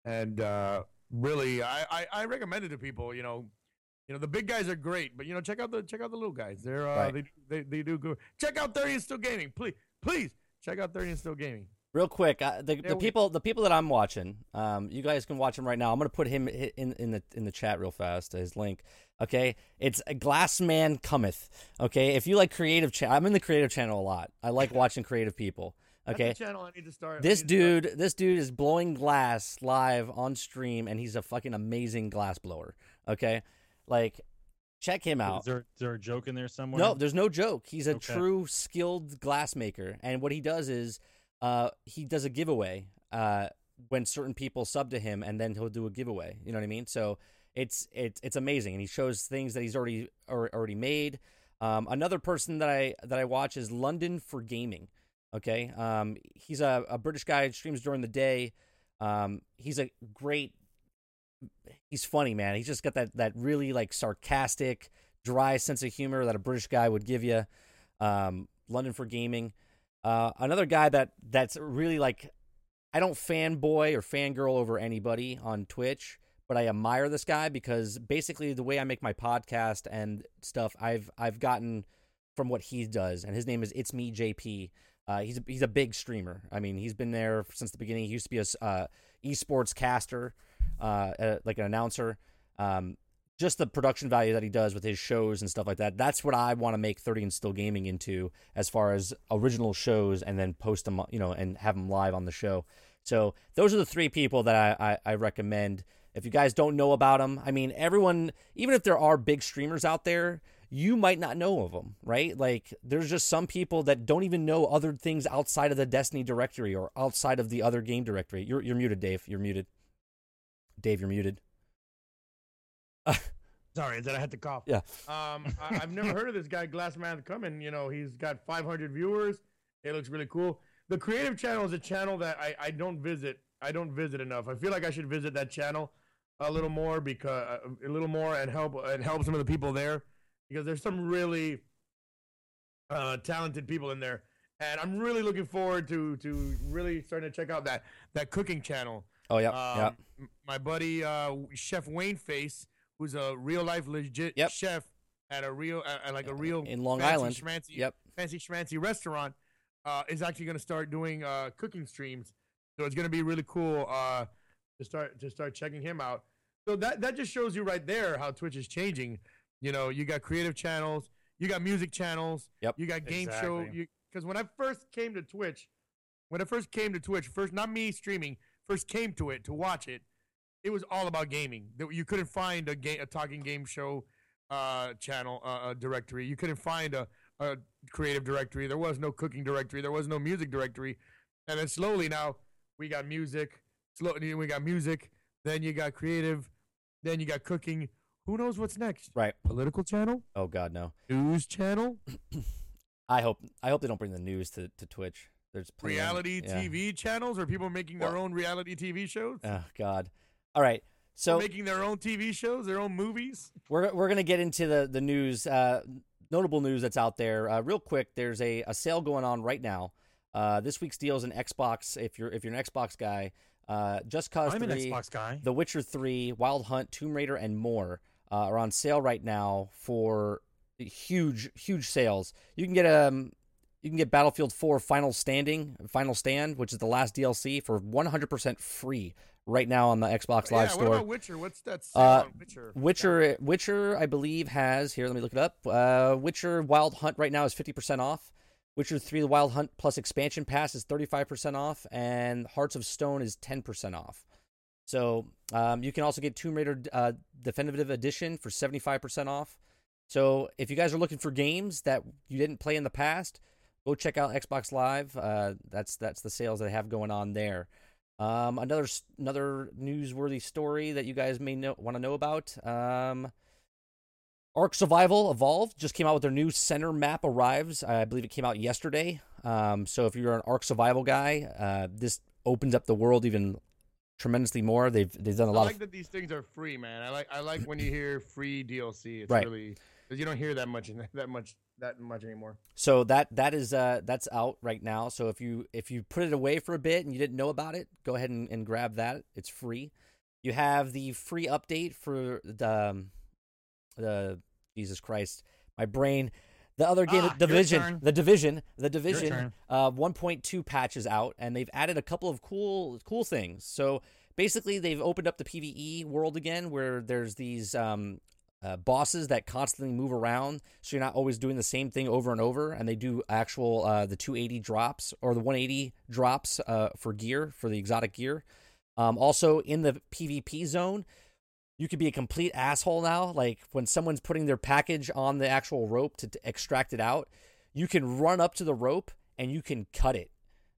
and uh, really, I, I I recommend it to people. You know. You know the big guys are great, but you know check out the check out the little guys. They're uh, Right. they, they they do good. Check out Thirty and Still Gaming, please please check out Thirty and Still Gaming. Real quick, uh, the, the people the people that I'm watching, um, you guys can watch him right now. I'm gonna put him in in the in the chat real fast. His link, okay? It's Glass Man cometh. Okay, if you like creative, cha- I'm in the creative channel a lot. I like watching creative people. That's Okay, the channel I need to start. This need to start- dude, this dude is blowing glass live on stream, and he's a fucking amazing glass blower. Okay, like check him out. Is there, is there a joke in there somewhere? No, there's no joke. He's a Okay. true skilled glassmaker, and what he does is, uh, he does a giveaway uh, when certain people sub to him, and then he'll do a giveaway. You know what I mean? So it's it's it's amazing, and he shows things that he's already already made. Um, another person that I that I watch is London for Gaming. Okay, um, he's a, a British guy. Streams during the day. Um, he's a great. He's funny, man. He's just got that that really like sarcastic, dry sense of humor that a British guy would give you. Um, London for Gaming. Uh, another guy that that's really like, I don't fanboy or fangirl over anybody on Twitch, but I admire this guy because basically the way I make my podcast and stuff, I've I've gotten from what he does, and his name is It's Me JP. Uh, he's a, he's a big streamer. I mean, he's been there since the beginning. He used to be a uh, esports caster, uh, uh, like an announcer. Um, just the production value that he does with his shows and stuff like that. That's what I want to make 30 and Still Gaming into as far as original shows and then post them, you know, and have them live on the show. So those are the three people that I, I, I recommend. If you guys don't know about them, I mean, everyone, even if there are big streamers out there, you might not know of them, right? Like, there's just some people that don't even know other things outside of the Destiny directory or outside of the other game directory. You're, you're muted, Dave. You're muted. Dave, you're muted. Sorry, that I had to cough. Yeah. Um, I, I've never heard of this guy, Glassman Coming. You know, he's got 500 viewers. It looks really cool. The creative channel is a channel that I, I don't visit. I don't visit enough. I feel like I should visit that channel a little more because a little more and help and help some of the people there because there's some really uh, talented people in there. And I'm really looking forward to to really starting to check out that that cooking channel. Oh, yeah. Um, yeah. m- My buddy uh, Chef Wayne Face, who's a real life legit Yep. chef, at a real, at, at like a real in Long fancy Island. schmancy, Yep. fancy schmancy restaurant, uh, is actually going to start doing uh, cooking streams. So it's going to be really cool uh, to start to start checking him out. So that that just shows you right there how Twitch is changing. You know, you got creative channels, you got music channels, Yep. you got game show. Exactly. You because when I first came to Twitch, when I first came to Twitch, first not me streaming, first came to it to watch it, it was all about gaming. That you couldn't find a game, a talking game show uh, channel uh, uh, directory. You couldn't find a, a creative directory. There was no cooking directory. There was no music directory. And then slowly now we got music. Slowly we got music. Then you got creative. Then you got cooking. Who knows what's next? Right. Political channel, Oh God, no. news channel, I hope I hope they don't bring the news to, to Twitch. There's plenty of- reality yeah. TV channels, or people making their Well- own reality TV shows, Oh God. All right. So making their own TV shows, their own movies. We're we're gonna get into the the news, uh, notable news that's out there. Uh, real quick, there's a, a sale going on right now. Uh, this week's deal is an Xbox. If you're if you're an Xbox guy, uh, Just Cause I'm an 3, Xbox guy. The Witcher 3, Wild Hunt, Tomb Raider, and more uh, are on sale right now for huge huge sales. You can get um you can get Battlefield 4 Final Standing, Final Stand, which is the last DLC for 100% free right now on the Xbox Live yeah, store. what about Witcher? What's that? sale Uh, Witcher. Witcher, Witcher, I believe has here. Let me look it up. Uh, Witcher Wild Hunt right now is fifty percent off. Witcher Three: The Wild Hunt plus expansion pass is thirty five percent off, and Hearts of Stone is ten percent off. So um, you can also get Tomb Raider uh, Definitive Edition for seventy five percent off. So if you guys are looking for games that you didn't play in the past, go check out Xbox Live. Uh, that's that's the sales that they have going on there. Um, another another newsworthy story that you guys may know want to know about. Um, Ark Survival Evolved just came out with their new center map arrives. I believe it came out yesterday. Um, so if you're an Ark Survival guy, uh, this opens up the world even tremendously more. They've they've done a I lot I like of that these things are free, man. I like I like when you hear free DLC. It's Right. really because you don't hear that much in that much that much anymore. So that that is uh that's out right now. So if you if you put it away for a bit and you didn't know about it, go ahead and, and grab that. It's free. You have the free update for the um, the Jesus Christ, my brain. The other game, Ah, the division, the division, the division. Uh, 1.2 patches out, and they've added a couple of cool cool things. So basically, they've opened up the PVE world again, where there's these um, uh, bosses that constantly move around, so you're not always doing the same thing over and over. And they do actual uh, the 280 drops or the 180 drops uh, for gear for the exotic gear. Um, also in the PvP zone, you could be a complete asshole now. Like when someone's putting their package on the actual rope to, to extract it out, you can run up to the rope and you can cut it.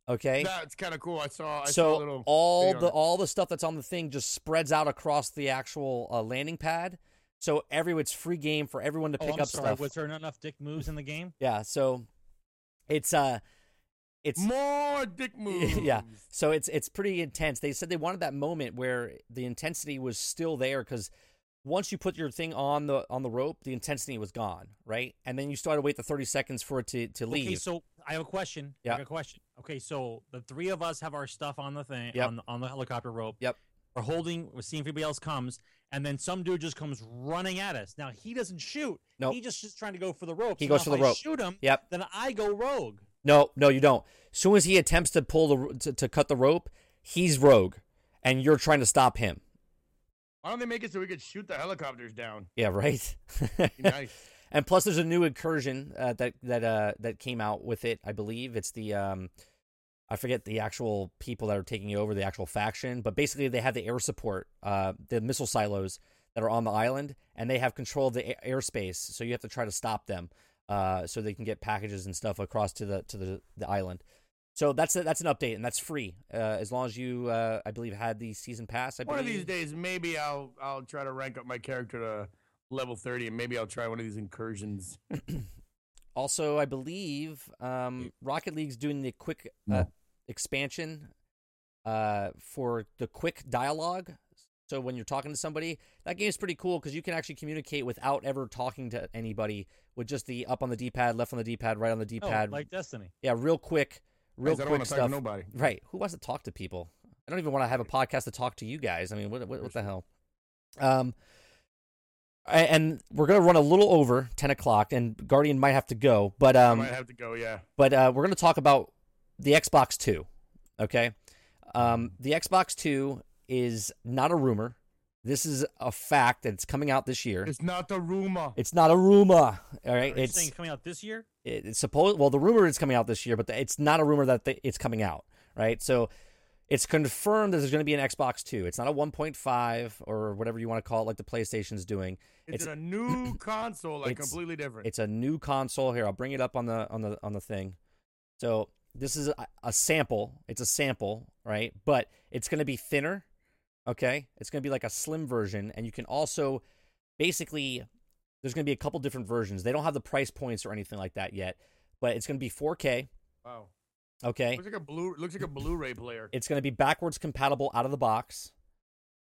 Okay. That's kind of cool. I saw. I saw a so little all the it. all the stuff that's on the thing just spreads out across the actual uh, landing pad. So every it's free game for everyone to Oh, pick I'm up sorry. stuff. Was there not enough dick moves in the game? Yeah. So it's uh, it's more dick moves. yeah. So it's it's pretty intense. They said they wanted that moment where the intensity was still there because once you put your thing on the on the rope, the intensity was gone, right? And then you started to wait the thirty seconds for it to to leave. Okay, so I have a question. Yeah. a question. Okay, so the three of us have our stuff on the thing Yep. on, the, on the helicopter rope. Yep. We're holding. We're seeing if anybody else comes, and then some dude just comes running at us. Now he doesn't shoot. Nope. He just is trying to go for the rope. He So goes for the I rope. Shoot him. Yep. Then I go rogue. No, no, you don't. As soon as he attempts to pull the to, to cut the rope, he's rogue, and you're trying to stop him. Why don't they make it so we could shoot the helicopters down? Yeah, right. Nice. and plus, there's a new incursion uh, that that uh, that came out with it. I believe it's the um, I forget the actual people that are taking over, the actual faction, but basically they have the air support, uh, the missile silos that are on the island, and they have control of the a- airspace. So you have to try to stop them, uh, so they can get packages and stuff across to the to the, the island. So that's a, that's an update, and that's free uh, as long as you, uh, I believe, had the season pass. I One of these days, maybe I'll I'll try to rank up my character to level thirty, and maybe I'll try one of these incursions. Also, I believe um, Rocket League's doing the quick uh, No. expansion uh, for the quick dialogue. So when you're talking to somebody, that game is pretty cool because you can actually communicate without ever talking to anybody with just the up on the D-pad, left on the D-pad, right on the D-pad. Oh, like Destiny. yeah, real quick, real Guys, I don't quick talk stuff. to nobody. Right. Who wants to talk to people? I don't even want to have a podcast to talk to you guys. I mean, what what, what the hell? Um, And we're gonna run a little over ten o'clock, and Guardian might have to go, but I um, might have to go. Yeah. but uh, we're going to talk about the Xbox Two. Okay, um, the Xbox Two is not a rumor. This is a fact that it's coming out this year. It's not a rumor. It's not a rumor. All right, Are you it's saying coming out this year? it- it's supposed. Well, the rumor is coming out this year, but the, it's not a rumor that the, it's coming out. Right, so it's confirmed that there's going to be an Xbox Two. It's not a 1.5 or whatever you want to call it, like the PlayStation's doing. Is it's- it a new console, like it's- completely different? It's a new console. Here, I'll bring it up on the on the on the thing. So this is a, a sample. It's a sample, right? But it's going to be thinner. Okay, it's going to be like a slim version, and you can also basically there's going to be a couple different versions. They don't have the price points or anything like that yet, but it's going to be 4K. wow. Okay, Looks like a blue. Looks like a Blu-ray player. it's going to be backwards compatible out of the box.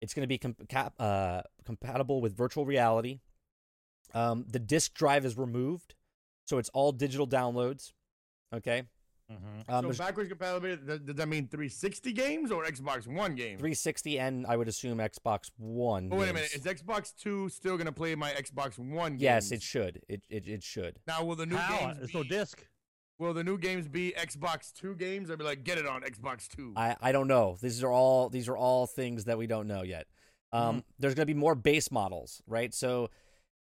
It's going to be com- cap- uh, compatible with virtual reality. Um, the disk drive is removed, so it's all digital downloads. Okay, Mm-hmm. um, so backwards compatibility. Does, does that mean 360 games or Xbox One games? 360 and I would assume Xbox One. Oh wait a minute. Is Xbox Two still gonna play my Xbox One? Games? Yes, it should. It it, it should. Now will the new How? games There's be, no disc. will the new games be Xbox Two games? I'd be like, get it on Xbox Two. I I don't know. These are all these are all things that we don't know yet. Um, There's going to be more base models, right? So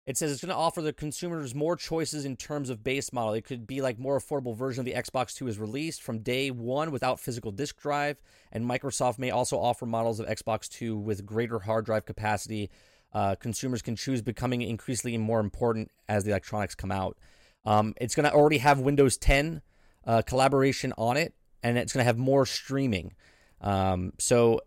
it says it's going to offer the consumers more choices in terms of base model. It could be like more affordable version of the Xbox Two is released from day one without physical disk drive, and Microsoft may also offer models of Xbox Two with greater hard drive capacity. Uh, consumers can choose, becoming increasingly more important as the electronics come out. Um, it's going to already have Windows 10 uh, collaboration on it, and it's going to have more streaming. Um, so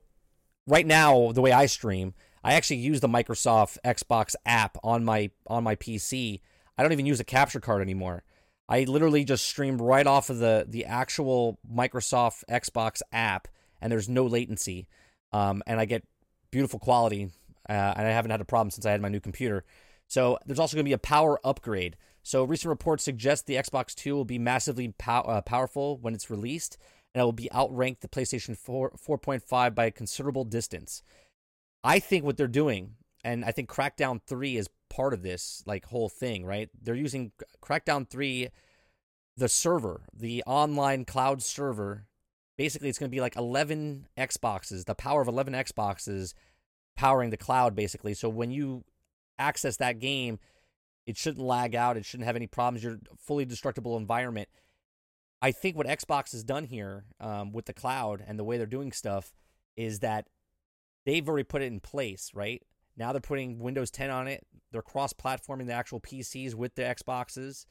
right now, the way I stream, I actually use the Microsoft Xbox app on my on my PC. I don't even use a capture card anymore. I literally just stream right off of the the actual Microsoft Xbox app, and there's no latency, um, and I get beautiful quality. Uh, and I haven't had a problem since I had my new computer. So there's also going to be a power upgrade. So recent reports suggest the Xbox Two will be massively pow- uh, powerful when it's released, and it will be outranked the PlayStation 4 4.5 by a considerable distance. I think what they're doing, and I think Crackdown 3 is part of this like whole thing, right? They're using Crackdown 3 the server, the online cloud server. Basically, it's going to be like 11 Xboxes, the power of 11 Xboxes powering the cloud basically. So when you access that game, it shouldn't lag out, it shouldn't have any problems. You're fully destructible environment. I think what Xbox has done here um, with the cloud and the way they're doing stuff is that they've already put it in place, right? Now they're putting Windows 10 on it. They're cross-platforming the actual PCs with the Xboxes,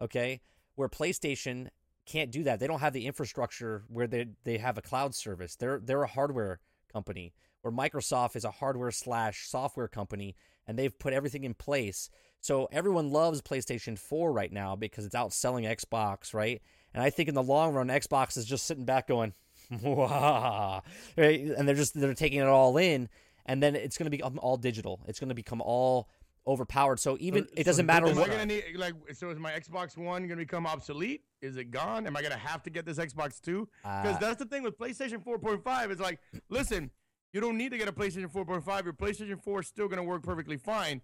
okay? Where PlayStation can't do that. They don't have the infrastructure where they they have a cloud service. They're they're a hardware company. Where Microsoft is a hardware slash software company, and they've put everything in place. So everyone loves PlayStation 4 right now because it's outselling Xbox, right? And I think in the long run, Xbox is just sitting back going, right? and they're just they're taking it all in, and then it's going to become all digital. It's going to become all overpowered. So even So- it doesn't the matter Am I what. gonna need like? So is my Xbox One gonna become obsolete? Is it gone? Am I gonna have to get this Xbox Two? Because Uh, that's the thing with PlayStation 4.5. It's like, listen, you don't need to get a PlayStation 4.5. Your PlayStation 4 is still gonna work perfectly fine.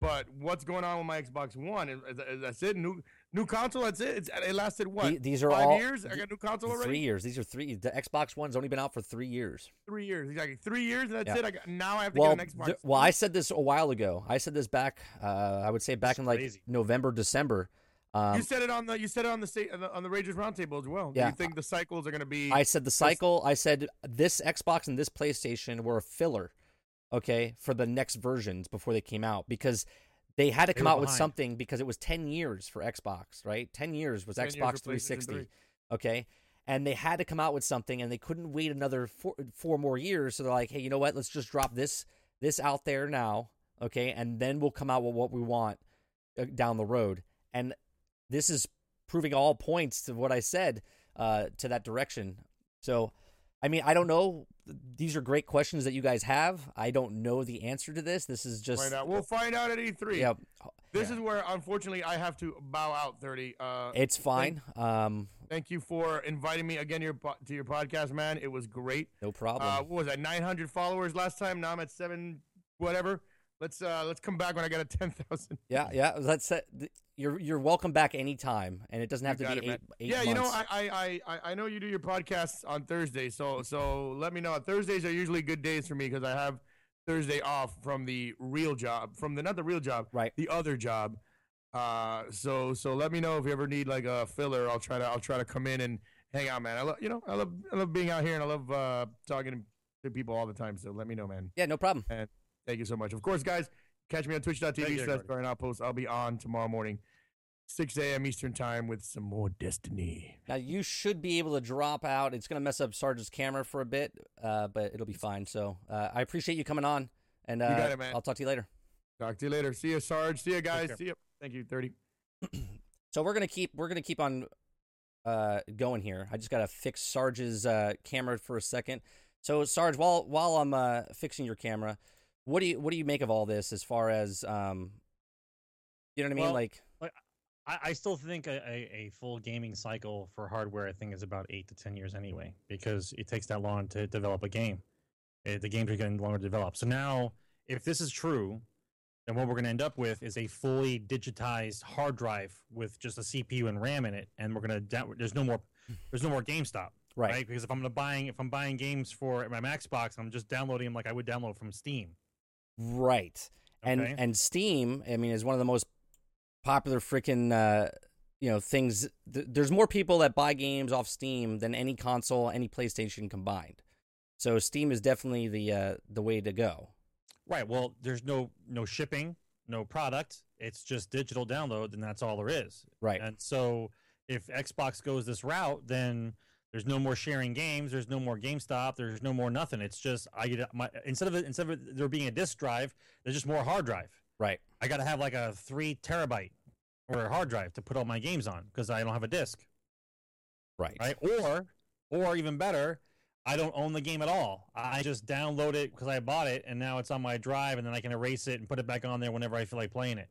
But what's going on with my Xbox One? Is, is, is that's it? New new console. That's it. It's, it lasted what? the- these are five all years. I got a new console already. three years. These are three. The Xbox One's only been out for three years. Three years. Exactly. Three years. And that's Yeah. it. I got, now I have to Well, get an Xbox. th- well, I said this a while ago. I said this back. Uh, I would say back It's in like crazy. November, December. Um, you said it on the you said it on the sta- on the, on the Ragers Roundtable as well. Do Yeah. you think the cycles are going to be? I said the cycle. I said this Xbox and this PlayStation were a filler, okay, for the next versions before they came out because they had to come out with something because it was ten years for Xbox, right? Ten years was 10 Xbox PlayStation 360, 3. okay, and they had to come out with something, and they couldn't wait another four, four more years. So they're like, hey, you know what? Let's just drop this this out there now, okay, and then we'll come out with what we want uh, down the road. And this is proving all points to what I said uh, to that direction. So, I mean, I don't know. These are great questions that you guys have. I don't know the answer to this. This is just Find out. We'll find out at E3. yeah. This yeah. is where, unfortunately, I have to bow out. Thirty. Uh, It's fine. Um, thank you for inviting me again to your to your podcast, man. It was great. no problem. Uh, what was that? Nine hundred followers last time. Now I'm at seven, whatever. Let's uh let's come back when I got a ten thousand. Yeah, yeah. Let's set. You're you're welcome back anytime, and it doesn't have You to be it, eight, eight yeah, you know. I, I I I know you do your podcasts on Thursdays, so so let me know. Thursdays are usually good days for me because I have Thursday off from the real job, from the not the real job, Right. the other job. Uh, so so let me know if you ever need like a filler. I'll try to I'll try to come in and hang out, man. I love you know I love I love being out here and I love uh talking to people all the time. So let me know, man. yeah, no problem. Thank you so much. Of course, guys, catch me on Thank twitch.tv you, slash Gordon. Brian Outpost. I'll be on tomorrow morning, 6 a.m. Eastern time with some more Destiny. Now you should be able to drop out. It's gonna mess up Sarge's camera for a bit, uh, but it'll be fine. So uh, I appreciate you coming on, and uh, got it, man. I'll talk to you later. Talk to you later. See you, Sarge. See you, guys. care. See you. Thank you, 30. So we're gonna keep we're gonna keep on uh, going here. I just gotta fix Sarge's uh, camera for a second. So Sarge, while while I'm uh, fixing your camera, what do you what do you make of all this as far as um, you know what I mean? Well, like I, I still think a, a, a full gaming cycle for hardware, I think, is about eight to ten years anyway, because it takes that long to develop a game. Uh, the games are getting longer to develop. So now, if this is true, then what we're going to end up with is a fully digitized hard drive with just a CPU and RAM in it, and we're going to there's no more there's no more GameStop, right, right? Because if I'm buying if I'm buying games for my Xbox, I'm just downloading them like I would download from Steam. Right, and Okay? and Steam, I mean, is one of the most popular freaking uh, you know things. Th- there's more people that buy games off Steam than any console, any PlayStation combined. So Steam is definitely the uh, the way to go. Right. Well, there's no no shipping, no product. It's just digital download, and that's all there is. Right. And so, if Xbox goes this route, then there's no more sharing games. There's no more GameStop. There's no more nothing. It's just I get my instead of it, instead of it, there being a disk drive, there's just more hard drive. Right. I got to have like a three terabyte or a hard drive to put all my games on because I don't have a disk. Right. Right. Or or even better, I don't own the game at all. I just download it because I bought it, and now it's on my drive, and then I can erase it and put it back on there whenever I feel like playing it.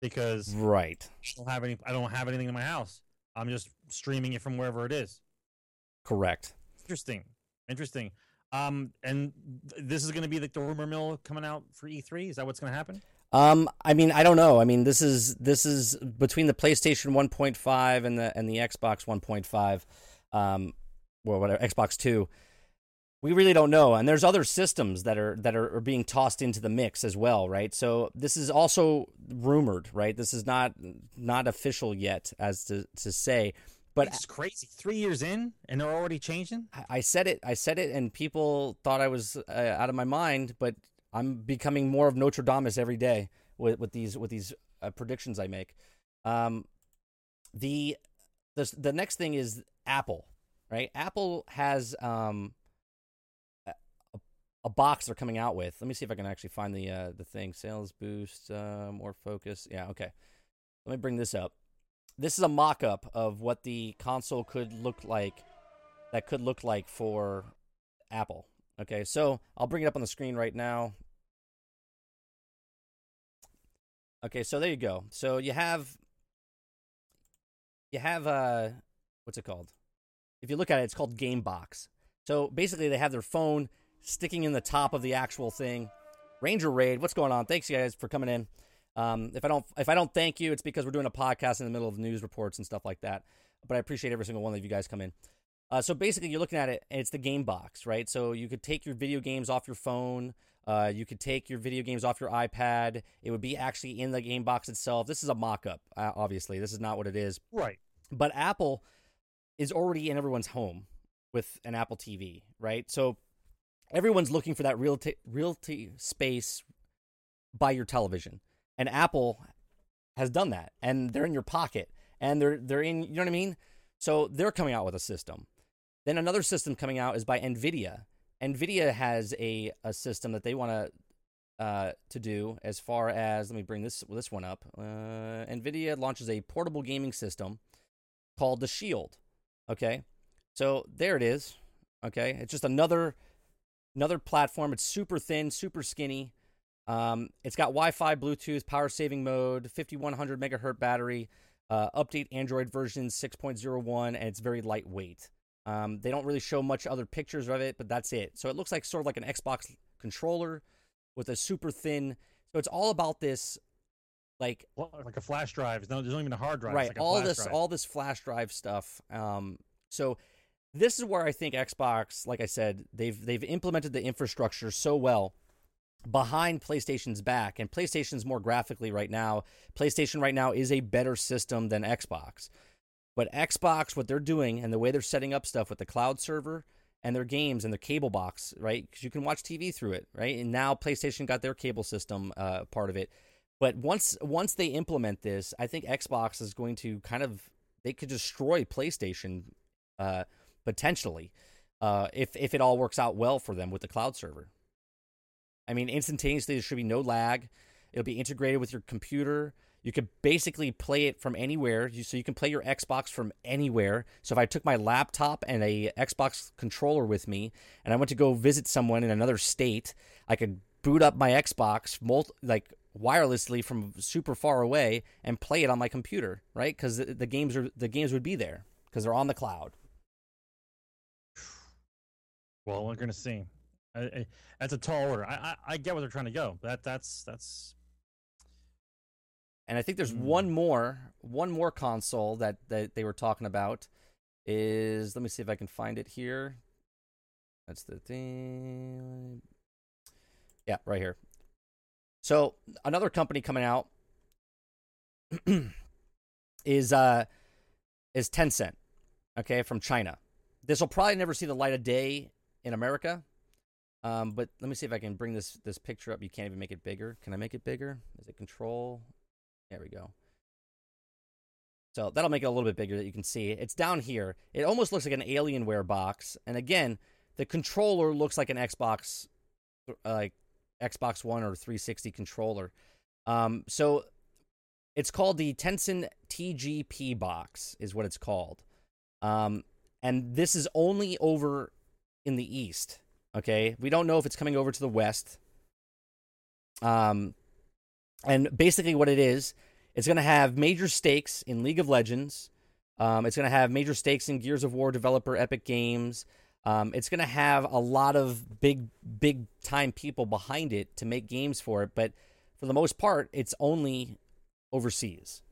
Because Right. I don't have any, I don't have anything in my house. I'm just streaming it from wherever it is. Correct. Interesting, interesting. Um, and th- this is going to be like the rumor mill coming out for E3. Is that what's going to happen? Um, I mean, I don't know. I mean, this is this is between the PlayStation 1.5 and the and the Xbox 1.5, um, or whatever Xbox 2. We really don't know, and there's other systems that are that are, are being tossed into the mix as well, right? So this is also rumored, right? This is not not official yet, as to to say. But it's crazy. Three years in, and they're already changing. I- I said it. I said it, and people thought I was uh, out of my mind. But I'm becoming more of Nostradamus every day with, with these with these uh, predictions I make. Um, the the the next thing is Apple, right? Apple has um a, a box they're coming out with. Let me see if I can actually find the uh, the thing. Sales boost, uh, more focus. Yeah, okay. Let me bring this up. This is a mock-up of what the console could look like that could look like for Apple. Okay, so I'll bring it up on the screen right now. Okay, so there you go. So you have you have uh what's it called? If you look at it, it's called Game Box. So basically they have their phone sticking in the top of the actual thing. Ranger Raid, what's going on? Thanks guys for coming in. Um, if I don't if I don't thank you, it's because we're doing a podcast in the middle of news reports and stuff like that. But I appreciate every single one of you guys come in. Uh, so basically, you're looking at it, and it's the game box, right? So you could take your video games off your phone. Uh, you could take your video games off your iPad. It would be actually in the game box itself. This is a mock-up, uh, obviously. This is not what it is. Right. But Apple is already in everyone's home with an Apple TV, right? So everyone's looking for that realty realty space by your television, and Apple has done that, and they're in your pocket, and they're they're in. You know what I mean? So they're coming out with a system. Then another system coming out is by Nvidia. Nvidia has a a system that they want to uh, to do as far as let me bring this this one up. Uh, Nvidia launches a portable gaming system called the Shield. Okay, so there it is. Okay, it's just another another platform. It's super thin, super skinny. Um, it's got Wi-Fi, Bluetooth, power saving mode, 5100 megahertz battery. Uh, update Android version 6.01, and it's very lightweight. Um, they don't really show much other pictures of it, but that's it. So it looks like sort of like an Xbox controller, with a super thin. So it's all about this, like like a flash drive. There's no, there's not even a hard drive. right like all this drive. all this flash drive stuff um so this is where i think xbox like i said they've they've implemented the infrastructure so well behind playstation's back and playstation's more graphically right now playstation right now is a better system than xbox. But xbox what they're doing and the way they're setting up stuff with the cloud server and their games and their cable box right? Because you can watch tv through it right? And now playstation got their cable system uh, part of it. But once once they implement this, I think Xbox is going to kind of they could destroy PlayStation uh, potentially uh, if if it all works out well for them with the cloud server. I mean, instantaneously there should be no lag. It'll be integrated with your computer. You could basically play it from anywhere. You, so you can play your Xbox from anywhere. So if I took my laptop and a Xbox controller with me, and I went to go visit someone in another state, I could boot up my Xbox, mul- like wirelessly from super far away, and play it on my computer, right? Because the, the games are the games would be there because they're on the cloud. Well, we're gonna see. I, I, that's a tall order. I, I I get where they're trying to go. That that's that's And I think there's Mm. one more one more console that, that they were talking about is let me see if I can find it here. That's the thing. Yeah, right here. So another company coming out is uh is Tencent, okay, from China. This will probably never see the light of day in America. Um, but let me see if I can bring this this picture up. You can't even make it bigger. Can I make it bigger? Is it control? There we go. So that'll make it a little bit bigger that you can see. It's down here. It almost looks like an Alienware box. And again, the controller looks like an Xbox, uh, like Xbox One or 360 controller. Um, so it's called the Tencent TGP box, is what it's called. Um, and this is only over in the East. Okay, we don't know if it's coming over to the West. Um, and basically, what it is, it's going to have major stakes in League of Legends. Um, it's going to have major stakes in Gears of War developer Epic Games. Um, it's going to have a lot of big, big time people behind it to make games for it. But for the most part, it's only overseas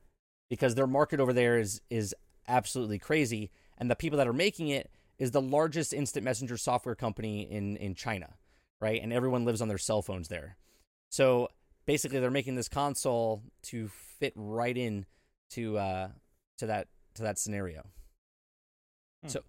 because their market over there is is absolutely crazy, and the people that are making it is the largest instant messenger software company in in China, right? And everyone lives on their cell phones there. So basically, they're making this console to fit right in to uh, to that to that scenario. Hmm. So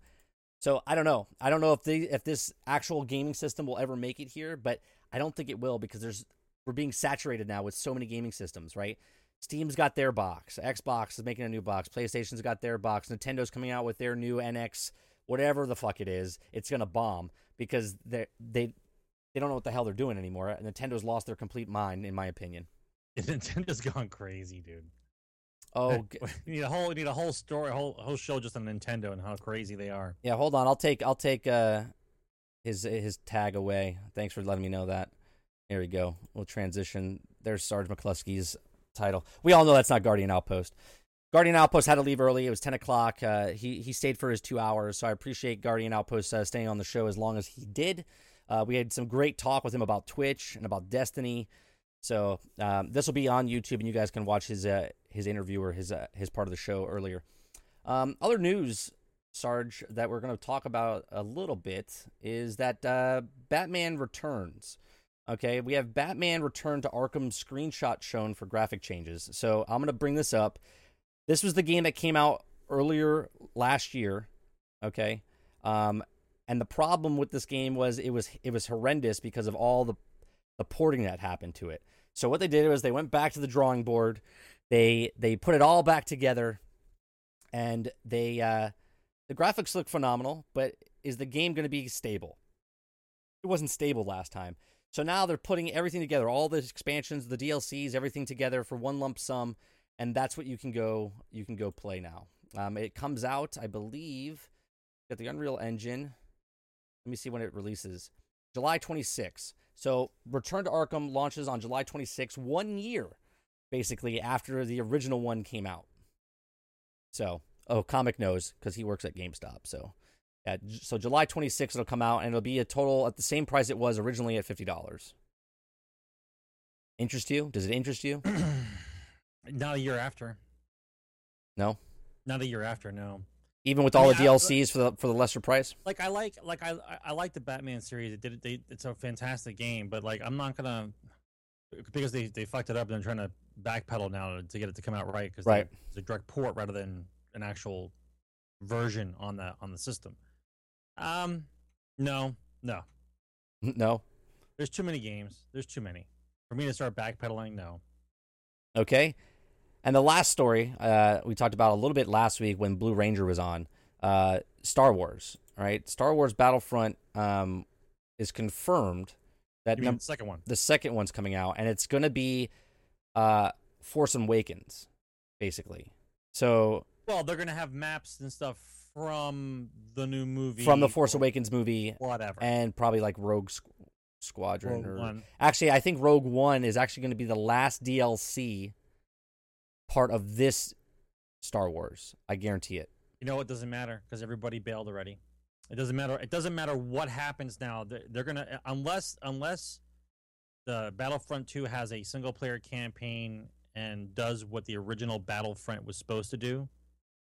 so I don't know. I don't know if they if this actual gaming system will ever make it here, but I don't think it will because there's we're being saturated now with so many gaming systems, right? Steam's got their box, Xbox is making a new box, PlayStation's got their box, Nintendo's coming out with their new NX, whatever the fuck it is. It's gonna bomb because they they they don't know what the hell they're doing anymore. Nintendo's lost their complete mind, in my opinion. Nintendo's gone crazy, dude. Oh, you need a whole you need a whole story, a whole whole show just on Nintendo and how crazy they are. Yeah, hold on. I'll take I'll take uh his his tag away. Thanks for letting me know that. There we go. We'll transition. There's Sarge McCluskey's title. We all know that's not Guardian Outpost. Guardian Outpost had to leave early. It was ten o'clock. Uh, he he stayed for his two hours, so I appreciate Guardian Outpost uh, staying on the show as long as he did. Uh, we had some great talk with him about Twitch and about Destiny. So um, this will be on YouTube, and you guys can watch his uh, his interview or his uh, his part of the show earlier. Um, other news, Sarge, that we're going to talk about a little bit is that uh, Batman Returns. Okay, we have Batman Return to Arkham screenshot shown for graphic changes. So I'm going to bring this up. This was the game that came out earlier last year. Okay, um, and the problem with this game was it was it was horrendous because of all the the porting that happened to it. So what they did was they went back to the drawing board. They they put it all back together, and they uh, the graphics look phenomenal. But is the game going to be stable? It wasn't stable last time. So now they're putting everything together, all the expansions, the DLCs, everything together for one lump sum, and that's what you can go you can go play now. Um, it comes out, I believe, at the Unreal Engine. Let me see when it releases. July 26. So Return to Arkham launches on July 26, one year basically after the original one came out. So, oh, Comic knows because he works at GameStop. So, yeah, so July 26 it'll come out and it'll be a total at the same price it was originally at $50. interest you? Does it interest you? Not a year after. No, Not a year after. No. even with I all mean, the I- DLCs for the for the lesser price. Like I like like I I- I like the Batman series. It did. They, it's a fantastic game, but like I'm not gonna because they they fucked it up and they're trying to backpedal now to, to get it to come out right because Right. it's a direct port rather than an actual version on the on the system. Um, no, no. No. There's too many games. There's too many for me to start backpedaling. No. Okay. And the last story uh, we talked about a little bit last week when Blue Ranger was on uh, Star Wars. Right, Star Wars Battlefront um, is confirmed that num- the second one? the second one's coming out, and it's going to be uh, Force Awakens, basically. So Well, they're gonna have maps and stuff from the new movie from the Force Awakens movie, whatever. and probably like Rogue Squ- Squadron. Rogue or, One. Actually, I think Rogue One is actually going to be the last DLC part of this Star Wars. I guarantee it. You know, it doesn't matter because everybody bailed already. It doesn't matter. It doesn't matter what happens now. They're, they're gonna unless unless the Battlefront Two has a single player campaign and does what the original Battlefront was supposed to do.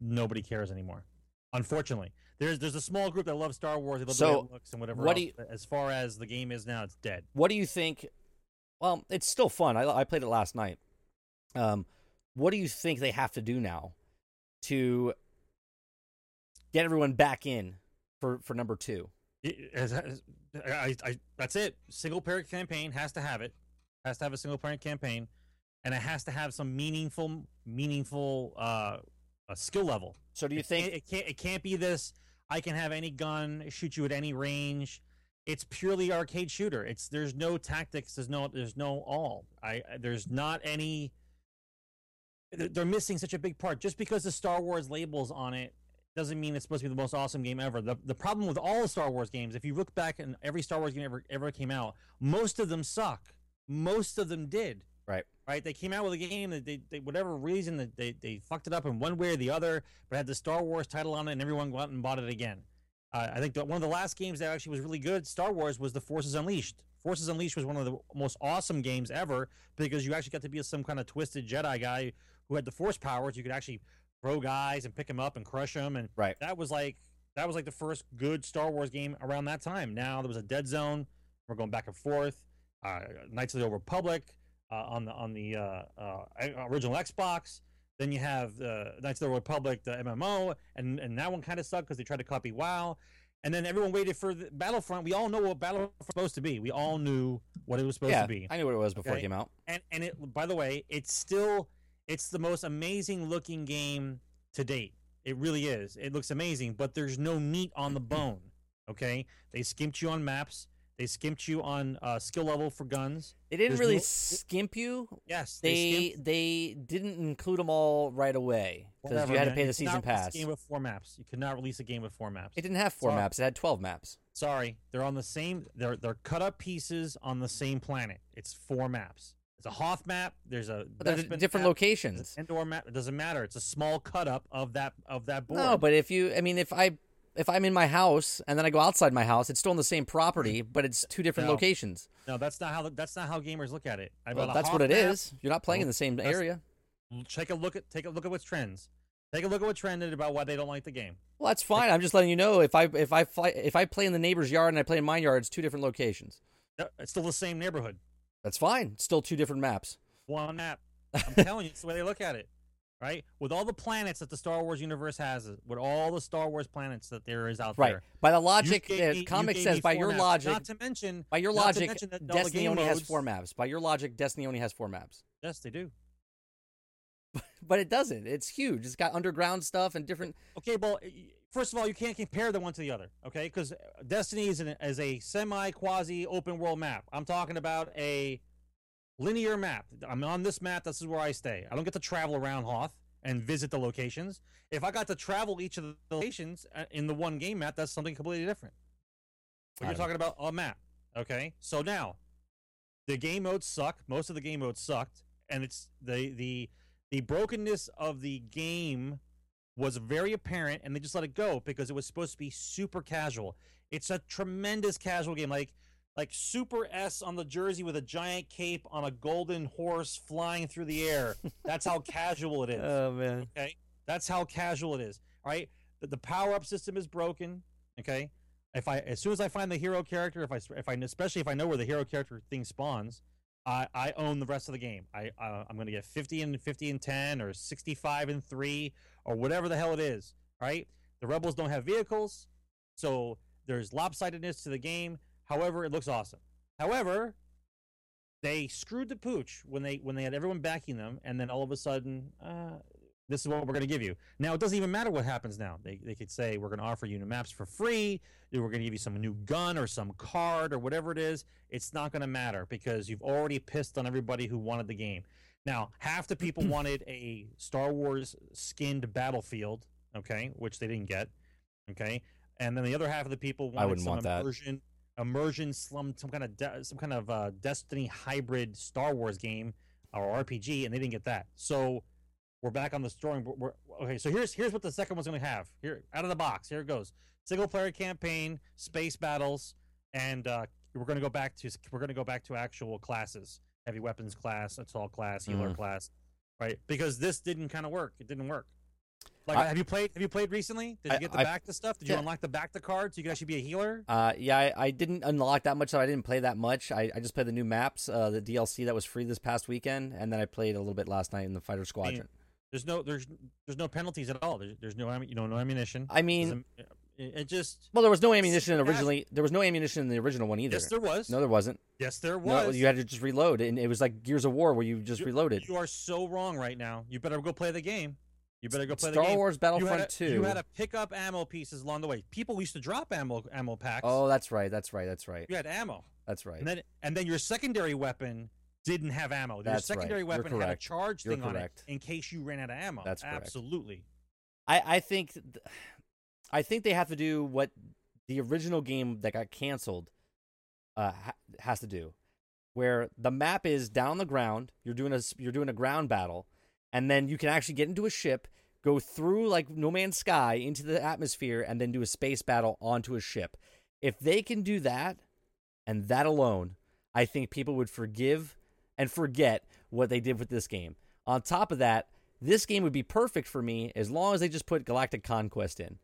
Nobody cares anymore. Unfortunately, there's there's a small group that loves Star Wars. They love the way So, it looks and whatever. what else. do you- As far as the game is now, it's dead. What do you think? Well, it's still fun. I, I played it last night. Um, what do you think they have to do now to get everyone back in for, for number two? It- as- I, I, that's it. Single player campaign has to have it. Has to have a single player campaign, and it has to have some meaningful, meaningful uh, uh skill level. So do you It think? it can't? It can't be this. I can have any gun, shoot you at any range. It's purely arcade shooter. It's there's no tactics. There's no there's no all. I I- there's not any. They're- missing such a big part. Just because the Star Wars labels on it doesn't mean it's supposed to be the most awesome game ever. The the problem with all the Star Wars games, if you look back and every Star Wars game ever ever came out, most of them suck. Most of them did. Right. Right. They came out with a game that they, they whatever reason that they, they fucked it up in one way or the other, but had the Star Wars title on it, and everyone went out and bought it again. Uh, I think that one of the last games that actually was really good, Star Wars, was the Forces Unleashed. Forces Unleashed was one of the most awesome games ever because you actually got to be some kind of twisted Jedi guy who had the Force powers. You could actually throw guys and pick them up and crush them, and Right. that was like that was like the first good Star Wars game around that time. Now there was a Dead Zone. We're going back and forth. Uh, Knights of the Old Republic uh, on the on the uh, uh, original Xbox. Then you have uh, Knights of the Old Republic, the MMO, and and that one kind of sucked because they tried to copy WoW. And then everyone waited for the Battlefront. We all know what Battlefront was supposed to be. We all knew what it was supposed Yeah, to be I knew what it was before it came out. and and it by the way it's still it's the most amazing looking game to date it really is it looks amazing but there's no meat on the bone okay they skimped you on maps they skimped you on uh, skill level for guns They didn't There's really no- skimp you. yes They skimped they didn't include them all right away because you had to pay the season pass. game with four maps you could not release a game with four maps It didn't have four Sorry. maps. It had twelve maps. sorry they're on the same they're they're cut up pieces on the same planet it's four maps it's a hoth map there's a different map, locations. indoor map it doesn't matter it's a small cut up of that of that board No, but if you, I mean, if I if I'm in my house and then I go outside my house, it's still in the same property, but it's two different No. locations. No, that's not how that's not how gamers look at it. Well, that's what it map. is. You're not playing in the same area. Take a look at take a look at what's trends. Take a look at what trended about why they don't like the game. Well, that's fine. I'm just letting you know if I if I fly, if I play in the neighbor's yard and I play in my yard, it's two different locations. It's still the same neighborhood. That's fine. Still two different maps. One map. I'm telling you, it's the way they look at it. Right? With all the planets that the Star Wars universe has, with all the Star Wars planets that there is out Right. there. By the logic, the you comic says by your maps. logic, Not to mention by your logic, mention that all the Destiny only has four maps. By your logic, Destiny only has four maps. Yes, they do. But it doesn't. It's huge. It's got underground stuff and different. Okay, well, first of all, you can't compare the one to the other, okay? Because Destiny is, an, is a semi quasi open world map. I'm talking about a linear map. I'm on this map. This is where I stay. I don't get to travel around Hoth and visit the locations. If I got to travel each of the locations uh, in the one game map, that's something completely different. But you're talking about a map, okay? So now, the game modes suck. Most of the game modes sucked, and it's the the the brokenness of the game was very apparent and they just let it go because it was supposed to be super casual. It's a tremendous casual game. Like like super S on the jersey with a giant cape on a golden horse flying through the air. That's how casual it is. Oh man. Okay, that's how casual it is. All right, the, the power up system is broken. Okay, if I as soon as I find the hero character, if I if I especially if I know where the hero character thing spawns, I I own the rest of the game. I uh, I'm gonna get 50 and 50 and 10 or 65 and three or whatever the hell it is, right? the rebels don't have vehicles, so there's lopsidedness to the game. However, it looks awesome. However, they screwed the pooch when they when they had everyone backing them, and then all of a sudden, uh, this is what we're going to give you. Now it doesn't even matter what happens now. They they could say we're going to offer you new maps for free. We're going to give you some new gun or some card or whatever it is. It's not going to matter because you've already pissed on everybody who wanted the game. Now half the people wanted a Star Wars skinned battlefield, okay, which they didn't get, okay, and then the other half of the people wanted some want that. immersion, immersion, slum, some kind of de- some kind of uh, Destiny hybrid Star Wars game or RPG, and they didn't get that. So we're back on the drawing board. We're, okay, so here's here's what the second one's going to have. Here, out of the box, here it goes: single player campaign, space battles, and uh, we're going to go back to we're going to go back to actual classes: heavy weapons class, assault class, healer Mhm. class, right? Because this didn't kind of work. It didn't work. Like, I- have you played? Have you played recently? Did you I- get the I've- back to stuff? Did you yeah. unlock the back to cards? So you could actually be a healer. Uh, yeah, I, I didn't unlock that much, so I didn't play that much. I, I just played the new maps, uh, the DLC that was free this past weekend, and then I played a little bit last night in the Fighter Squadron. There's no there's there's no penalties at all. There's, there's no you know no ammunition. I mean, it, just well, there was no ammunition originally. There was no ammunition in the original one either. yes there was No, there wasn't. yes there No, was. you had to just reload, and it was like Gears of War where you just You- reloaded. You are so wrong right now. You better go play the game. You better go play Star the game. Wars Battlefront 2. You had to pick up ammo pieces along the way. People used to drop ammo ammo packs. Oh, that's right. That's right. That's right. you had ammo, That's right. and then and then your secondary weapon didn't have ammo. Your That's secondary You're weapon had a charge thing on it in case you ran out of ammo. That's correct. absolutely. I, I think th- I think they have to do what the original game that got canceled uh, ha- has to do, where the map is down on the ground. You're doing a you're doing a ground battle, and then you can actually get into a ship, go through like No Man's Sky into the atmosphere, and then do a space battle onto a ship. If they can do that, and that alone, I think people would forgive and forget what they did with this game. On top of that, this game would be perfect for me as long as they just put Galactic Conquest in.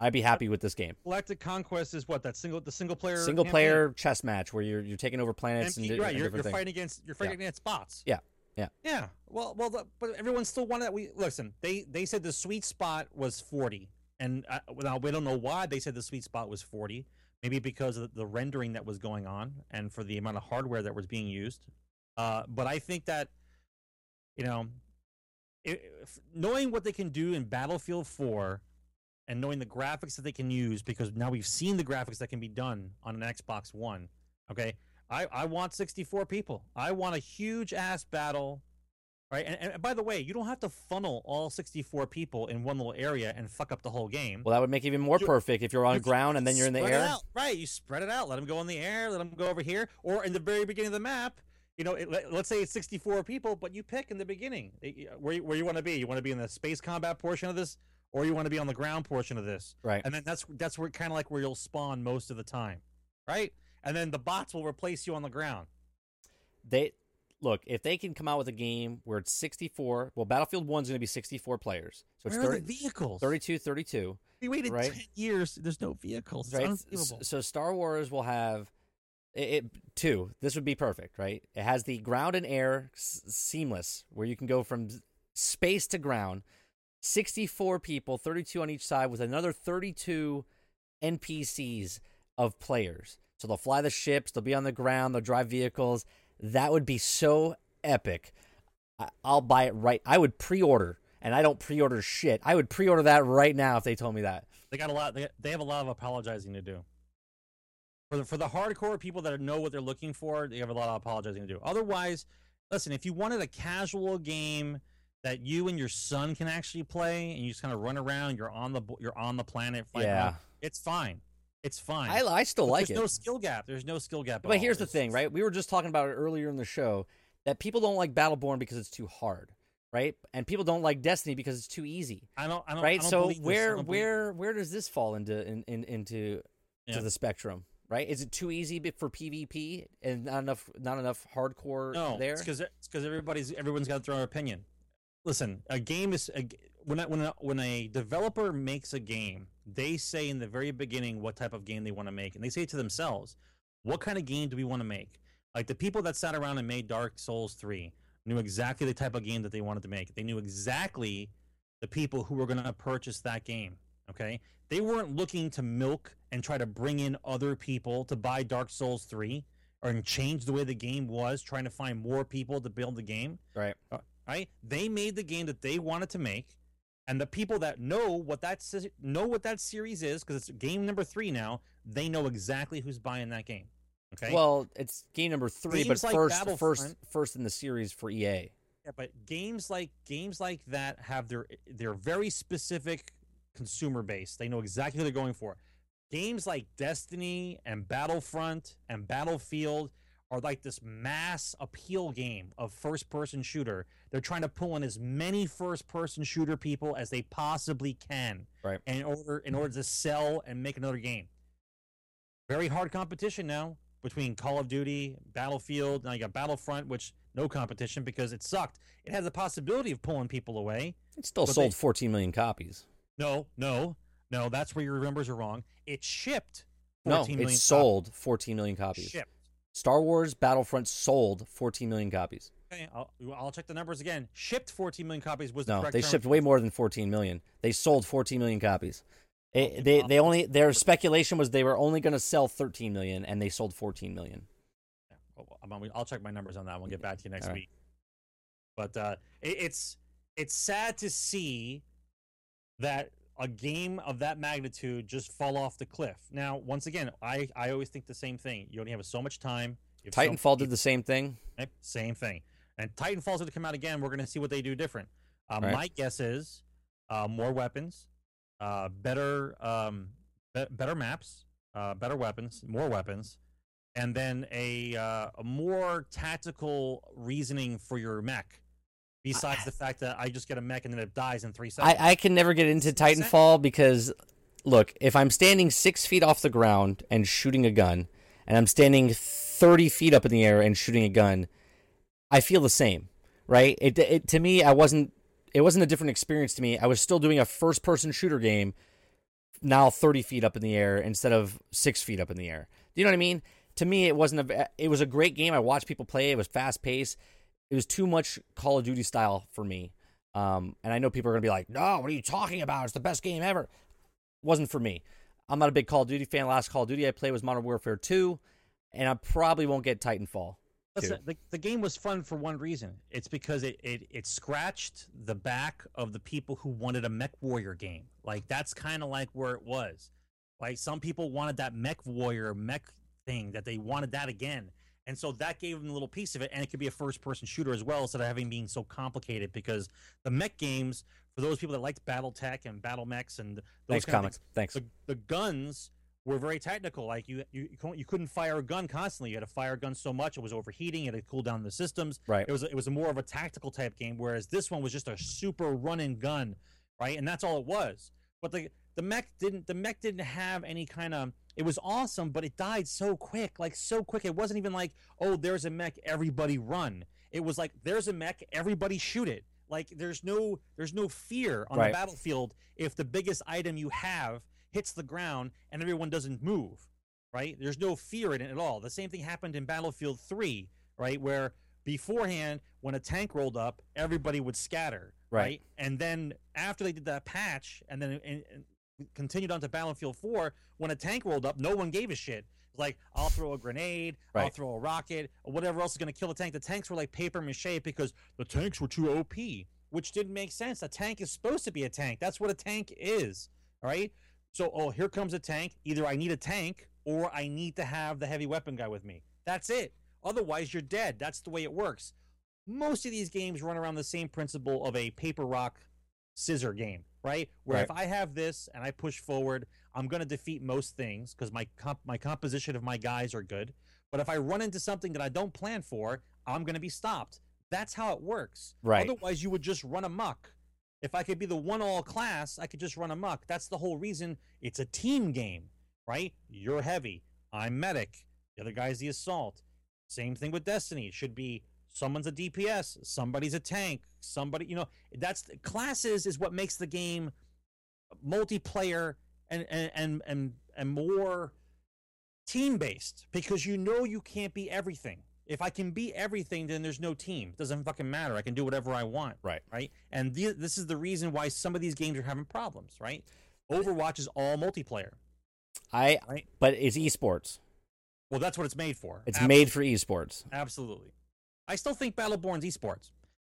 I'd be happy with this game. Galactic Conquest is what that single the single player Single campaign? player chess match where you're you're taking over planets And and, right, and you're, you're fighting against you're fighting against bots. Yeah, yeah. yeah. Well, well, the, but everyone still wanted that. We listen. They they said the sweet spot was forty, and uh, now we don't know why they said the sweet spot was forty. Maybe because of the rendering that was going on and for the amount of hardware that was being used. Uh, but I think that you know, if, knowing what they can do in Battlefield Four. And knowing the graphics that they can use, because now we've seen the graphics that can be done on an Xbox One. Okay, I, I want 64 people. I want a huge ass battle. Right. And, and by the way, you don't have to funnel all 64 people in one little area and fuck up the whole game. Well, that would make it even more You- perfect if you're on You ground and then you're in the air. out. Right. You spread it out. Let them go in the air. Let them go over here. Or in the very beginning of the map, you know, it, let, let's say it's 64 people, but you pick in the beginning eh, where, you- where you want to be. You want to be in the space combat portion of this, or you want to be on the ground portion of this. Right. And then that's that's where kind of like where you'll spawn most of the time, right? And then the bots will replace you on the ground. They look if they can come out with a game where it's 64. Well, Battlefield One's going to be 64 players, so it's Where are 30, the vehicles? 32, 32. We waited right? 10 years. There's no vehicles. Right? So Star Wars will have it, it two. This would be perfect, right? It has the ground and air s- seamless, where you can go from space to ground. Sixty-four people, thirty-two on each side, with another thirty-two NPCs of players. So they'll fly the ships, they'll be on the ground, they'll drive vehicles. That would be so epic. I'll buy it right. I would pre-order, and I don't pre-order shit. I would pre-order that right now if they told me that. They got a lot. They, they have a lot of apologizing to do. For the, for the hardcore people that know what they're looking for, they have a lot of apologizing to do. Otherwise, listen, if you wanted a casual game that you and your son can actually play, and you just kind of run around, you're on the you're on the planet, Yeah. around, it's fine. It's fine. I, I still But like there's it. There's no skill gap. There's no skill gap. But here's the It's- thing, right? We were just talking about it earlier in the show that people don't like Battleborn because it's too hard, right? And people don't like Destiny because it's too easy, I don't. I don't. I right? don't So where believe- where where does this fall into in, in, into Yeah. to the spectrum, right? Is it too easy for PvP and not enough not enough hardcore No, there? it's because it's because everybody's everyone's got their own opinion. Listen, a game is a, when a, when a, when a developer makes a game, they say in the very beginning what type of game they want to make, and they say to themselves, "What kind of game do we want to make?" Like the people that sat around and made Dark Souls three knew exactly the type of game that they wanted to make. They knew exactly the people who were going to purchase that game. Okay, they weren't looking to milk and try to bring in other people to buy Dark Souls three or change the way the game was, trying to find more people to build the game. right. Uh, right? They made the game that they wanted to make, and the people that know what that know what that series is because it's game number three now. They know exactly who's buying that game. Okay. Well, it's game number three, Games but like first, first, first in the series for EA. Yeah, but games like games like that have their their very specific consumer base. They know exactly who they're going for. Games like Destiny and Battlefront and Battlefield are like this mass appeal game of first person shooter. They're trying to pull in as many first person shooter people as they possibly can. Right. In order in order to sell and make another game. Very hard competition now between Call of Duty, Battlefield. Now you got Battlefront, which no competition because it sucked. It has the possibility of pulling people away. It still sold they- 14 million copies. No, no, no. That's where your numbers are wrong. It shipped. No, 14 million it copies. sold 14 million copies. Shipped. Star Wars Battlefront sold 14 million copies. Okay, I'll, I'll check the numbers again. Shipped 14 million copies was the No, they term. shipped way more than 14 million. They sold 14 million copies. It- they they only their speculation was they were only going to sell 13 million and they sold 14 million. I'll check my numbers on that. We'll get back to you next right. week. But uh, it, it's it's sad to see that a game of that magnitude just fall off the cliff. Now, once again, I I always think the same thing. You only have so much time. So Titanfall did the same thing. Same thing. And Titanfall's going to come out again. We're going to see what they do different. Um, Right. My guess is uh, more weapons, uh, better, um, be- better maps, uh, better weapons, more weapons, and then a, uh, a more tactical reasoning for your mech. Besides the fact that I just get a mech and then it dies in three seconds. I, I can never get into Titanfall because, look, if I'm standing six feet off the ground and shooting a gun, and I'm standing 30 feet up in the air and shooting a gun, I feel the same, right? It, it to me, I wasn't. It wasn't a different experience to me. I was still doing a first-person shooter game, now 30 feet up in the air instead of six feet up in the air. Do you know what I mean? To me, it wasn't a. It was a great game. I watched people play. It was fast-paced. It was too much Call of Duty style for me. Um, and I know people are gonna be like, "No, what are you talking about? It's the best game ever." Wasn't for me. I'm not a big Call of Duty fan. Last Call of Duty I played was Modern Warfare 2, and I probably won't get Titanfall. Listen, the, the game was fun for one reason. It's because it, it, it scratched the back of the people who wanted a Mech Warrior game. Like, that's kind of like where it was. Like, some people wanted that Mech Warrior, Mech thing, that they wanted that again. And so that gave them a little piece of it, and it could be a first person shooter as well, instead of having being so complicated. Because the mech games, for those people that liked Battletech and Battle Mechs and those Thanks, kind of things, Thanks. the, the guns were very technical. Like you, you, you couldn't- fire a gun constantly. You had to fire a gun so much it was overheating. It had to cool down the systems. Right. It was it was a more of a tactical type game, whereas this one was just a super run and gun, right? And that's all it was. But the the mech didn't the mech didn't have any kind of. It was awesome, but it died so quick, like so quick. It wasn't even like, oh, there's a mech, everybody run. It was like, there's a mech, everybody shoot it. Like there's no there's no fear on Right. the battlefield if the biggest item you have hits the ground and everyone doesn't move, right? There's no fear in it at all. The same thing happened in Battlefield 3, right? Where beforehand, when a tank rolled up, everybody would scatter, Right. right? And then after they did that patch and then and, and continued on to Battlefield 4, when a tank rolled up, no one gave a shit. Like, I'll throw a grenade, I'll throw a rocket, or whatever else is going to kill the tank. The tanks were like paper mache because the tanks were too OP, which didn't make sense. A tank is supposed to be a tank. That's what a tank is, all right? So, oh, here comes a tank. Either I need a tank or I need to have the heavy weapon guy with me. That's it. Otherwise, you're dead. That's the way it works. Most of these games run around the same principle of a paper rock scissor game, right? Where Right. if I have this and I push forward, I'm going to defeat most things because my comp- my composition of my guys are good. But if I run into something that I don't plan for, I'm going to be stopped. That's how it works. Right. Otherwise, you would just run amok. If I could be the one all class, I could just run amok. That's the whole reason it's a team game, right? You're heavy. I'm medic. The other guy's the assault. Same thing with Destiny. It should be someone's a DPS, somebody's a tank, somebody, you know, that's classes is what makes the game multiplayer and and and and, and more team based because you know you can't be everything. If I can be everything, then there's no team. It doesn't fucking matter. I can do whatever I want. Right. Right. And the, this is the reason why some of these games are having problems. Right. Overwatch is all multiplayer. I Right. but it's esports. Well, that's what it's made for. It's Absolutely. made for esports. Absolutely. I still think Battleborn's esports.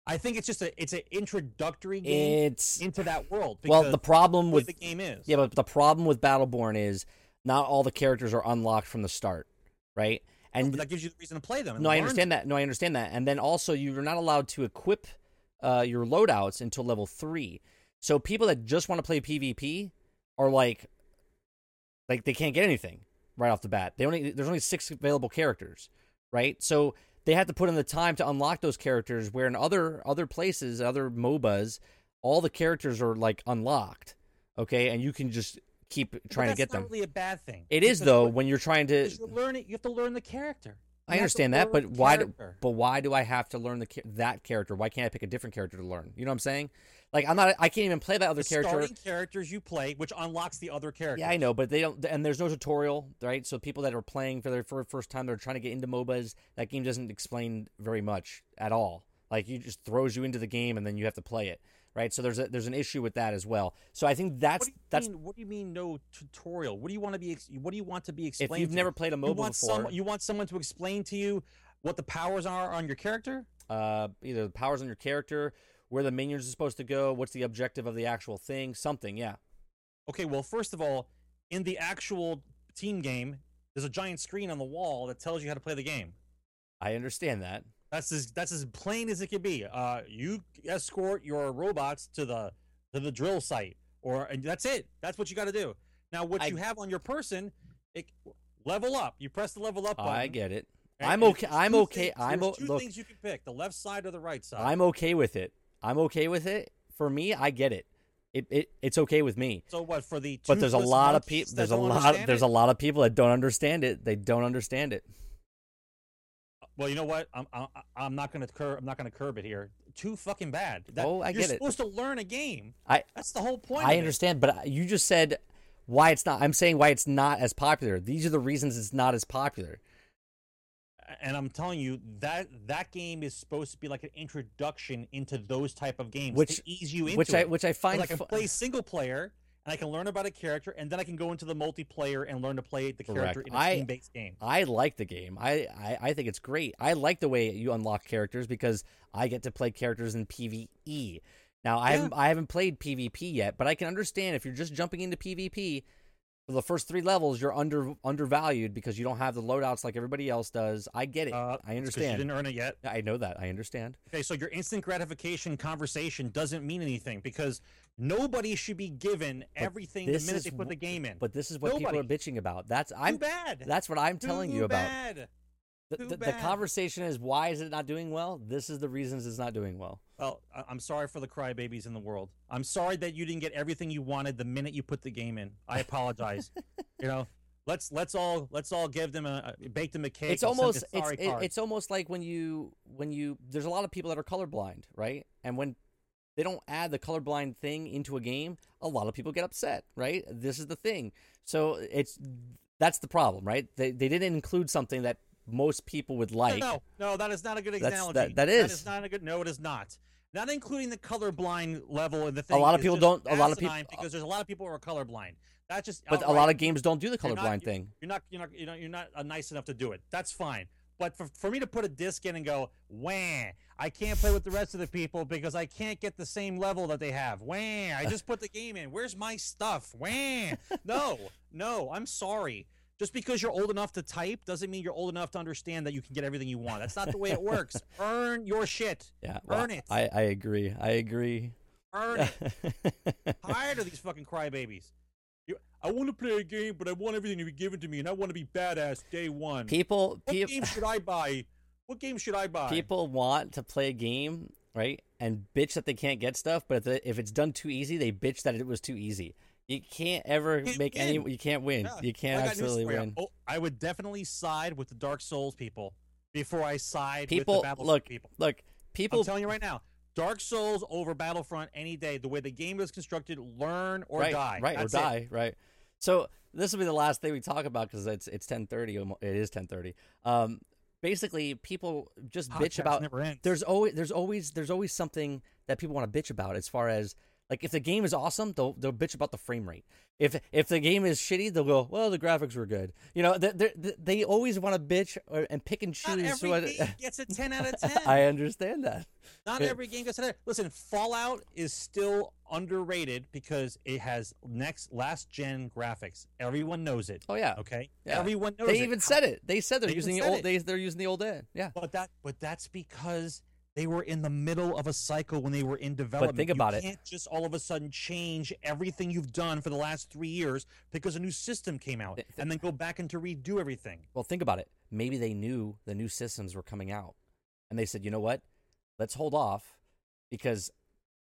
I think it's just a it's an introductory game It's into that world. well, the problem with the game is. yeah, but the problem with Battleborn is not all the characters are unlocked from the start, right? And But that gives you the reason to play them. no, I understand that. No, I understand that. And then also, you're not allowed to equip uh, your loadouts until level three. So people that just want to play PvP are like, like they can't get anything right off the bat. They only there's only six available characters, right? So they have to put in the time to unlock those characters. Where in other other places, other MOBAs, all the characters are like unlocked, okay, and you can just keep trying to get them. Really a bad thing. It is though when you're trying to you learn it. You have to learn the character. I You to understand that, but why? Do, but why do I have to learn the that character? Why can't I pick a different character to learn? You know what I'm saying? Like I'm not. I can't even play that other the character. starting characters you play, which unlocks the other characters. Yeah, I know, but they don't. And there's no tutorial, right? So people that are playing for their fir- first time, they're trying to get into MOBAs. That game doesn't explain very much at all. Like you just throws you into the game, and then you have to play it, right? So there's a, there's an issue with that as well. So I think What that's do you that's mean? What do you mean no tutorial? What do you want to be? What do you want to be explained? if you've never you? played a you want before, some, you want someone to explain to you what the powers are on your character. uh, either the powers on your character, where the minions are supposed to go, what's the objective of the actual thing, something. Yeah. Okay, well, first of all, in the actual team game, there's a giant screen on the wall that tells you how to play the game. I understand that. That's as that's as plain as it can be. Uh, you escort your robots to the to the drill site, or and that's it. That's what you got to do. Now, what I- you have on your person, it, level up. You press the level up button. I get it. I'm okay. I'm okay. things- I'm there's o- two look. things you can pick: the left side or the right side. I'm okay with it. I'm okay with it. For me, I get it. It, it it's okay with me. so what for the? But there's a lot of people. that There's a don't lot. understand There's it? a lot of people that don't understand it. They don't understand it. Well, you know what? I'm I'm, I'm not gonna curb. I'm not gonna curb it here. Too fucking bad. That, Oh, I get you're it. supposed to learn a game. I That's the whole point. I of it. understand, but you just said why it's not. I'm saying why it's not as popular. These are the reasons it's not as popular. And I'm telling you that that game is supposed to be like an introduction into those type of games Which- to ease you into Which I it. which I find I can fu- play single player and I can learn about a character, and then I can go into the multiplayer and learn to play the character Correct. in a team-based game. I like the game. I, I, I think it's great. I like the way you unlock characters because I get to play characters in PvE. Now I Yeah. haven't I haven't played PvP yet, but I can understand if you're just jumping into PvP for the first three levels, you're under undervalued because you don't have the loadouts like everybody else does. I get it. Uh, I understand. You didn't earn it yet. I know that. I understand. Okay, so your instant gratification conversation doesn't mean anything because nobody should be given everything the minute they put the game in. But this is what people are bitching about. That's I'm bad. that's what I'm telling Too you about. Bad. The, Too the, the conversation is why is it not doing well? This is the reasons it's not doing well. Well, I- I'm sorry for the crybabies in the world. I'm sorry that you didn't get everything you wanted the minute you put the game in. I apologize. you know, let's let's all let's all give them a bake them a cake. it's almost it's it, it's almost like when you when you there's a lot of people that are colorblind, right? And when they don't add the colorblind thing into a game, a lot of people get upset, right? This is the thing. So it's that's the problem, right? They they didn't include something that most people would like. no, no, that is not a good analogy. that- that That is. is not a good. No, it is not. Not including the colorblind level and the thing. A lot of people don't- a lot of people because there's a lot of people who are colorblind. That's just. But a lot of games don't do the You're not- colorblind thing. You're not, you're not, you're not, you're not uh, nice enough to do it. That's fine. But for, for me to put a disc in and go, wah, I can't play with the rest of the people because I can't get the same level that they have. Wah, I just put the game in. Where's my stuff? Wah. No, no, I'm sorry. Just because you're old enough to type doesn't mean you're old enough to understand that you can get everything you want. That's not the way it works. Earn your shit. Yeah, well, Earn it. I I agree. I agree. Earn it. tired of these fucking crybabies. You, I want to play a game, but I want everything to be given to me, and I want to be badass day one. people what game should I buy? What game should I buy? people want to play a game, right? And bitch that they can't get stuff, but if, the, if it's done too easy, they bitch that it was too easy. You can't ever make any. You can't win. Yeah. You can't I absolutely win. Oh, I would definitely side with the Dark Souls people before I side People, with the Battlefront look, people. look. people. I'm telling you right now, Dark Souls over Battlefront any day. The way the game is constructed, learn or right, die. right, That's or it. die, right. So this will be the last thing we talk about because it's it's ten thirty. It is ten thirty. Um, basically, people just bitch about. There's always there's always there's always something that people want to bitch about as far as like if the game is awesome, they'll they'll bitch about the frame rate. If if the game is shitty, they'll go, well, the graphics were good. You know, they they, they always want to bitch or, and pick and choose. Not every what- game gets a 10 out of 10. I understand that. Not every game gets a 10. Listen, Fallout is still underrated because it has next last gen graphics. Everyone knows it. Oh yeah, Okay, Yeah. everyone knows it. they it. even said it. They said they're They using the old. it. They they're using the old end. Yeah. But that, but that's because they were in the middle of a cycle when they were in development. But think You about it. can't just all of a sudden change everything you've done for the last three years because a new system came out, Th- th- and then go back and to redo everything. Well, think about it. Maybe they knew the new systems were coming out, and they said, "You know what? Let's hold off because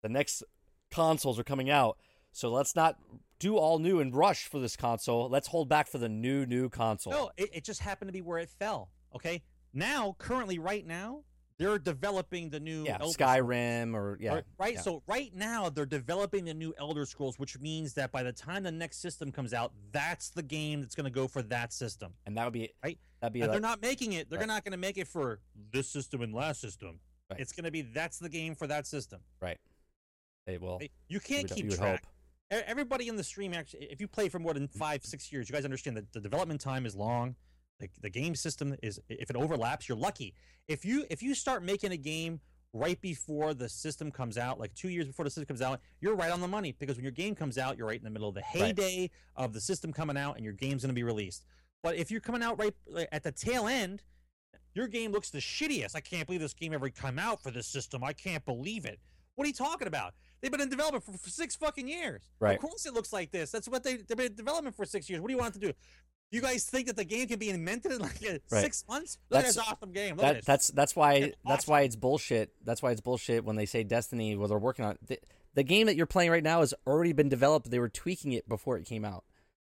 the next consoles are coming out. So let's not do all new and rush for this console. Let's hold back for the new new console." No, it, it just happened to be where it fell. Okay, now currently, right now, they're developing the new yeah, Elder Skyrim or yeah, Right, right? yeah. So right now they're developing the new Elder Scrolls, which means that by the time the next system comes out, that's the game that's going to go for that system. and that would be Right. That'd be like, they're not making it. They're Right. not going to make it for this system and last system. Right. It's going to be that's the game for that system. Right. They will. You can't keep you track. hope. Everybody in the stream actually, if you play for more than five, six years, you guys understand that the development time is long. The, the game system is if it overlaps, you're lucky. If you if you start making a game right before the system comes out, like two years before the system comes out, you're right on the money because when your game comes out, you're right in the middle of the Right. heyday of the system coming out, and your game's going to be released. But if you're coming out right at the tail end, your game looks the shittiest. I can't believe this game ever come out for this system. I can't believe it. What are you talking about? They've been in development for, for six fucking years. Right. Of course it looks like this. That's what they, they've been in development for six years. What do you want to do? You guys think that the game can be invented in like Right. six months? Look at That's- this awesome game. Look at That that's that's why It's that's why it's bullshit. That's why it's bullshit when they say Destiny. Well, they're working on the, the game that you're playing right now has already been developed. They were tweaking it before it came out.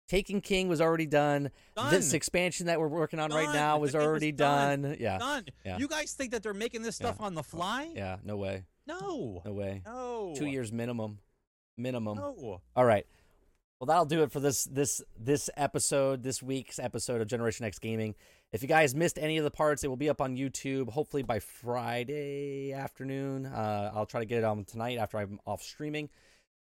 Taken King was already done. This expansion that we're working on right now was game was already done. done. Yeah, Done. yeah. You guys think that they're making this stuff on the oh, fly? yeah. No way. No. No way. No. Two years minimum. Minimum. No. All right. Well, that'll do it for this this this episode, this week's episode of Generation X Gaming. If you guys missed any of the parts, it will be up on YouTube hopefully by Friday afternoon. Uh, I'll try to get it on tonight after I'm off streaming.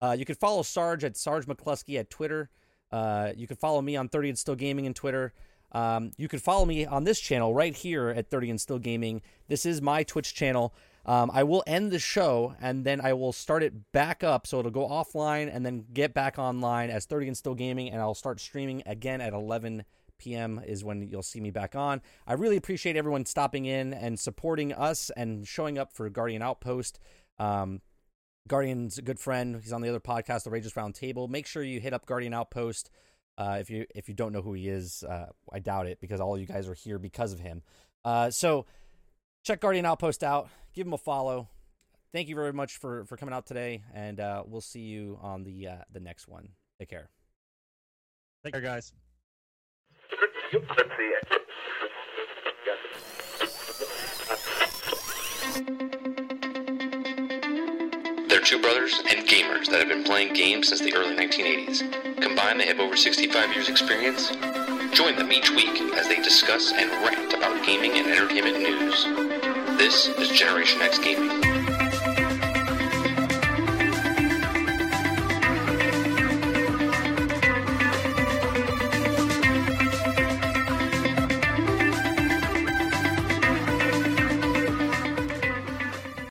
Uh, you can follow Sarge at Sarge McCluskey at Twitter. Uh, you can follow me on 30 and Still Gaming on Twitter. Um, you can follow me on this channel right here at 30 and Still Gaming. This is my Twitch channel. Um, I will end the show and then I will start it back up. So it'll go offline and then get back online as 30 and Still Gaming. And I'll start streaming again at 11 p.m. is when you'll see me back on. I really appreciate everyone stopping in and supporting us and showing up for Guardian Outpost. Um, Guardian's a good friend. He's on the other podcast, The Rages Round Table. Make sure you hit up Guardian Outpost. Uh, if you if you don't know who he is, uh, I doubt it because all you guys are here because of him. Uh, so check Guardian Outpost out. Give them a follow. Thank you very much for for coming out today, and uh, we'll see you on the uh, the next one. Take care. Take care, guys. They're two brothers and gamers that have been playing games since the early 1980s. Combined, they have over 65 years' experience. Join them each week as they discuss and rant about gaming and entertainment news. This is Generation X Gaming.